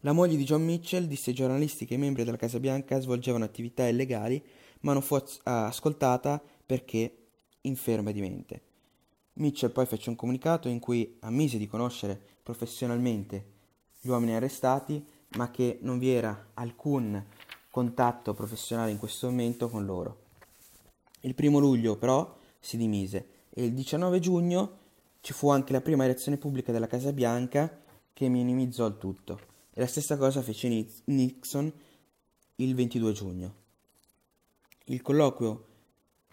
La moglie di John Mitchell disse ai giornalisti che i membri della Casa Bianca svolgevano attività illegali, ma non fu ascoltata perché inferma di mente. Mitchell poi fece un comunicato in cui ammise di conoscere professionalmente gli uomini arrestati, ma che non vi era alcun contatto professionale in questo momento con loro. Il primo luglio però si dimise e il 19 giugno ci fu anche la prima elezione pubblica della Casa Bianca che minimizzò il tutto. E la stessa cosa fece Nixon il 22 giugno. Il colloquio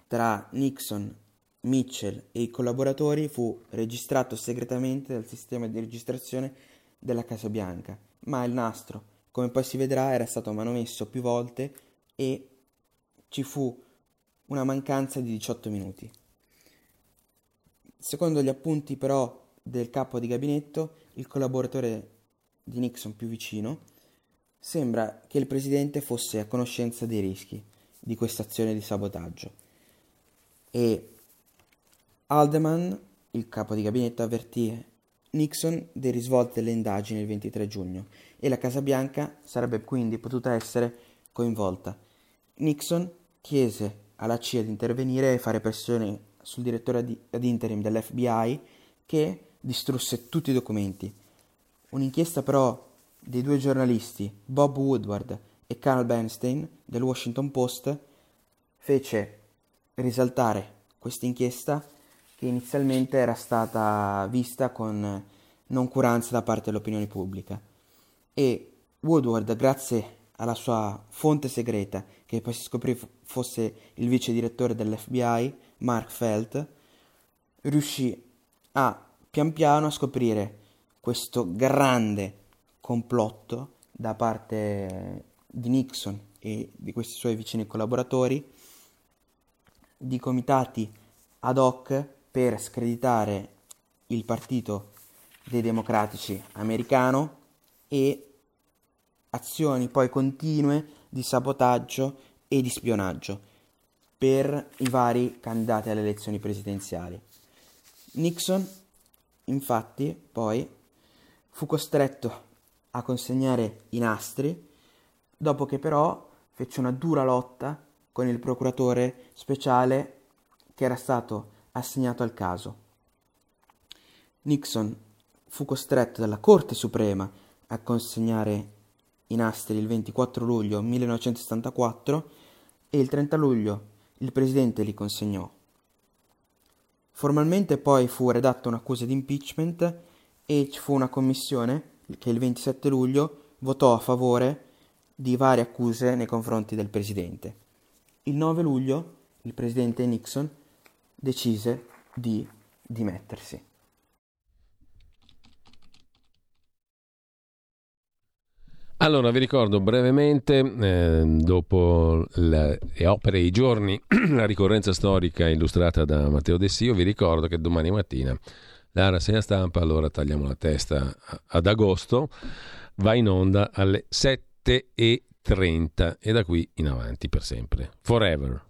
tra Nixon, Mitchell e i collaboratori fu registrato segretamente dal sistema di registrazione della Casa Bianca, ma il nastro, come poi si vedrà, era stato manomesso più volte e ci fu una mancanza di 18 minuti. Secondo gli appunti però del capo di gabinetto, il collaboratore di Nixon più vicino, sembra che il presidente fosse a conoscenza dei rischi di questa azione di sabotaggio e Haldeman, il capo di gabinetto, avvertì Nixon dei risvolti delle indagini il 23 giugno e la Casa Bianca sarebbe quindi potuta essere coinvolta. Nixon chiese alla CIA di intervenire e fare pressione sul direttore ad interim dell'FBI che distrusse tutti i documenti. Un'inchiesta però dei due giornalisti Bob Woodward e Carl Bernstein del Washington Post fece risaltare questa inchiesta che inizialmente era stata vista con noncuranza da parte dell'opinione pubblica. E Woodward grazie alla sua fonte segreta che poi si scoprì fosse il vice direttore dell'FBI Mark Felt riuscì a pian piano a scoprire questo grande complotto da parte di Nixon e di questi suoi vicini collaboratori di comitati ad hoc per screditare il partito dei democratici americano e azioni poi continue di sabotaggio e di spionaggio per i vari candidati alle elezioni presidenziali. Nixon, infatti, poi fu costretto a consegnare i nastri, dopo che però fece una dura lotta con il procuratore speciale che era stato assegnato al caso. Nixon fu costretto dalla Corte Suprema a consegnare i nastri il 24 luglio 1974 e il 30 luglio il presidente li consegnò. Formalmente poi fu redatta un'accusa di impeachment e ci fu una commissione che il 27 luglio votò a favore di varie accuse nei confronti del presidente. Il 9 luglio il presidente Nixon decise di dimettersi. Allora, vi ricordo brevemente, eh, dopo le, le opere e i giorni, la ricorrenza storica illustrata da Matteo Dessio, vi ricordo che domani mattina la rassegna stampa, allora tagliamo la testa ad agosto, va in onda alle 7 e 30 e da qui in avanti per sempre. Forever.